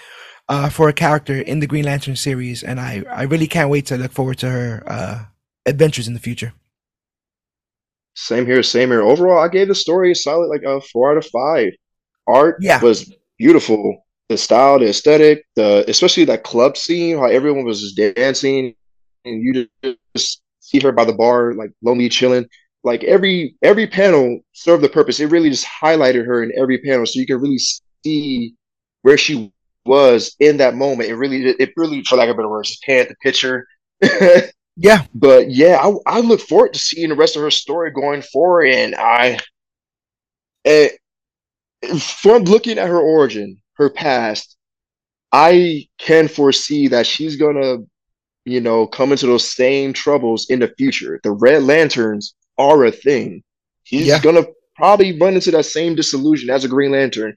uh, for a character in the Green Lantern series, and I, I really can't wait to look forward to her uh, adventures in the future. Same here, same here. Overall, I gave the story a solid like a four out of five. Art yeah. was beautiful. The style, the aesthetic, the especially that club scene, how everyone was just dancing, and you just see her by the bar, like lonely chilling. Like every every panel served the purpose. It really just highlighted her in every panel, so you can really see where she was in that moment. It really, it really, for lack of a better words, paint the picture. yeah, but yeah, I, I look forward to seeing the rest of her story going forward, and I, and from looking at her origin, her past, I can foresee that she's gonna, you know, come into those same troubles in the future. The Red Lanterns are a thing. He's yeah. gonna probably run into that same disillusion as a Green Lantern,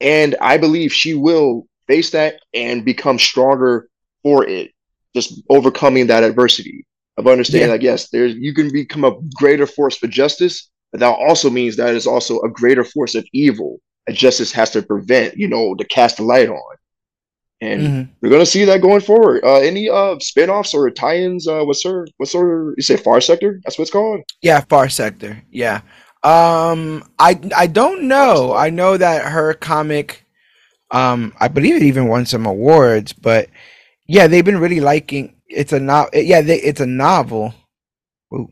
and I believe she will face that and become stronger for it, just overcoming that adversity of understanding yeah. like yes, there's you can become a greater force for justice, but that also means that is also a greater force of evil that justice has to prevent, you know, to cast a light on. And mm-hmm. we're gonna see that going forward. Uh any uh spin-offs or tie-ins, uh what's her what's her you say far sector? That's what it's called? Yeah, far sector. Yeah. Um, I I don't know. I know that her comic, um, I believe it even won some awards. But yeah, they've been really liking. It's a no. Yeah, they, it's a novel. Ooh.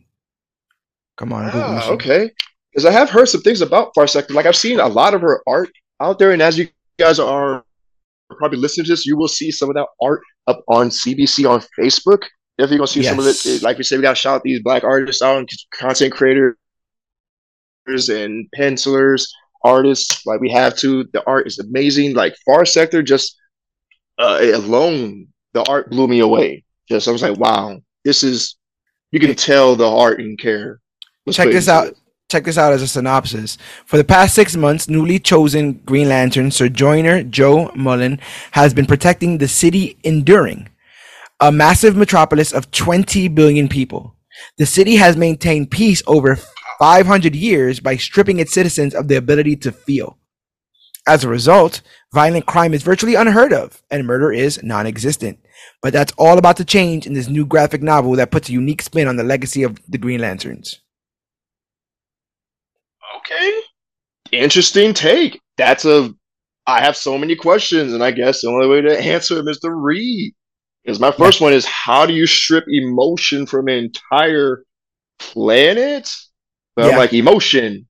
Come on, ah, okay. Because I have heard some things about Far Sector. Like I've seen a lot of her art out there, and as you guys are probably listening to this, you will see some of that art up on CBC on Facebook. Definitely gonna see yes. some of it. Like we said, we got to shout out these black artists out and content creators and pencilers, artists. Like we have to. The art is amazing. Like Far Sector, just uh, alone, the art blew me away. Just I was like, wow, this is. You can tell the art and care. Check this out. It. Check this out as a synopsis. For the past six months, newly chosen Green Lantern Sojourner Jo Mullein has been protecting the city Enduring, a massive metropolis of 20 billion people. The city has maintained peace over 500 years by stripping its citizens of the ability to feel. As a result, violent crime is virtually unheard of and murder is non existent. But that's all about to change in this new graphic novel that puts a unique spin on the legacy of the Green Lanterns. Okay. Interesting take. That's a. I have so many questions, and I guess the only way to answer them is to read. Because my first yeah. one is how do you strip emotion from an entire planet? Yeah. I'm like emotion,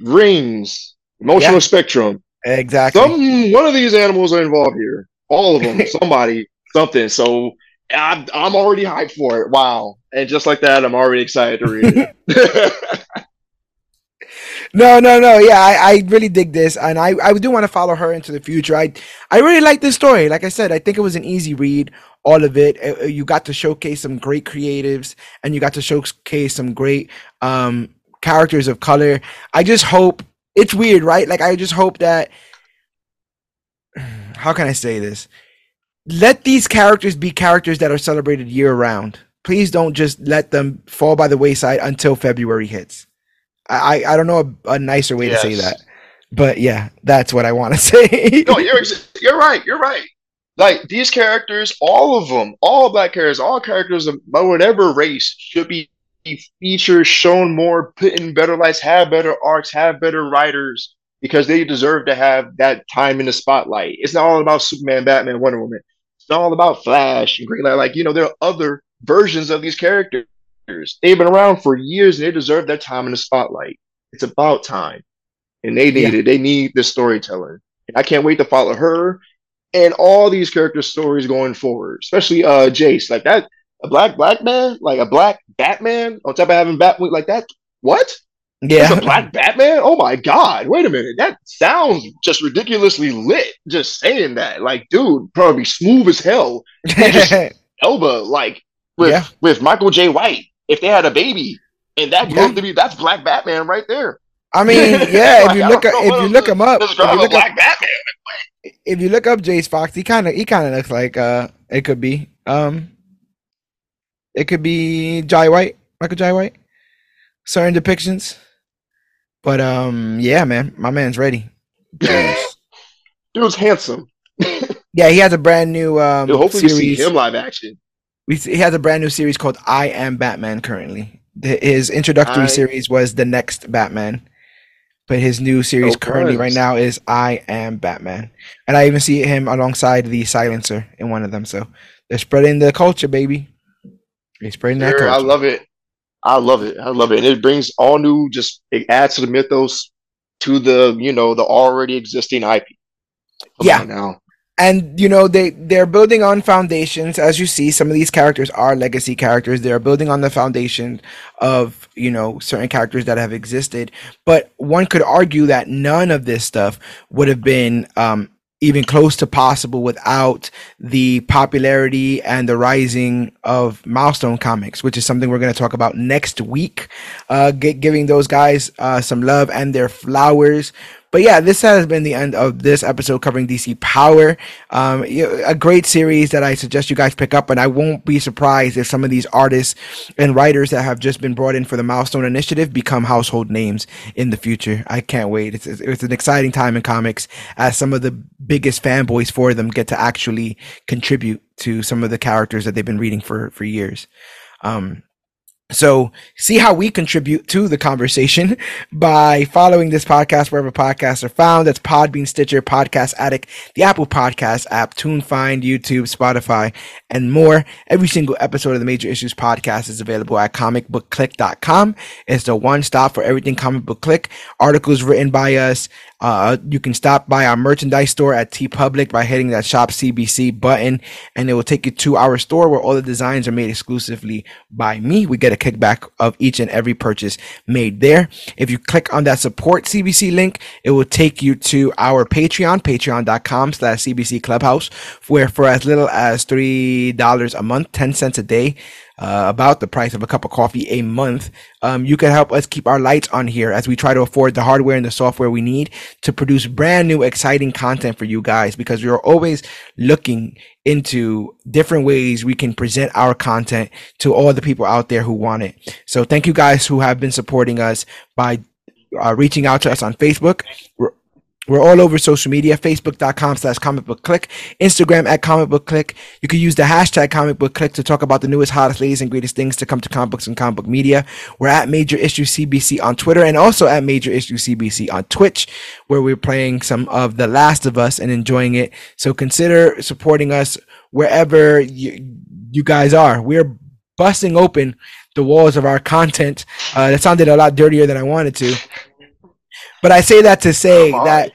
rings, emotional yeah. spectrum. Exactly. Some one of these animals are involved here. all of them, somebody, something. So I'm I'm already hyped for it. Wow! And just like that, I'm already excited to read it. no, no, no. Yeah, I, I really dig this, and I, I do want to follow her into the future. I I really like this story. Like I said, I think it was an easy read. All of it. Uh, uh, you got to showcase some great creatives, and you got to showcase some great um characters of color. I just hope it's weird, right? Like I just hope that. How can I say this? Let these characters be characters that are celebrated year round. Please don't just let them fall by the wayside until February hits. I I don't know a, a nicer way yes. to say that, but yeah, that's what I want to say. no, you're you're right. You're right. Like these characters, all of them, all black characters, all characters of whatever race should be featured, shown more, put in better lights, have better arcs, have better writers, because they deserve to have that time in the spotlight. It's not all about Superman, Batman, Wonder Woman. It's not all about Flash and Green Lantern. Like you know, there are other versions of these characters They've been around for years and they deserve their time in the spotlight. It's about time. And they need yeah. it. They need the storytelling. And I can't wait to follow her and all these character stories going forward, especially uh Jace. Like that, a black black man, like a black Batman on top of having Batwing like that. What? Yeah. There's a black Batman? Oh my god, wait a minute. That sounds just ridiculously lit. Just saying that. Like, dude, probably smooth as hell. Elba, like with yeah. with Michael Jai White if they had a baby and that yeah. to be that's Black Batman right there. I mean, yeah. if you look up, if you look him up, if you look Black up, Batman. If you look up Jace Fox, he kind of he kind of looks like uh it could be um it could be Jai White, Michael Jai White. Certain depictions, but um yeah, man, my man's ready. Dude's handsome. yeah, he has a brand new um. Dude, hopefully, series. we see him live action we he has a brand new series called I Am Batman currently. His introductory I... series was The Next Batman, but his new series oh, currently right now is I Am Batman, and I even see him alongside the Silencer in one of them. So they're spreading the culture, baby. They're spreading that culture. I love it. I love it. I love it. And it brings all new, just it adds to the mythos, to the you know the already existing IP. Come yeah. now and you know they they're building on foundations as you see some of these characters are legacy characters they're building on the foundation of you know certain characters that have existed but one could argue that none of this stuff would have been um, even close to possible without the popularity and the rising of milestone comics which is something we're going to talk about next week. Uh, giving those guys uh, some love and their flowers but yeah, this has been the end of this episode covering DC Power. Um, a great series that I suggest you guys pick up, and I won't be surprised if some of these artists and writers that have just been brought in for the Milestone Initiative become household names in the future. I can't wait. It's, it's an exciting time in comics as some of the biggest fanboys for them get to actually contribute to some of the characters that they've been reading for for years. Um, so see how we contribute to the conversation by following this podcast wherever podcasts are found. That's Podbean, Stitcher, Podcast Addict, the Apple Podcast app, TuneFind, YouTube, Spotify, and more. Every single episode of the Major Issues podcast is available at comicbookclick.com. It's the one stop for everything comic book click. Articles written by us, uh, you can stop by our merchandise store at TeePublic by hitting that shop CBC button, and it will take you to our store where all the designs are made exclusively by me. We get a kickback of each and every purchase made there. If you click on that support CBC link, it will take you to our Patreon, patreon.com slash CBC Clubhouse, where for as little as $3 a month, 10 cents a day, uh, about the price of a cup of coffee a month, um, you can help us keep our lights on here as we try to afford the hardware and the software we need to produce brand new, exciting content for you guys because we are always looking into different ways we can present our content to all the people out there who want it. So thank you guys who have been supporting us by uh, reaching out to us on Facebook. We're we're all over social media, facebook.com slash comic book click, Instagram at comic book click. You can use the hashtag comic book click to talk about the newest, hottest, latest, and greatest things to come to comic books and comic book media. We're at Major Issue CBC on Twitter and also at Major Issue CBC on Twitch, where we're playing some of The Last of Us and enjoying it. So consider supporting us wherever you, you guys are. We're busting open the walls of our content. Uh, that sounded a lot dirtier than I wanted to. But I say that to say that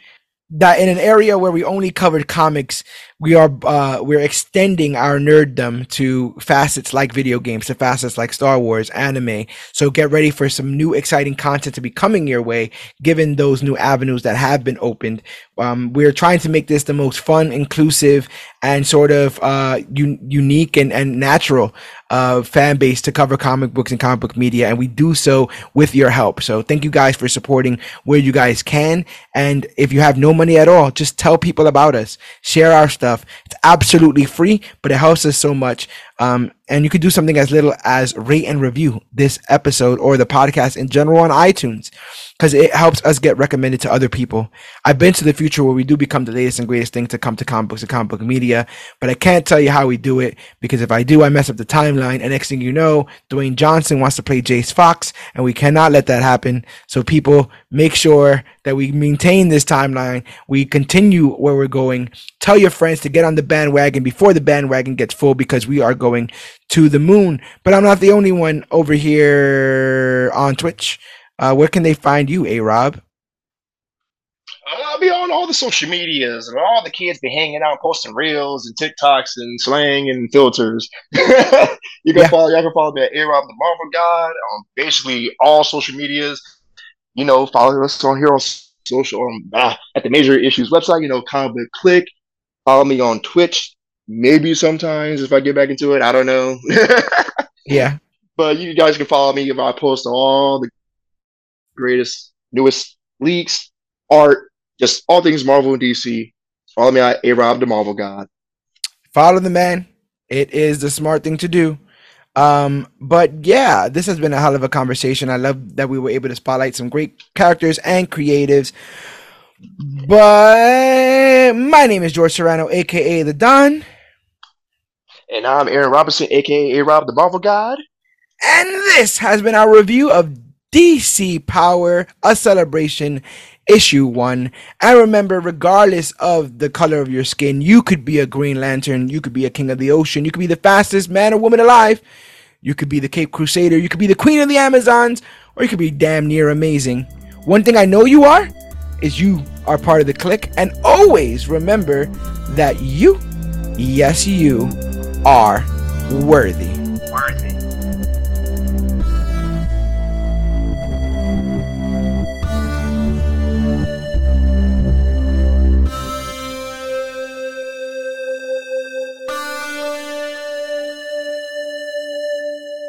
that in an area where we only covered comics we are uh, we're extending our nerddom to facets like video games, to facets like Star Wars, anime. So get ready for some new exciting content to be coming your way, given those new avenues that have been opened. Um, we're trying to make this the most fun, inclusive, and sort of uh, un- unique and, and natural uh, fan base to cover comic books and comic book media, and we do so with your help. So thank you guys for supporting where you guys can. And if you have no money at all, just tell people about us, share our stuff. It's absolutely free, but it helps us so much. Um, and you could do something as little as rate and review this episode or the podcast in general on iTunes because it helps us get recommended to other people. I've been to the future where we do become the latest and greatest thing to come to comic books and comic book media, but I can't tell you how we do it because if I do, I mess up the timeline. And next thing you know, Dwayne Johnson wants to play Jace Fox, and we cannot let that happen. So people make sure that we maintain this timeline. We continue where we're going. Tell your friends to get on the bandwagon before the bandwagon gets full because we are going to the moon. But I'm not the only one over here on Twitch. Uh, where can they find you, A Rob? I'll be on all the social medias, and all the kids be hanging out, posting reels and TikToks and slang and filters. you can yeah. follow, y'all can follow me at A Rob the Marvel God on basically all social medias. You know, follow us on here on social um, ah, at the Major Issues website. You know, Comic Click. Follow me on Twitch. Maybe sometimes if I get back into it, I don't know. yeah. But you guys can follow me if I post all the greatest, newest leaks, art, just all things Marvel and DC. Follow me at A Rob the Marvel God. Follow the man. It is the smart thing to do. Um, but yeah, this has been a hell of a conversation. I love that we were able to spotlight some great characters and creatives. But my name is George Serrano, aka the Don. And I'm Aaron Robinson, aka A Rob the Marvel God. And this has been our review of DC Power, a celebration, issue one. And remember, regardless of the color of your skin, you could be a Green Lantern, you could be a King of the Ocean, you could be the fastest man or woman alive, you could be the Cape Crusader, you could be the Queen of the Amazons, or you could be damn near amazing. One thing I know you are is you are part of the clique, and always remember that you, yes, you, are worthy.